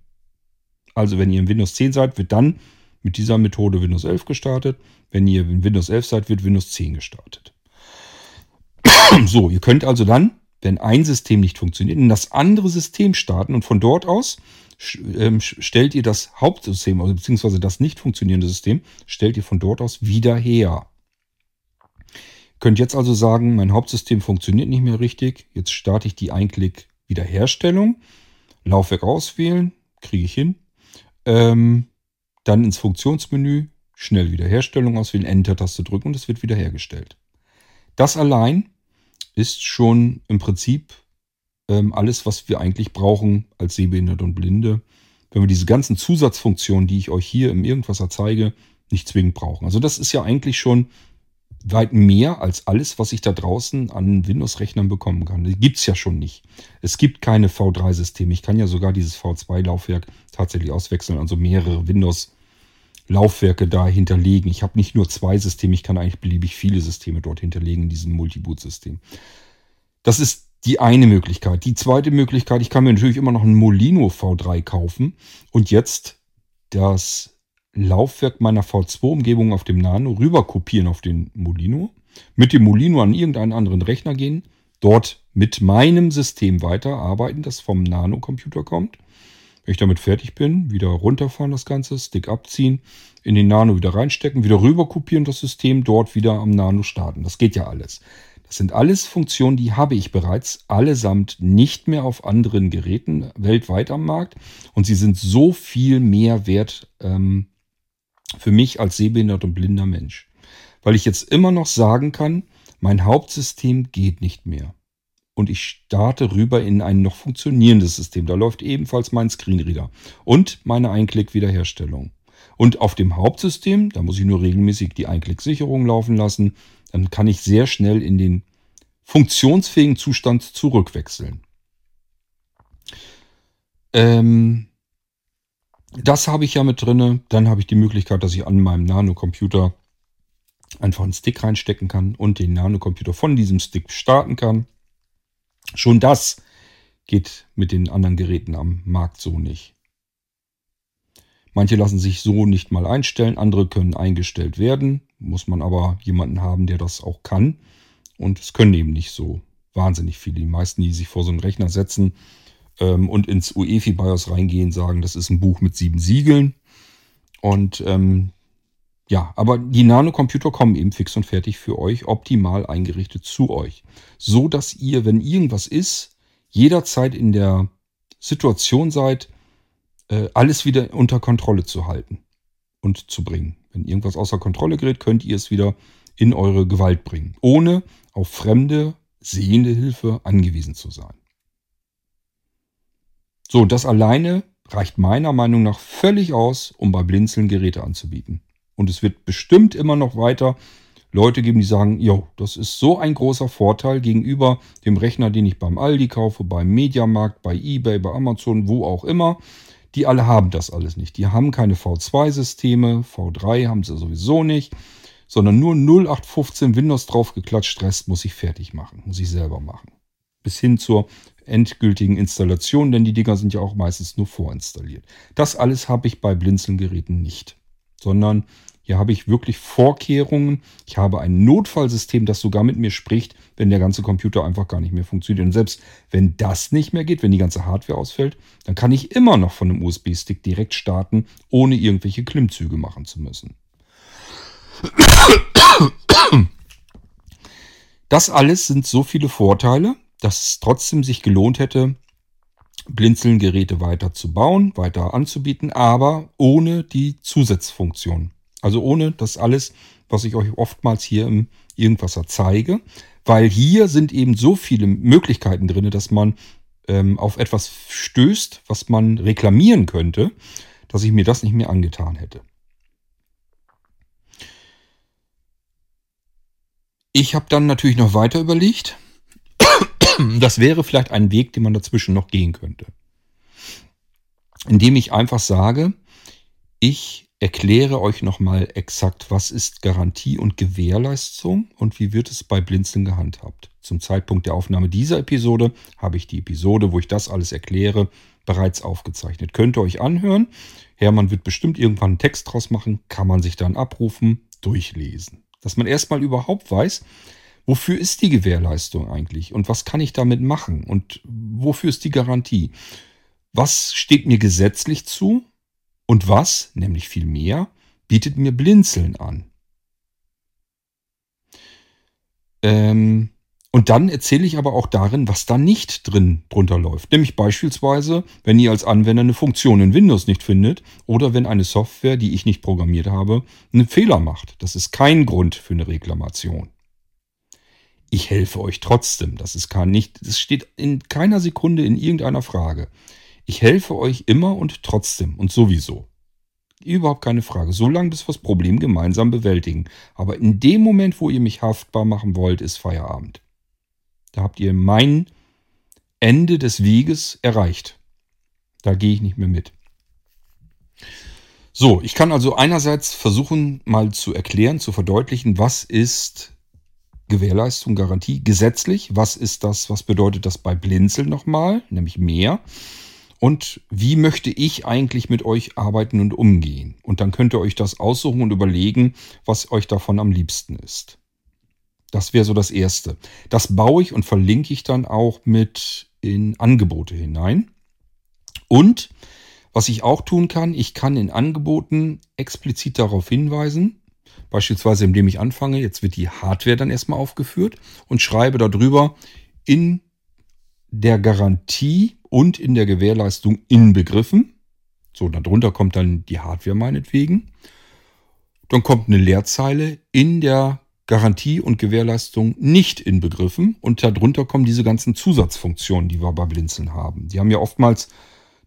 Also wenn ihr in Windows 10 seid, wird dann mit dieser Methode Windows 11 gestartet. Wenn ihr in Windows 11 seid, wird Windows 10 gestartet. so, ihr könnt also dann, wenn ein System nicht funktioniert, in das andere System starten und von dort aus ähm, stellt ihr das Hauptsystem, also beziehungsweise das nicht funktionierende System, stellt ihr von dort aus wieder her. Ihr könnt jetzt also sagen, mein Hauptsystem funktioniert nicht mehr richtig. Jetzt starte ich die Einklick-Wiederherstellung. Laufwerk auswählen, kriege ich hin. Ähm, dann ins Funktionsmenü, schnell Wiederherstellung auswählen, Enter-Taste drücken und es wird wiederhergestellt. Das allein ist schon im Prinzip alles, was wir eigentlich brauchen als Sehbehinderte und Blinde. Wenn wir diese ganzen Zusatzfunktionen, die ich euch hier im Irgendwas zeige, nicht zwingend brauchen. Also das ist ja eigentlich schon weit mehr als alles, was ich da draußen an Windows-Rechnern bekommen kann. Die gibt es ja schon nicht. Es gibt keine V3-Systeme. Ich kann ja sogar dieses V2-Laufwerk tatsächlich auswechseln, also mehrere Windows-Laufwerke da hinterlegen. Ich habe nicht nur zwei Systeme, ich kann eigentlich beliebig viele Systeme dort hinterlegen in diesem Multiboot-System. Das ist die eine Möglichkeit. Die zweite Möglichkeit, ich kann mir natürlich immer noch ein Molino V3 kaufen und jetzt das Laufwerk meiner V2-Umgebung auf dem Nano rüber kopieren auf den Molino, mit dem Molino an irgendeinen anderen Rechner gehen, dort mit meinem System weiterarbeiten, das vom Nano-Computer kommt. Wenn ich damit fertig bin, wieder runterfahren das Ganze, Stick abziehen, in den Nano wieder reinstecken, wieder rüber kopieren das System, dort wieder am Nano starten. Das geht ja alles. Das sind alles Funktionen, die habe ich bereits allesamt nicht mehr auf anderen Geräten weltweit am Markt. Und sie sind so viel mehr wert ähm, für mich als sehbehindert und blinder Mensch. Weil ich jetzt immer noch sagen kann, mein Hauptsystem geht nicht mehr. und ich starte rüber in ein noch funktionierendes System. Da läuft ebenfalls mein Screenreader und meine Einklick-Wiederherstellung. Und auf dem Hauptsystem, da muss ich nur regelmäßig die Einklick-Sicherung laufen lassen, dann kann ich sehr schnell in den funktionsfähigen Zustand zurückwechseln. Ähm, das habe ich ja mit drinne. Dann habe ich die Möglichkeit, dass ich an meinem Nano-Computer einfach einen Stick reinstecken kann und den Nano-Computer von diesem Stick starten kann. Schon das geht mit den anderen Geräten am Markt so nicht. Manche lassen sich so nicht mal einstellen, andere können eingestellt werden. Muss man aber jemanden haben, der das auch kann. Und es können eben nicht so wahnsinnig viele. Die meisten, die sich vor so einen Rechner setzen ähm, und ins UEFI-BIOS reingehen, sagen, das ist ein Buch mit sieben Siegeln. Und ähm, ja, aber die Nanocomputer kommen eben fix und fertig für euch, optimal eingerichtet zu euch. So dass ihr, wenn irgendwas ist, jederzeit in der Situation seid, alles wieder unter Kontrolle zu halten und zu bringen. Wenn irgendwas außer Kontrolle gerät, könnt ihr es wieder in eure Gewalt bringen, ohne auf fremde, sehende Hilfe angewiesen zu sein. So, das alleine reicht meiner Meinung nach völlig aus, um bei Blinzeln Geräte anzubieten. Und es wird bestimmt immer noch weiter Leute geben, die sagen, jo, das ist so ein großer Vorteil gegenüber dem Rechner, den ich beim Aldi kaufe, beim Mediamarkt, bei eBay, bei Amazon, wo auch immer. Die alle haben das alles nicht. Die haben keine V2-Systeme, V3 haben sie sowieso nicht, sondern nur 0815 Windows draufgeklatscht, Rest muss ich fertig machen, muss ich selber machen. Bis hin zur endgültigen Installation, denn die Dinger sind ja auch meistens nur vorinstalliert. Das alles habe ich bei Blinzeln-Geräten nicht, sondern hier habe ich wirklich Vorkehrungen. Ich habe ein Notfallsystem, das sogar mit mir spricht, wenn der ganze Computer einfach gar nicht mehr funktioniert. Und selbst wenn das nicht mehr geht, wenn die ganze Hardware ausfällt, dann kann ich immer noch von einem USB-Stick direkt starten, ohne irgendwelche Klimmzüge machen zu müssen. Das alles sind so viele Vorteile, dass es trotzdem sich gelohnt hätte, Blinzeln-Geräte weiter zu bauen, weiter anzubieten, aber ohne die Zusatzfunktion. Also ohne das alles, was ich euch oftmals hier im Irgendwasser zeige. Weil hier sind eben so viele Möglichkeiten drin, dass man ähm, auf etwas stößt, was man reklamieren könnte, dass ich mir das nicht mehr angetan hätte. Ich habe dann natürlich noch weiter überlegt. Das wäre vielleicht ein Weg, den man dazwischen noch gehen könnte. Indem ich einfach sage, ich erkläre euch nochmal exakt, was ist Garantie und Gewährleistung und wie wird es bei Blinzeln gehandhabt. Zum Zeitpunkt der Aufnahme dieser Episode habe ich die Episode, wo ich das alles erkläre, bereits aufgezeichnet. Könnt ihr euch anhören. Hermann wird bestimmt irgendwann einen Text draus machen, kann man sich dann abrufen, durchlesen. Dass man erstmal überhaupt weiß, wofür ist die Gewährleistung eigentlich und was kann ich damit machen und wofür ist die Garantie. Was steht mir gesetzlich zu und was, nämlich viel mehr, bietet mir Blinzeln an? Ähm, und dann erzähle ich aber auch darin, was da nicht drin drunter läuft. Nämlich beispielsweise, wenn ihr als Anwender eine Funktion in Windows nicht findet oder wenn eine Software, die ich nicht programmiert habe, einen Fehler macht. Das ist kein Grund für eine Reklamation. Ich helfe euch trotzdem. Das ist gar nicht, das steht in keiner Sekunde in irgendeiner Frage. Ich helfe euch immer und trotzdem und sowieso. Überhaupt keine Frage. Solange bis wir das Problem gemeinsam bewältigen. Aber in dem Moment, wo ihr mich haftbar machen wollt, ist Feierabend. Da habt ihr mein Ende des Weges erreicht. Da gehe ich nicht mehr mit. So, ich kann also einerseits versuchen, mal zu erklären, zu verdeutlichen, was ist Gewährleistung, Garantie gesetzlich, was ist das, was bedeutet das bei Blinzeln nochmal, nämlich mehr und wie möchte ich eigentlich mit euch arbeiten und umgehen. Und dann könnt ihr euch das aussuchen und überlegen, was euch davon am liebsten ist. Das wäre so das Erste. Das baue ich und verlinke ich dann auch mit in Angebote hinein. Und was ich auch tun kann, ich kann in Angeboten explizit darauf hinweisen, beispielsweise indem ich anfange, jetzt wird die Hardware dann erstmal aufgeführt und schreibe darüber in der Garantie und in der Gewährleistung inbegriffen. So, darunter kommt dann die Hardware meinetwegen. Dann kommt eine Leerzeile in der Garantie und Gewährleistung nicht inbegriffen und darunter kommen diese ganzen Zusatzfunktionen, die wir bei Blinzeln haben. Die haben ja oftmals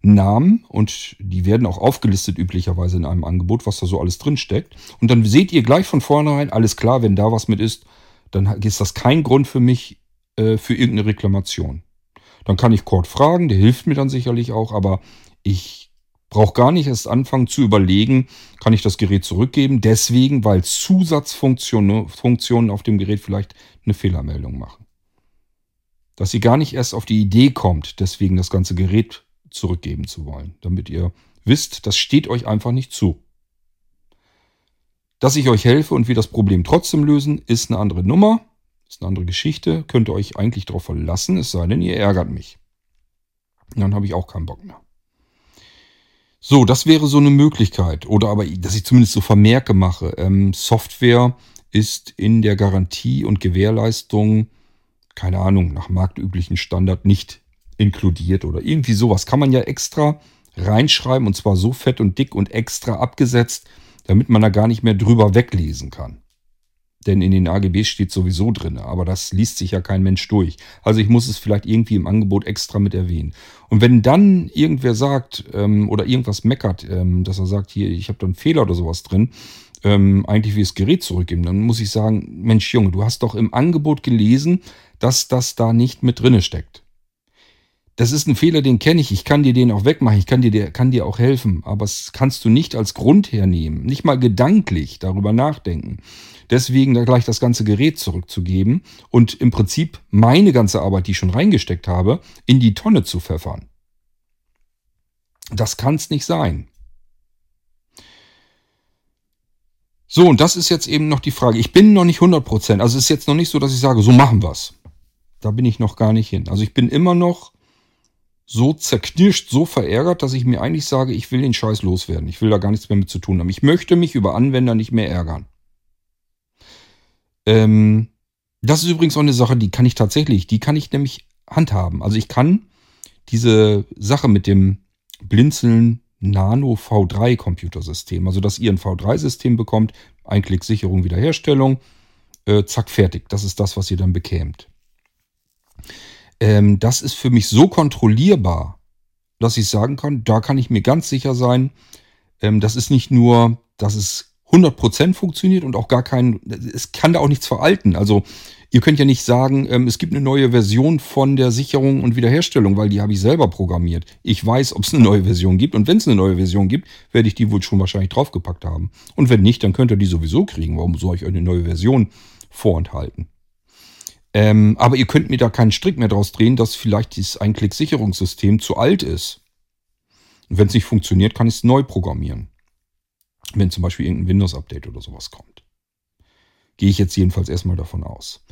Namen und die werden auch aufgelistet üblicherweise in einem Angebot, was da so alles drin steckt. Und dann seht ihr gleich von vornherein, alles klar, wenn da was mit ist, dann ist das kein Grund für mich äh, für irgendeine Reklamation. Dann kann ich Cord fragen, der hilft mir dann sicherlich auch, aber ich brauche gar nicht erst anfangen zu überlegen, kann ich das Gerät zurückgeben, deswegen, weil Zusatzfunktionen Funktionen auf dem Gerät vielleicht eine Fehlermeldung machen. Dass ihr gar nicht erst auf die Idee kommt, deswegen das ganze Gerät zurückgeben zu wollen, damit ihr wisst, das steht euch einfach nicht zu. Dass ich euch helfe und wir das Problem trotzdem lösen, ist eine andere Nummer, ist eine andere Geschichte, könnt ihr euch eigentlich darauf verlassen, es sei denn, ihr ärgert mich. Dann habe ich auch keinen Bock mehr. So, das wäre so eine Möglichkeit. Oder aber, dass ich zumindest so Vermerke mache. Ähm, Software ist in der Garantie und Gewährleistung, keine Ahnung, nach marktüblichen Standard nicht inkludiert oder irgendwie sowas. Kann man ja extra reinschreiben und zwar so fett und dick und extra abgesetzt, damit man da gar nicht mehr drüber weglesen kann. Denn in den AGBs steht sowieso drin, aber das liest sich ja kein Mensch durch. Also ich muss es vielleicht irgendwie im Angebot extra mit erwähnen. Und wenn dann irgendwer sagt ähm, oder irgendwas meckert, ähm, dass er sagt, hier, ich habe da einen Fehler oder sowas drin, ähm, eigentlich wie das Gerät zurückgeben, dann muss ich sagen, Mensch Junge, du hast doch im Angebot gelesen, dass das da nicht mit drinne steckt das ist ein Fehler, den kenne ich. Ich kann dir den auch wegmachen. Ich kann dir, kann dir auch helfen. Aber das kannst du nicht als Grund hernehmen. Nicht mal gedanklich darüber nachdenken. Deswegen da gleich das ganze Gerät zurückzugeben und im Prinzip meine ganze Arbeit, die ich schon reingesteckt habe, in die Tonne zu pfeffern. Das kann es nicht sein. So, und das ist jetzt eben noch die Frage. Ich bin noch nicht 100%. Also es ist jetzt noch nicht so, dass ich sage, so machen wir's. Da bin ich noch gar nicht hin. Also ich bin immer noch so zerknirscht, so verärgert, dass ich mir eigentlich sage, ich will den Scheiß loswerden. Ich will da gar nichts mehr mit zu tun haben. Ich möchte mich über Anwender nicht mehr ärgern. Ähm, das ist übrigens auch eine Sache, die kann ich tatsächlich, die kann ich nämlich handhaben. Also ich kann diese Sache mit dem Blinzeln Nano V3 Computersystem, also dass ihr ein V3-System bekommt, Einklicksicherung, Wiederherstellung, äh, zack, fertig. Das ist das, was ihr dann bekämt ähm, das ist für mich so kontrollierbar, dass ich sagen kann, da kann ich mir ganz sicher sein, ähm, das ist nicht nur, dass es 100% funktioniert und auch gar kein, es kann da auch nichts veralten. Also ihr könnt ja nicht sagen, ähm, es gibt eine neue Version von der Sicherung und Wiederherstellung, weil die habe ich selber programmiert. Ich weiß, ob es eine neue Version gibt und wenn es eine neue Version gibt, werde ich die wohl schon wahrscheinlich draufgepackt haben. Und wenn nicht, dann könnt ihr die sowieso kriegen. Warum soll ich eine neue Version vorenthalten? Ähm, aber ihr könnt mir da keinen Strick mehr draus drehen, dass vielleicht dieses Einklick-Sicherungssystem zu alt ist. Und wenn es nicht funktioniert, kann ich es neu programmieren. Wenn zum Beispiel irgendein Windows-Update oder sowas kommt. Gehe ich jetzt jedenfalls erstmal davon aus.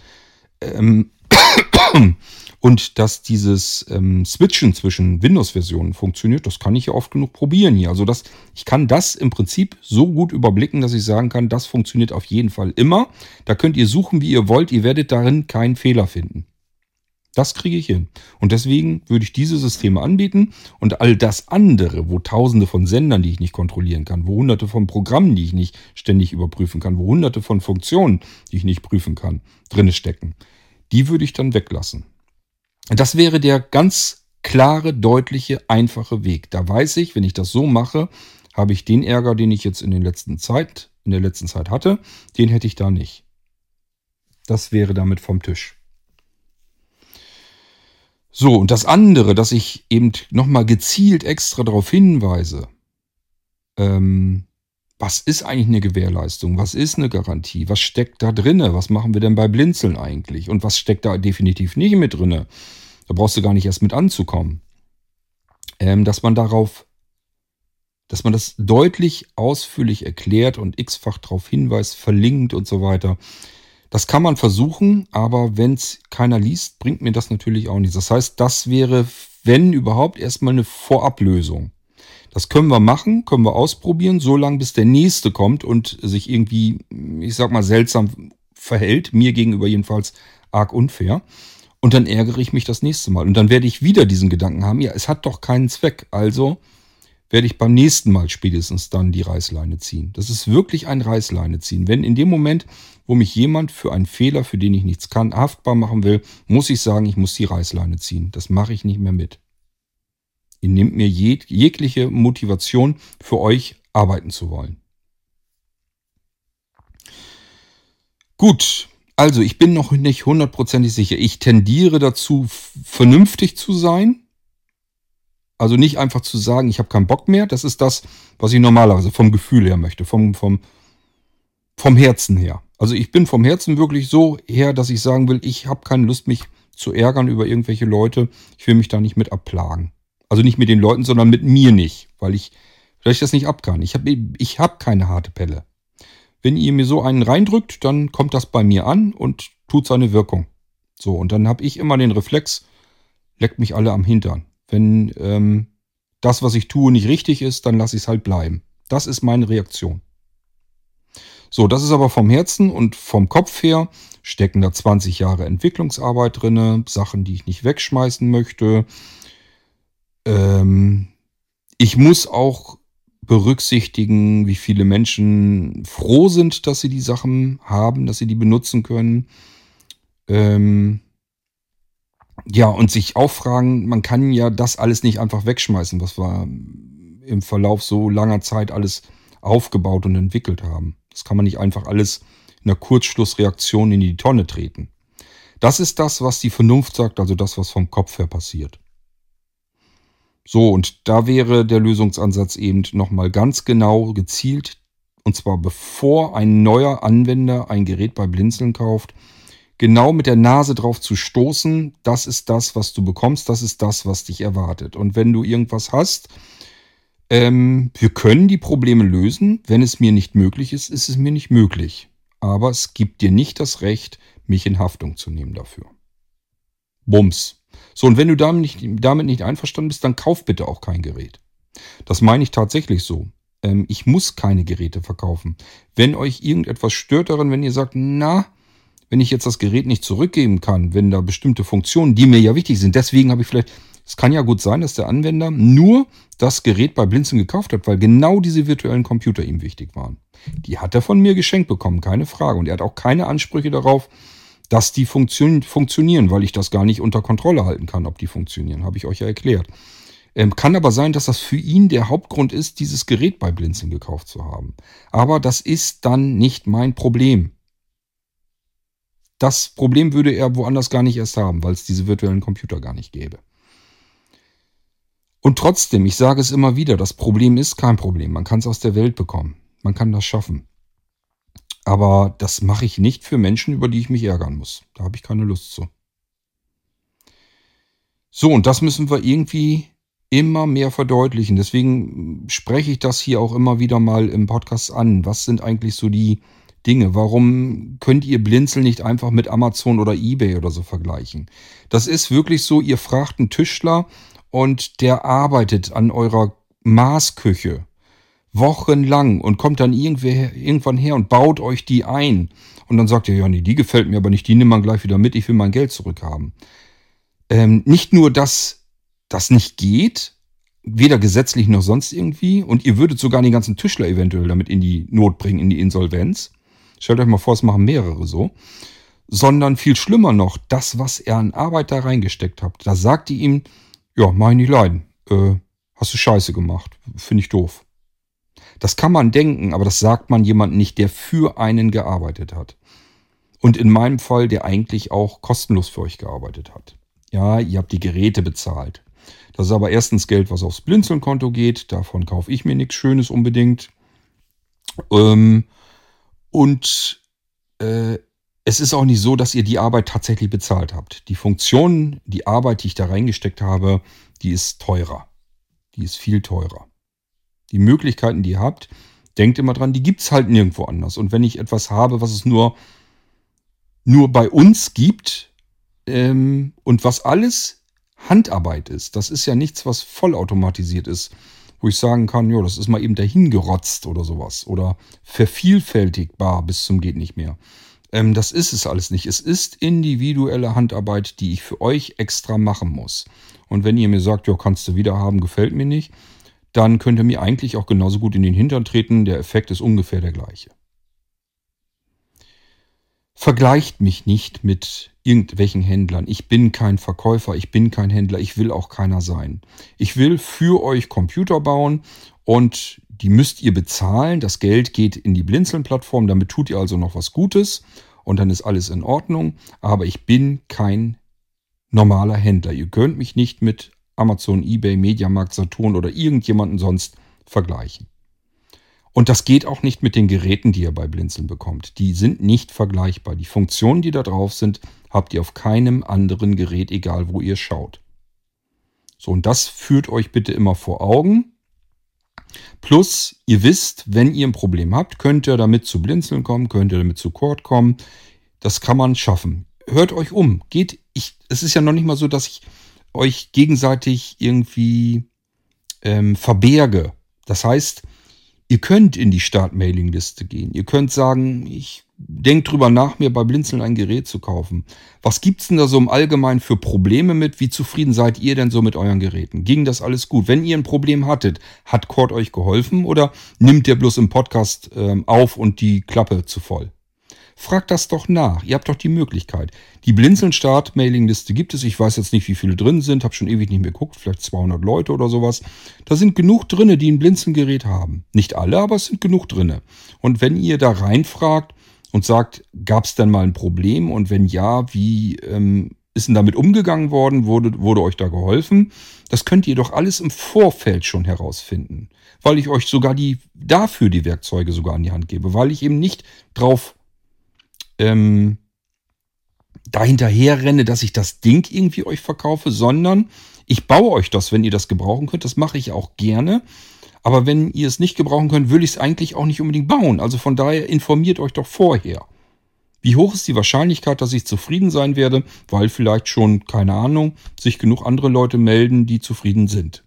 Ähm, und dass dieses ähm, Switchen zwischen Windows-Versionen funktioniert, das kann ich ja oft genug probieren hier. Also das, ich kann das im Prinzip so gut überblicken, dass ich sagen kann, das funktioniert auf jeden Fall immer. Da könnt ihr suchen, wie ihr wollt. Ihr werdet darin keinen Fehler finden. Das kriege ich hin. Und deswegen würde ich diese Systeme anbieten und all das andere, wo tausende von Sendern, die ich nicht kontrollieren kann, wo hunderte von Programmen, die ich nicht ständig überprüfen kann, wo hunderte von Funktionen, die ich nicht prüfen kann, drinne stecken die würde ich dann weglassen. Das wäre der ganz klare, deutliche, einfache Weg. Da weiß ich, wenn ich das so mache, habe ich den Ärger, den ich jetzt in, den letzten Zeit, in der letzten Zeit hatte, den hätte ich da nicht. Das wäre damit vom Tisch. So, und das andere, dass ich eben nochmal gezielt extra darauf hinweise, ähm, was ist eigentlich eine Gewährleistung? Was ist eine Garantie? Was steckt da drinne? Was machen wir denn bei Blinzeln eigentlich? Und was steckt da definitiv nicht mit drinne? Da brauchst du gar nicht erst mit anzukommen. Ähm, dass man darauf, dass man das deutlich ausführlich erklärt und x-fach darauf hinweist, verlinkt und so weiter. Das kann man versuchen, aber wenn es keiner liest, bringt mir das natürlich auch nichts. Das heißt, das wäre, wenn überhaupt, erstmal eine Vorablösung. Das können wir machen, können wir ausprobieren, so lange bis der nächste kommt und sich irgendwie, ich sag mal, seltsam verhält, mir gegenüber jedenfalls arg unfair. Und dann ärgere ich mich das nächste Mal. Und dann werde ich wieder diesen Gedanken haben, ja, es hat doch keinen Zweck. Also werde ich beim nächsten Mal spätestens dann die Reißleine ziehen. Das ist wirklich ein Reißleine ziehen. Wenn in dem Moment, wo mich jemand für einen Fehler, für den ich nichts kann, haftbar machen will, muss ich sagen, ich muss die Reißleine ziehen. Das mache ich nicht mehr mit. Ihr nehmt mir jeg jegliche Motivation für euch arbeiten zu wollen. Gut, also ich bin noch nicht hundertprozentig sicher. Ich tendiere dazu, vernünftig zu sein. Also nicht einfach zu sagen, ich habe keinen Bock mehr. Das ist das, was ich normalerweise vom Gefühl her möchte, vom, vom, vom Herzen her. Also ich bin vom Herzen wirklich so her, dass ich sagen will, ich habe keine Lust, mich zu ärgern über irgendwelche Leute. Ich will mich da nicht mit abplagen. Also nicht mit den Leuten, sondern mit mir nicht, weil ich, weil ich das nicht ab kann. Ich habe ich hab keine harte Pelle. Wenn ihr mir so einen reindrückt, dann kommt das bei mir an und tut seine Wirkung. So, und dann habe ich immer den Reflex, leckt mich alle am Hintern. Wenn ähm, das, was ich tue, nicht richtig ist, dann lasse ich es halt bleiben. Das ist meine Reaktion. So, das ist aber vom Herzen und vom Kopf her stecken da 20 Jahre Entwicklungsarbeit drinne, Sachen, die ich nicht wegschmeißen möchte. Ähm, ich muss auch berücksichtigen, wie viele Menschen froh sind, dass sie die Sachen haben, dass sie die benutzen können. Ähm, ja, und sich auch fragen, man kann ja das alles nicht einfach wegschmeißen, was wir im Verlauf so langer Zeit alles aufgebaut und entwickelt haben. Das kann man nicht einfach alles in einer Kurzschlussreaktion in die Tonne treten. Das ist das, was die Vernunft sagt, also das, was vom Kopf her passiert. So, und da wäre der Lösungsansatz eben nochmal ganz genau gezielt, und zwar bevor ein neuer Anwender ein Gerät bei Blinzeln kauft, genau mit der Nase drauf zu stoßen, das ist das, was du bekommst, das ist das, was dich erwartet. Und wenn du irgendwas hast, ähm, wir können die Probleme lösen. Wenn es mir nicht möglich ist, ist es mir nicht möglich. Aber es gibt dir nicht das Recht, mich in Haftung zu nehmen dafür. Bums. So, und wenn du damit nicht, damit nicht einverstanden bist, dann kauf bitte auch kein Gerät. Das meine ich tatsächlich so. Ähm, ich muss keine Geräte verkaufen. Wenn euch irgendetwas stört daran, wenn ihr sagt, na, wenn ich jetzt das Gerät nicht zurückgeben kann, wenn da bestimmte Funktionen, die mir ja wichtig sind, deswegen habe ich vielleicht, es kann ja gut sein, dass der Anwender nur das Gerät bei Blinzen gekauft hat, weil genau diese virtuellen Computer ihm wichtig waren. Die hat er von mir geschenkt bekommen, keine Frage. Und er hat auch keine Ansprüche darauf, dass die funktio funktionieren, weil ich das gar nicht unter Kontrolle halten kann, ob die funktionieren, habe ich euch ja erklärt. Ähm, kann aber sein, dass das für ihn der Hauptgrund ist, dieses Gerät bei Blinzeln gekauft zu haben. Aber das ist dann nicht mein Problem. Das Problem würde er woanders gar nicht erst haben, weil es diese virtuellen Computer gar nicht gäbe. Und trotzdem, ich sage es immer wieder, das Problem ist kein Problem. Man kann es aus der Welt bekommen. Man kann das schaffen. Aber das mache ich nicht für Menschen, über die ich mich ärgern muss. Da habe ich keine Lust zu. So, und das müssen wir irgendwie immer mehr verdeutlichen. Deswegen spreche ich das hier auch immer wieder mal im Podcast an. Was sind eigentlich so die Dinge? Warum könnt ihr Blinzel nicht einfach mit Amazon oder eBay oder so vergleichen? Das ist wirklich so, ihr fragt einen Tischler und der arbeitet an eurer Maßküche wochenlang und kommt dann irgendwann her und baut euch die ein. Und dann sagt ihr, ja, nee, die gefällt mir aber nicht, die nimmt man gleich wieder mit, ich will mein Geld zurückhaben. Ähm, nicht nur, dass das nicht geht, weder gesetzlich noch sonst irgendwie, und ihr würdet sogar den ganzen Tischler eventuell damit in die Not bringen, in die Insolvenz. Stellt euch mal vor, es machen mehrere so. Sondern viel schlimmer noch, das, was er an Arbeit da reingesteckt hat. Da sagt ihr ihm, ja, mach ich nicht leiden. Äh, hast du Scheiße gemacht. Finde ich doof. Das kann man denken, aber das sagt man jemandem nicht, der für einen gearbeitet hat. Und in meinem Fall, der eigentlich auch kostenlos für euch gearbeitet hat. Ja, ihr habt die Geräte bezahlt. Das ist aber erstens Geld, was aufs Blinzeln-Konto geht. Davon kaufe ich mir nichts Schönes unbedingt. Ähm, und äh, es ist auch nicht so, dass ihr die Arbeit tatsächlich bezahlt habt. Die Funktion, die Arbeit, die ich da reingesteckt habe, die ist teurer. Die ist viel teurer. Die Möglichkeiten, die ihr habt, denkt immer dran, die gibt es halt nirgendwo anders. Und wenn ich etwas habe, was es nur, nur bei uns gibt ähm, und was alles Handarbeit ist, das ist ja nichts, was vollautomatisiert ist, wo ich sagen kann, ja, das ist mal eben dahingerotzt oder sowas oder vervielfältigbar bis zum geht nicht mehr. Ähm, das ist es alles nicht. Es ist individuelle Handarbeit, die ich für euch extra machen muss. Und wenn ihr mir sagt, ja, kannst du wieder haben, gefällt mir nicht, dann könnt ihr mir eigentlich auch genauso gut in den Hintern treten. Der Effekt ist ungefähr der gleiche. Vergleicht mich nicht mit irgendwelchen Händlern. Ich bin kein Verkäufer, ich bin kein Händler, ich will auch keiner sein. Ich will für euch Computer bauen und die müsst ihr bezahlen. Das Geld geht in die Blinzeln-Plattform, damit tut ihr also noch was Gutes und dann ist alles in Ordnung. Aber ich bin kein normaler Händler. Ihr könnt mich nicht mit Amazon, eBay, Mediamarkt, Saturn oder irgendjemanden sonst vergleichen. Und das geht auch nicht mit den Geräten, die ihr bei Blinzeln bekommt. Die sind nicht vergleichbar. Die Funktionen, die da drauf sind, habt ihr auf keinem anderen Gerät, egal wo ihr schaut. So, und das führt euch bitte immer vor Augen. Plus, ihr wisst, wenn ihr ein Problem habt, könnt ihr damit zu Blinzeln kommen, könnt ihr damit zu Cord kommen. Das kann man schaffen. Hört euch um. Geht, ich, es ist ja noch nicht mal so, dass ich euch gegenseitig irgendwie ähm, verberge. Das heißt, ihr könnt in die Start-Mailing-Liste gehen. Ihr könnt sagen, ich denke drüber nach, mir bei Blinzeln ein Gerät zu kaufen. Was gibt's denn da so im Allgemeinen für Probleme mit? Wie zufrieden seid ihr denn so mit euren Geräten? Ging das alles gut? Wenn ihr ein Problem hattet, hat Cord euch geholfen oder nimmt ihr bloß im Podcast ähm, auf und die Klappe zu voll? Fragt das doch nach. Ihr habt doch die Möglichkeit. Die Blinzeln-Start-Mailing-Liste gibt es. Ich weiß jetzt nicht, wie viele drin sind. Habe schon ewig nicht mehr geguckt. Vielleicht 200 Leute oder sowas. Da sind genug drinne, die ein Blinzeln-Gerät haben. Nicht alle, aber es sind genug drinne. Und wenn ihr da reinfragt und sagt, gab es denn mal ein Problem? Und wenn ja, wie ähm, ist denn damit umgegangen worden? Wurde, wurde euch da geholfen? Das könnt ihr doch alles im Vorfeld schon herausfinden. Weil ich euch sogar die, dafür die Werkzeuge sogar an die Hand gebe. Weil ich eben nicht drauf ähm, dahinterher renne, dass ich das Ding irgendwie euch verkaufe, sondern ich baue euch das, wenn ihr das gebrauchen könnt. Das mache ich auch gerne. Aber wenn ihr es nicht gebrauchen könnt, will ich es eigentlich auch nicht unbedingt bauen. Also von daher informiert euch doch vorher. Wie hoch ist die Wahrscheinlichkeit, dass ich zufrieden sein werde, weil vielleicht schon, keine Ahnung, sich genug andere Leute melden, die zufrieden sind.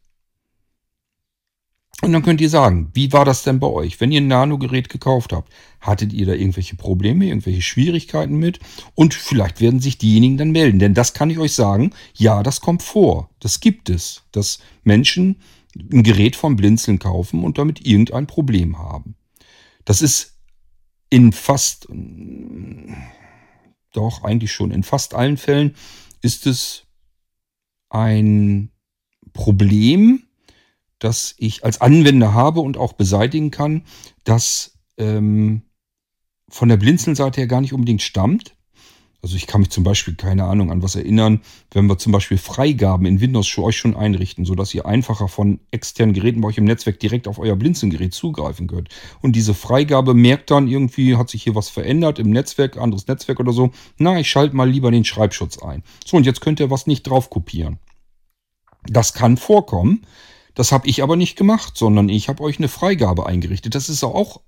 Und dann könnt ihr sagen, wie war das denn bei euch? Wenn ihr ein Nano-Gerät gekauft habt, hattet ihr da irgendwelche Probleme, irgendwelche Schwierigkeiten mit? Und vielleicht werden sich diejenigen dann melden. Denn das kann ich euch sagen, ja, das kommt vor. Das gibt es, dass Menschen ein Gerät vom Blinzeln kaufen und damit irgendein Problem haben. Das ist in fast, doch eigentlich schon, in fast allen Fällen ist es ein Problem, das ich als Anwender habe und auch beseitigen kann, das ähm, von der Blinzeln-Seite her gar nicht unbedingt stammt. Also ich kann mich zum Beispiel, keine Ahnung, an was erinnern, wenn wir zum Beispiel Freigaben in Windows für euch schon einrichten, sodass ihr einfacher von externen Geräten bei euch im Netzwerk direkt auf euer Blinzeln-Gerät zugreifen könnt. Und diese Freigabe merkt dann irgendwie, hat sich hier was verändert im Netzwerk, anderes Netzwerk oder so. Na, ich schalte mal lieber den Schreibschutz ein. So, und jetzt könnt ihr was nicht drauf kopieren. Das kann vorkommen. Das habe ich aber nicht gemacht, sondern ich habe euch eine Freigabe eingerichtet. Das ist auch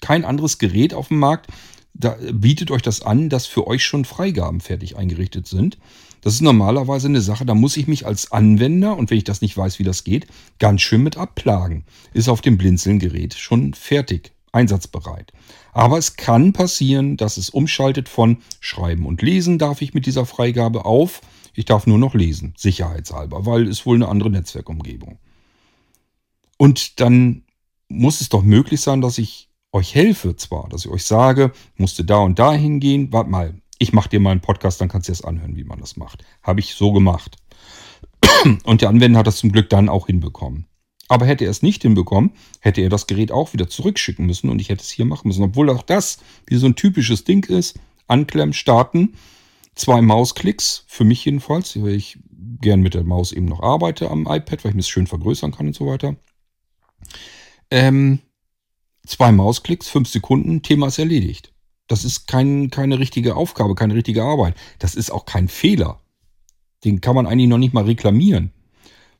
kein anderes Gerät auf dem Markt. Da bietet euch das an, dass für euch schon Freigaben fertig eingerichtet sind. Das ist normalerweise eine Sache, da muss ich mich als Anwender, und wenn ich das nicht weiß, wie das geht, ganz schön mit abplagen. Ist auf dem Blinzeln-Gerät schon fertig, einsatzbereit. Aber es kann passieren, dass es umschaltet von Schreiben und Lesen darf ich mit dieser Freigabe auf. Ich darf nur noch lesen, sicherheitshalber, weil es wohl eine andere Netzwerkumgebung. Und dann muss es doch möglich sein, dass ich euch helfe zwar, dass ich euch sage, musste da und da hingehen, warte mal, ich mache dir mal einen Podcast, dann kannst du das anhören, wie man das macht. Habe ich so gemacht. Und der Anwender hat das zum Glück dann auch hinbekommen. Aber hätte er es nicht hinbekommen, hätte er das Gerät auch wieder zurückschicken müssen und ich hätte es hier machen müssen. Obwohl auch das wie so ein typisches Ding ist. Anklemmen, starten, zwei Mausklicks, für mich jedenfalls, weil ich gern mit der Maus eben noch arbeite am iPad, weil ich mir es schön vergrößern kann und so weiter. Ähm, zwei Mausklicks, fünf Sekunden, Thema ist erledigt. Das ist kein, keine richtige Aufgabe, keine richtige Arbeit. Das ist auch kein Fehler. Den kann man eigentlich noch nicht mal reklamieren.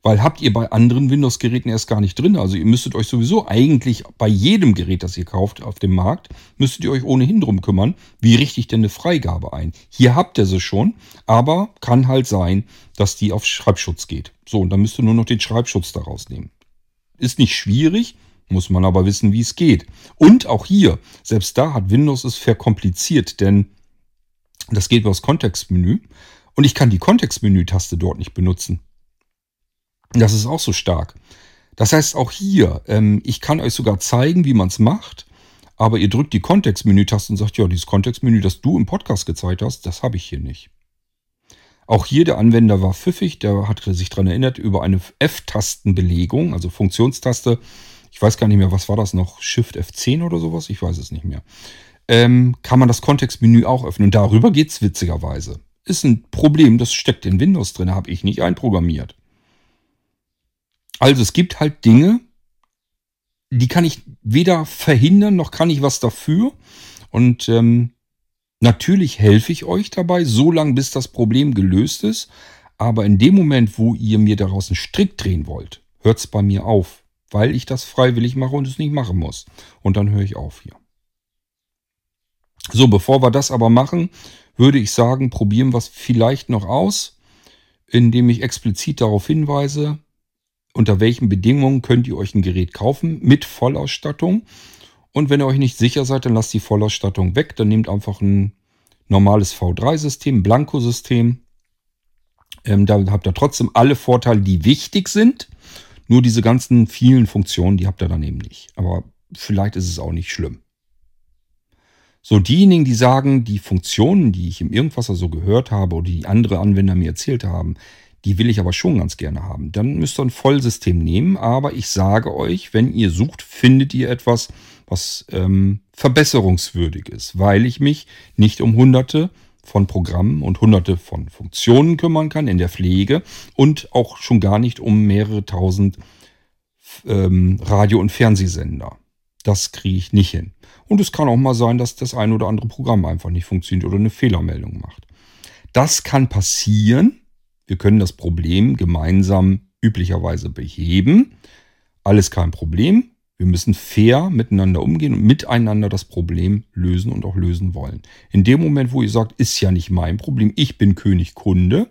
Weil habt ihr bei anderen Windows-Geräten erst gar nicht drin. Also ihr müsstet euch sowieso eigentlich bei jedem Gerät, das ihr kauft auf dem Markt, müsstet ihr euch ohnehin drum kümmern, wie richte ich denn eine Freigabe ein. Hier habt ihr sie schon, aber kann halt sein, dass die auf Schreibschutz geht. So, und dann müsst ihr nur noch den Schreibschutz daraus nehmen. Ist nicht schwierig, muss man aber wissen, wie es geht. Und auch hier, selbst da hat Windows es verkompliziert, denn das geht über das Kontextmenü und ich kann die Kontextmenü-Taste dort nicht benutzen. Das ist auch so stark. Das heißt auch hier, ähm, ich kann euch sogar zeigen, wie man es macht, aber ihr drückt die Kontextmenü-Taste und sagt, ja, dieses Kontextmenü, das du im Podcast gezeigt hast, das habe ich hier nicht. Auch hier der Anwender war pfiffig, der hat sich daran erinnert, über eine F-Tastenbelegung, also Funktionstaste, ich weiß gar nicht mehr, was war das noch, Shift F10 oder sowas, ich weiß es nicht mehr, ähm, kann man das Kontextmenü auch öffnen. Und darüber geht es witzigerweise. Ist ein Problem, das steckt in Windows drin, habe ich nicht einprogrammiert. Also es gibt halt Dinge, die kann ich weder verhindern, noch kann ich was dafür. Und ähm, natürlich helfe ich euch dabei, so lange bis das Problem gelöst ist. Aber in dem Moment, wo ihr mir daraus einen Strick drehen wollt, hört es bei mir auf, weil ich das freiwillig mache und es nicht machen muss. Und dann höre ich auf hier. So, bevor wir das aber machen, würde ich sagen, probieren wir es vielleicht noch aus, indem ich explizit darauf hinweise, unter welchen Bedingungen könnt ihr euch ein Gerät kaufen mit Vollausstattung. Und wenn ihr euch nicht sicher seid, dann lasst die Vollausstattung weg. Dann nehmt einfach ein normales V3-System, Blanko-System. Ähm, da habt ihr trotzdem alle Vorteile, die wichtig sind. Nur diese ganzen vielen Funktionen, die habt ihr dann eben nicht. Aber vielleicht ist es auch nicht schlimm. So, diejenigen, die sagen, die Funktionen, die ich im Irgendwasser so gehört habe oder die andere Anwender mir erzählt haben, die will ich aber schon ganz gerne haben. Dann müsst ihr ein Vollsystem nehmen, aber ich sage euch, wenn ihr sucht, findet ihr etwas, was ähm, verbesserungswürdig ist, weil ich mich nicht um hunderte von Programmen und hunderte von Funktionen kümmern kann in der Pflege und auch schon gar nicht um mehrere tausend ähm, Radio- und Fernsehsender. Das kriege ich nicht hin. Und es kann auch mal sein, dass das ein oder andere Programm einfach nicht funktioniert oder eine Fehlermeldung macht. Das kann passieren, wir können das Problem gemeinsam üblicherweise beheben. Alles kein Problem. Wir müssen fair miteinander umgehen und miteinander das Problem lösen und auch lösen wollen. In dem Moment, wo ihr sagt, ist ja nicht mein Problem, ich bin König Kunde,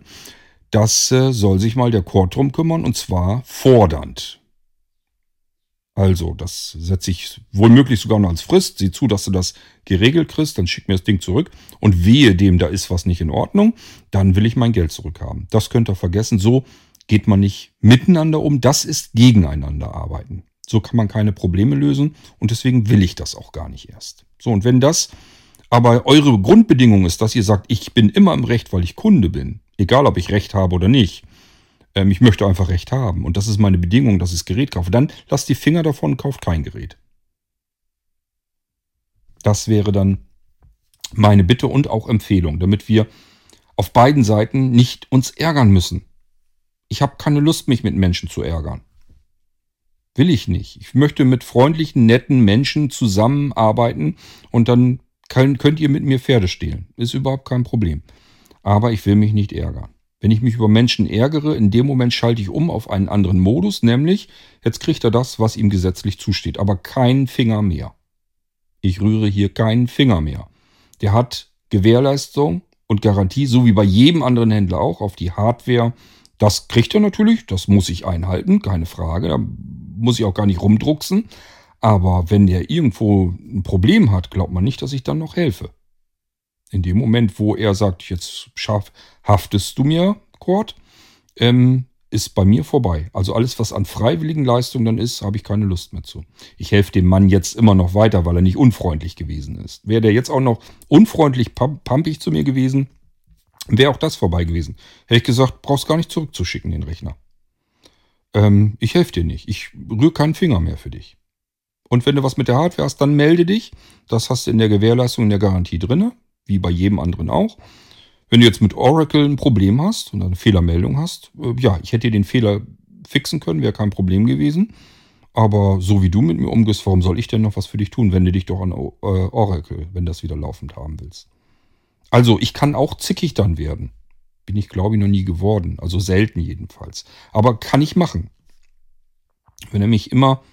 das äh, soll sich mal der Chord drum kümmern und zwar fordernd. Also, das setze ich wohlmöglich sogar noch als Frist. Sieh zu, dass du das geregelt kriegst, dann schick mir das Ding zurück. Und wehe dem, da ist was nicht in Ordnung, dann will ich mein Geld zurückhaben. Das könnt ihr vergessen. So geht man nicht miteinander um. Das ist gegeneinander arbeiten. So kann man keine Probleme lösen und deswegen will ich das auch gar nicht erst. So, und wenn das aber eure Grundbedingung ist, dass ihr sagt, ich bin immer im Recht, weil ich Kunde bin, egal ob ich Recht habe oder nicht, ähm, ich möchte einfach Recht haben. Und das ist meine Bedingung, dass ich das Gerät kaufe. Dann lasst die Finger davon und kauft kein Gerät. Das wäre dann meine Bitte und auch Empfehlung, damit wir auf beiden Seiten nicht uns ärgern müssen. Ich habe keine Lust, mich mit Menschen zu ärgern. Will ich nicht. Ich möchte mit freundlichen, netten Menschen zusammenarbeiten und dann könnt ihr mit mir Pferde stehlen. Ist überhaupt kein Problem. Aber ich will mich nicht ärgern. Wenn ich mich über Menschen ärgere, in dem Moment schalte ich um auf einen anderen Modus, nämlich jetzt kriegt er das, was ihm gesetzlich zusteht, aber keinen Finger mehr. Ich rühre hier keinen Finger mehr. Der hat Gewährleistung und Garantie, so wie bei jedem anderen Händler auch, auf die Hardware. Das kriegt er natürlich, das muss ich einhalten, keine Frage. Da muss ich auch gar nicht rumdrucksen. Aber wenn der irgendwo ein Problem hat, glaubt man nicht, dass ich dann noch helfe. In dem Moment, wo er sagt, jetzt schaff, haftest du mir, Kurt, ähm, ist bei mir vorbei. Also alles, was an freiwilligen Leistungen dann ist, habe ich keine Lust mehr zu. Ich helfe dem Mann jetzt immer noch weiter, weil er nicht unfreundlich gewesen ist. Wäre der jetzt auch noch unfreundlich pampig zu mir gewesen, wäre auch das vorbei gewesen. Hätte ich gesagt, brauchst gar nicht zurückzuschicken, den Rechner. Ähm, ich helfe dir nicht. Ich rühre keinen Finger mehr für dich. Und wenn du was mit der Hardware hast, dann melde dich. Das hast du in der Gewährleistung, in der Garantie drinne wie bei jedem anderen auch. Wenn du jetzt mit Oracle ein Problem hast und eine Fehlermeldung hast, äh, ja, ich hätte dir den Fehler fixen können, wäre kein Problem gewesen. Aber so wie du mit mir umgehst, warum soll ich denn noch was für dich tun? Wende dich doch an äh, Oracle, wenn du das wieder laufend haben willst. Also, ich kann auch zickig dann werden. Bin ich, glaube ich, noch nie geworden. Also selten jedenfalls. Aber kann ich machen. Wenn mich immer,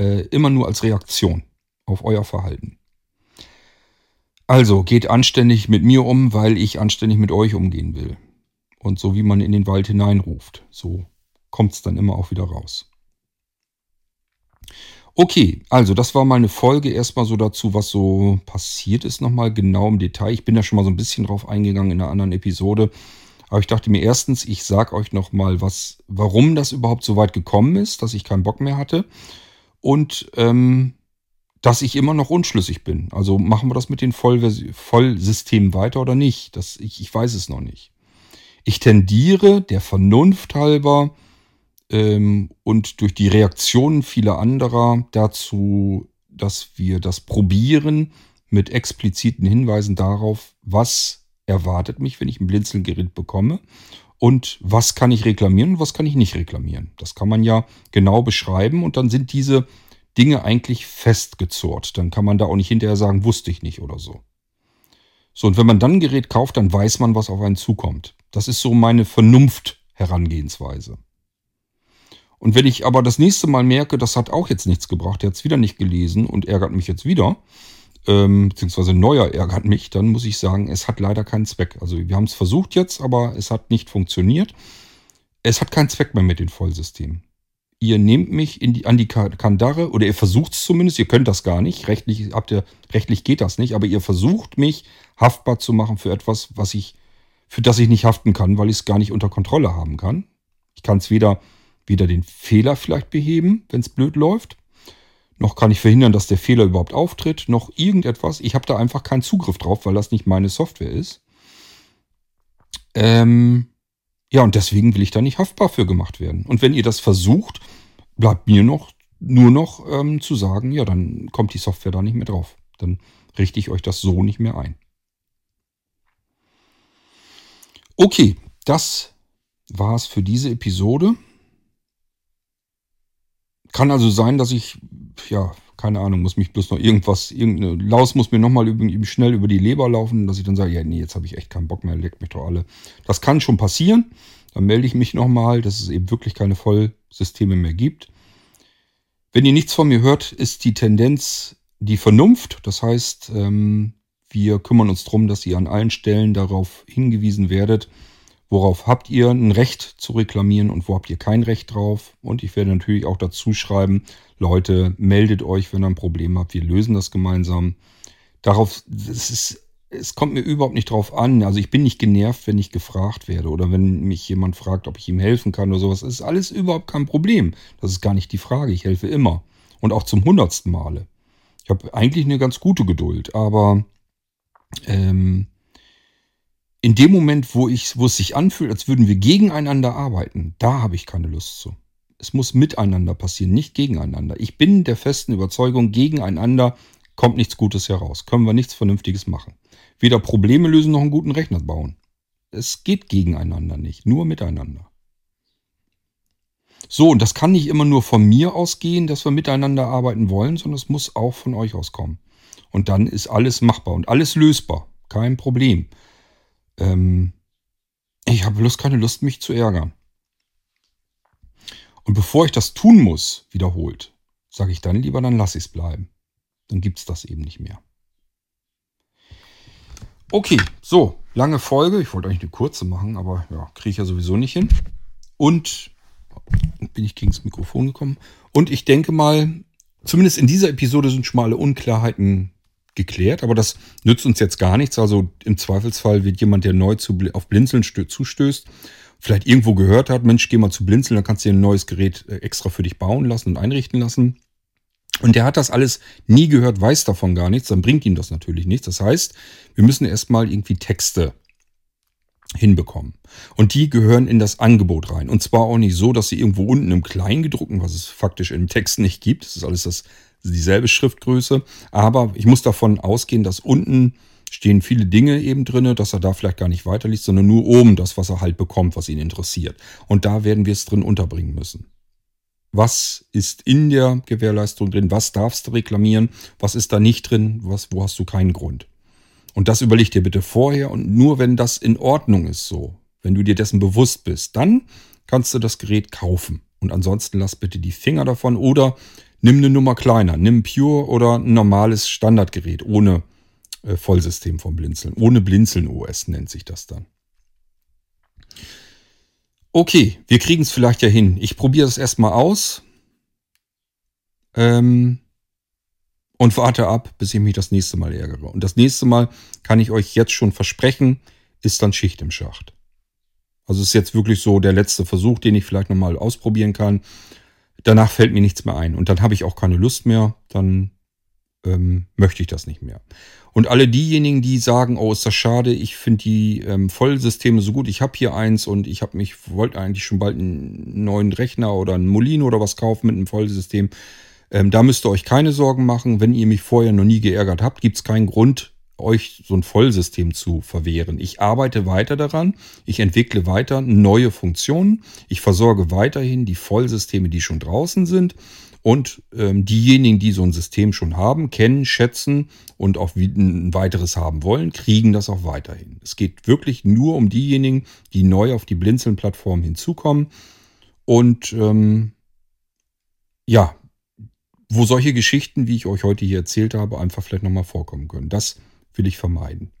äh, immer nur als Reaktion auf euer Verhalten. Also geht anständig mit mir um, weil ich anständig mit euch umgehen will. Und so wie man in den Wald hineinruft, so kommt es dann immer auch wieder raus. Okay, also das war mal eine Folge erstmal so dazu, was so passiert ist, nochmal genau im Detail. Ich bin da schon mal so ein bisschen drauf eingegangen in einer anderen Episode. Aber ich dachte mir erstens, ich sage euch noch mal was, warum das überhaupt so weit gekommen ist, dass ich keinen Bock mehr hatte und ähm, dass ich immer noch unschlüssig bin. Also machen wir das mit den Vollsystemen weiter oder nicht? Das, ich, ich weiß es noch nicht. Ich tendiere der Vernunft halber ähm, und durch die Reaktionen vieler anderer dazu, dass wir das probieren mit expliziten Hinweisen darauf, was erwartet mich, wenn ich ein Blinzelgerät bekomme und was kann ich reklamieren und was kann ich nicht reklamieren. Das kann man ja genau beschreiben und dann sind diese Dinge eigentlich festgezurrt. Dann kann man da auch nicht hinterher sagen, wusste ich nicht oder so. So, und wenn man dann ein Gerät kauft, dann weiß man, was auf einen zukommt. Das ist so meine Vernunft-Herangehensweise. Und wenn ich aber das nächste Mal merke, das hat auch jetzt nichts gebracht, der hat es wieder nicht gelesen und ärgert mich jetzt wieder, ähm, beziehungsweise neuer ärgert mich, dann muss ich sagen, es hat leider keinen Zweck. Also wir haben es versucht jetzt, aber es hat nicht funktioniert. Es hat keinen Zweck mehr mit den Vollsystemen. Ihr nehmt mich die, an die Kandare oder ihr versucht es zumindest, ihr könnt das gar nicht, rechtlich, habt ihr, rechtlich geht das nicht, aber ihr versucht mich haftbar zu machen für etwas, was ich, für das ich nicht haften kann, weil ich es gar nicht unter Kontrolle haben kann. Ich kann es weder, weder den Fehler vielleicht beheben, wenn es blöd läuft, noch kann ich verhindern, dass der Fehler überhaupt auftritt, noch irgendetwas. Ich habe da einfach keinen Zugriff drauf, weil das nicht meine Software ist. Ähm, ja, und deswegen will ich da nicht haftbar für gemacht werden. Und wenn ihr das versucht, bleibt mir noch nur noch ähm, zu sagen, ja, dann kommt die Software da nicht mehr drauf. Dann richte ich euch das so nicht mehr ein. Okay, das war's für diese Episode. Kann also sein, dass ich, ja, keine Ahnung, muss mich bloß noch irgendwas, irgendeine Laus muss mir nochmal schnell über die Leber laufen, dass ich dann sage, ja, nee, jetzt habe ich echt keinen Bock mehr, leckt mich doch alle. Das kann schon passieren. Dann melde ich mich nochmal, dass es eben wirklich keine Vollsysteme mehr gibt. Wenn ihr nichts von mir hört, ist die Tendenz die Vernunft. Das heißt, ähm, wir kümmern uns darum, dass ihr an allen Stellen darauf hingewiesen werdet, Worauf habt ihr ein Recht zu reklamieren und wo habt ihr kein Recht drauf? Und ich werde natürlich auch dazu schreiben, Leute, meldet euch, wenn ihr ein Problem habt. Wir lösen das gemeinsam. Darauf, es ist, es kommt mir überhaupt nicht drauf an. Also ich bin nicht genervt, wenn ich gefragt werde oder wenn mich jemand fragt, ob ich ihm helfen kann oder sowas. Das ist alles überhaupt kein Problem. Das ist gar nicht die Frage. Ich helfe immer. Und auch zum hundertsten Male. Ich habe eigentlich eine ganz gute Geduld, aber ähm, in dem Moment, wo, ich, wo es sich anfühlt, als würden wir gegeneinander arbeiten, da habe ich keine Lust zu. Es muss miteinander passieren, nicht gegeneinander. Ich bin der festen Überzeugung, gegeneinander kommt nichts Gutes heraus. Können wir nichts Vernünftiges machen. Weder Probleme lösen noch einen guten Rechner bauen. Es geht gegeneinander nicht, nur miteinander. So, und das kann nicht immer nur von mir ausgehen, dass wir miteinander arbeiten wollen, sondern es muss auch von euch auskommen. Und dann ist alles machbar und alles lösbar. Kein Problem. Ähm, ich habe bloß keine Lust, mich zu ärgern. Und bevor ich das tun muss, wiederholt, sage ich dann lieber, dann lasse ich es bleiben. Dann gibt es das eben nicht mehr. Okay, so, lange Folge. Ich wollte eigentlich eine kurze machen, aber ja, kriege ich ja sowieso nicht hin. Und bin ich gegen das Mikrofon gekommen. Und ich denke mal, zumindest in dieser Episode sind schon mal alle Unklarheiten geklärt, aber das nützt uns jetzt gar nichts. Also im Zweifelsfall wird jemand, der neu zu, auf Blinzeln zustößt, vielleicht irgendwo gehört hat, Mensch, geh mal zu Blinzeln, dann kannst du dir ein neues Gerät äh, extra für dich bauen lassen und einrichten lassen. Und der hat das alles nie gehört, weiß davon gar nichts, dann bringt ihm das natürlich nichts. Das heißt, wir müssen erstmal irgendwie Texte hinbekommen. Und die gehören in das Angebot rein. Und zwar auch nicht so, dass sie irgendwo unten im Kleingedruckten, was es faktisch im Text nicht gibt, das ist alles das dieselbe Schriftgröße. Aber ich muss davon ausgehen, dass unten stehen viele Dinge eben drin, dass er da vielleicht gar nicht weiterliest, sondern nur oben das, was er halt bekommt, was ihn interessiert. Und da werden wir es drin unterbringen müssen. Was ist in der Gewährleistung drin? Was darfst du reklamieren? Was ist da nicht drin? Was, wo hast du keinen Grund? Und das überleg dir bitte vorher und nur wenn das in Ordnung ist so, wenn du dir dessen bewusst bist, dann kannst du das Gerät kaufen. Und ansonsten lass bitte die Finger davon oder Nimm eine Nummer kleiner, nimm Pure oder ein normales Standardgerät ohne Vollsystem vom Blinzeln. Ohne Blinzeln OS nennt sich das dann. Okay, wir kriegen es vielleicht ja hin. Ich probiere es erstmal aus. Ähm, und warte ab, bis ich mich das nächste Mal ärgere. Und das nächste Mal kann ich euch jetzt schon versprechen, ist dann Schicht im Schacht. Also ist jetzt wirklich so der letzte Versuch, den ich vielleicht nochmal ausprobieren kann. Danach fällt mir nichts mehr ein. Und dann habe ich auch keine Lust mehr. Dann ähm, möchte ich das nicht mehr. Und alle diejenigen, die sagen, oh, ist das schade, ich finde die ähm, Vollsysteme so gut, ich habe hier eins und ich habe mich, wollte eigentlich schon bald einen neuen Rechner oder einen Molino oder was kaufen mit einem Vollsystem. Ähm, da müsst ihr euch keine Sorgen machen. Wenn ihr mich vorher noch nie geärgert habt, gibt es keinen Grund, euch so ein Vollsystem zu verwehren. Ich arbeite weiter daran, ich entwickle weiter neue Funktionen, ich versorge weiterhin die Vollsysteme, die schon draußen sind und ähm, diejenigen, die so ein System schon haben, kennen, schätzen und auch ein weiteres haben wollen, kriegen das auch weiterhin. Es geht wirklich nur um diejenigen, die neu auf die Blinzeln-Plattform hinzukommen. Und ähm, ja, wo solche Geschichten, wie ich euch heute hier erzählt habe, einfach vielleicht nochmal vorkommen können. Das will ich vermeiden.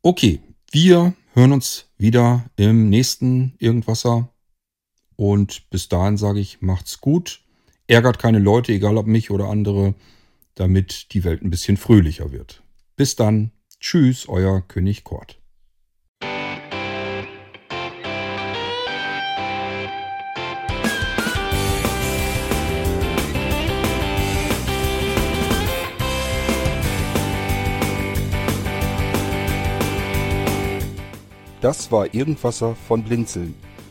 Okay, wir hören uns wieder im nächsten Irgendwasser. Und bis dahin sage ich, macht's gut. Ärgert keine Leute, egal ob mich oder andere, damit die Welt ein bisschen fröhlicher wird. Bis dann. Tschüss, euer König Kort. Das war Irgendwasser von Blinzeln.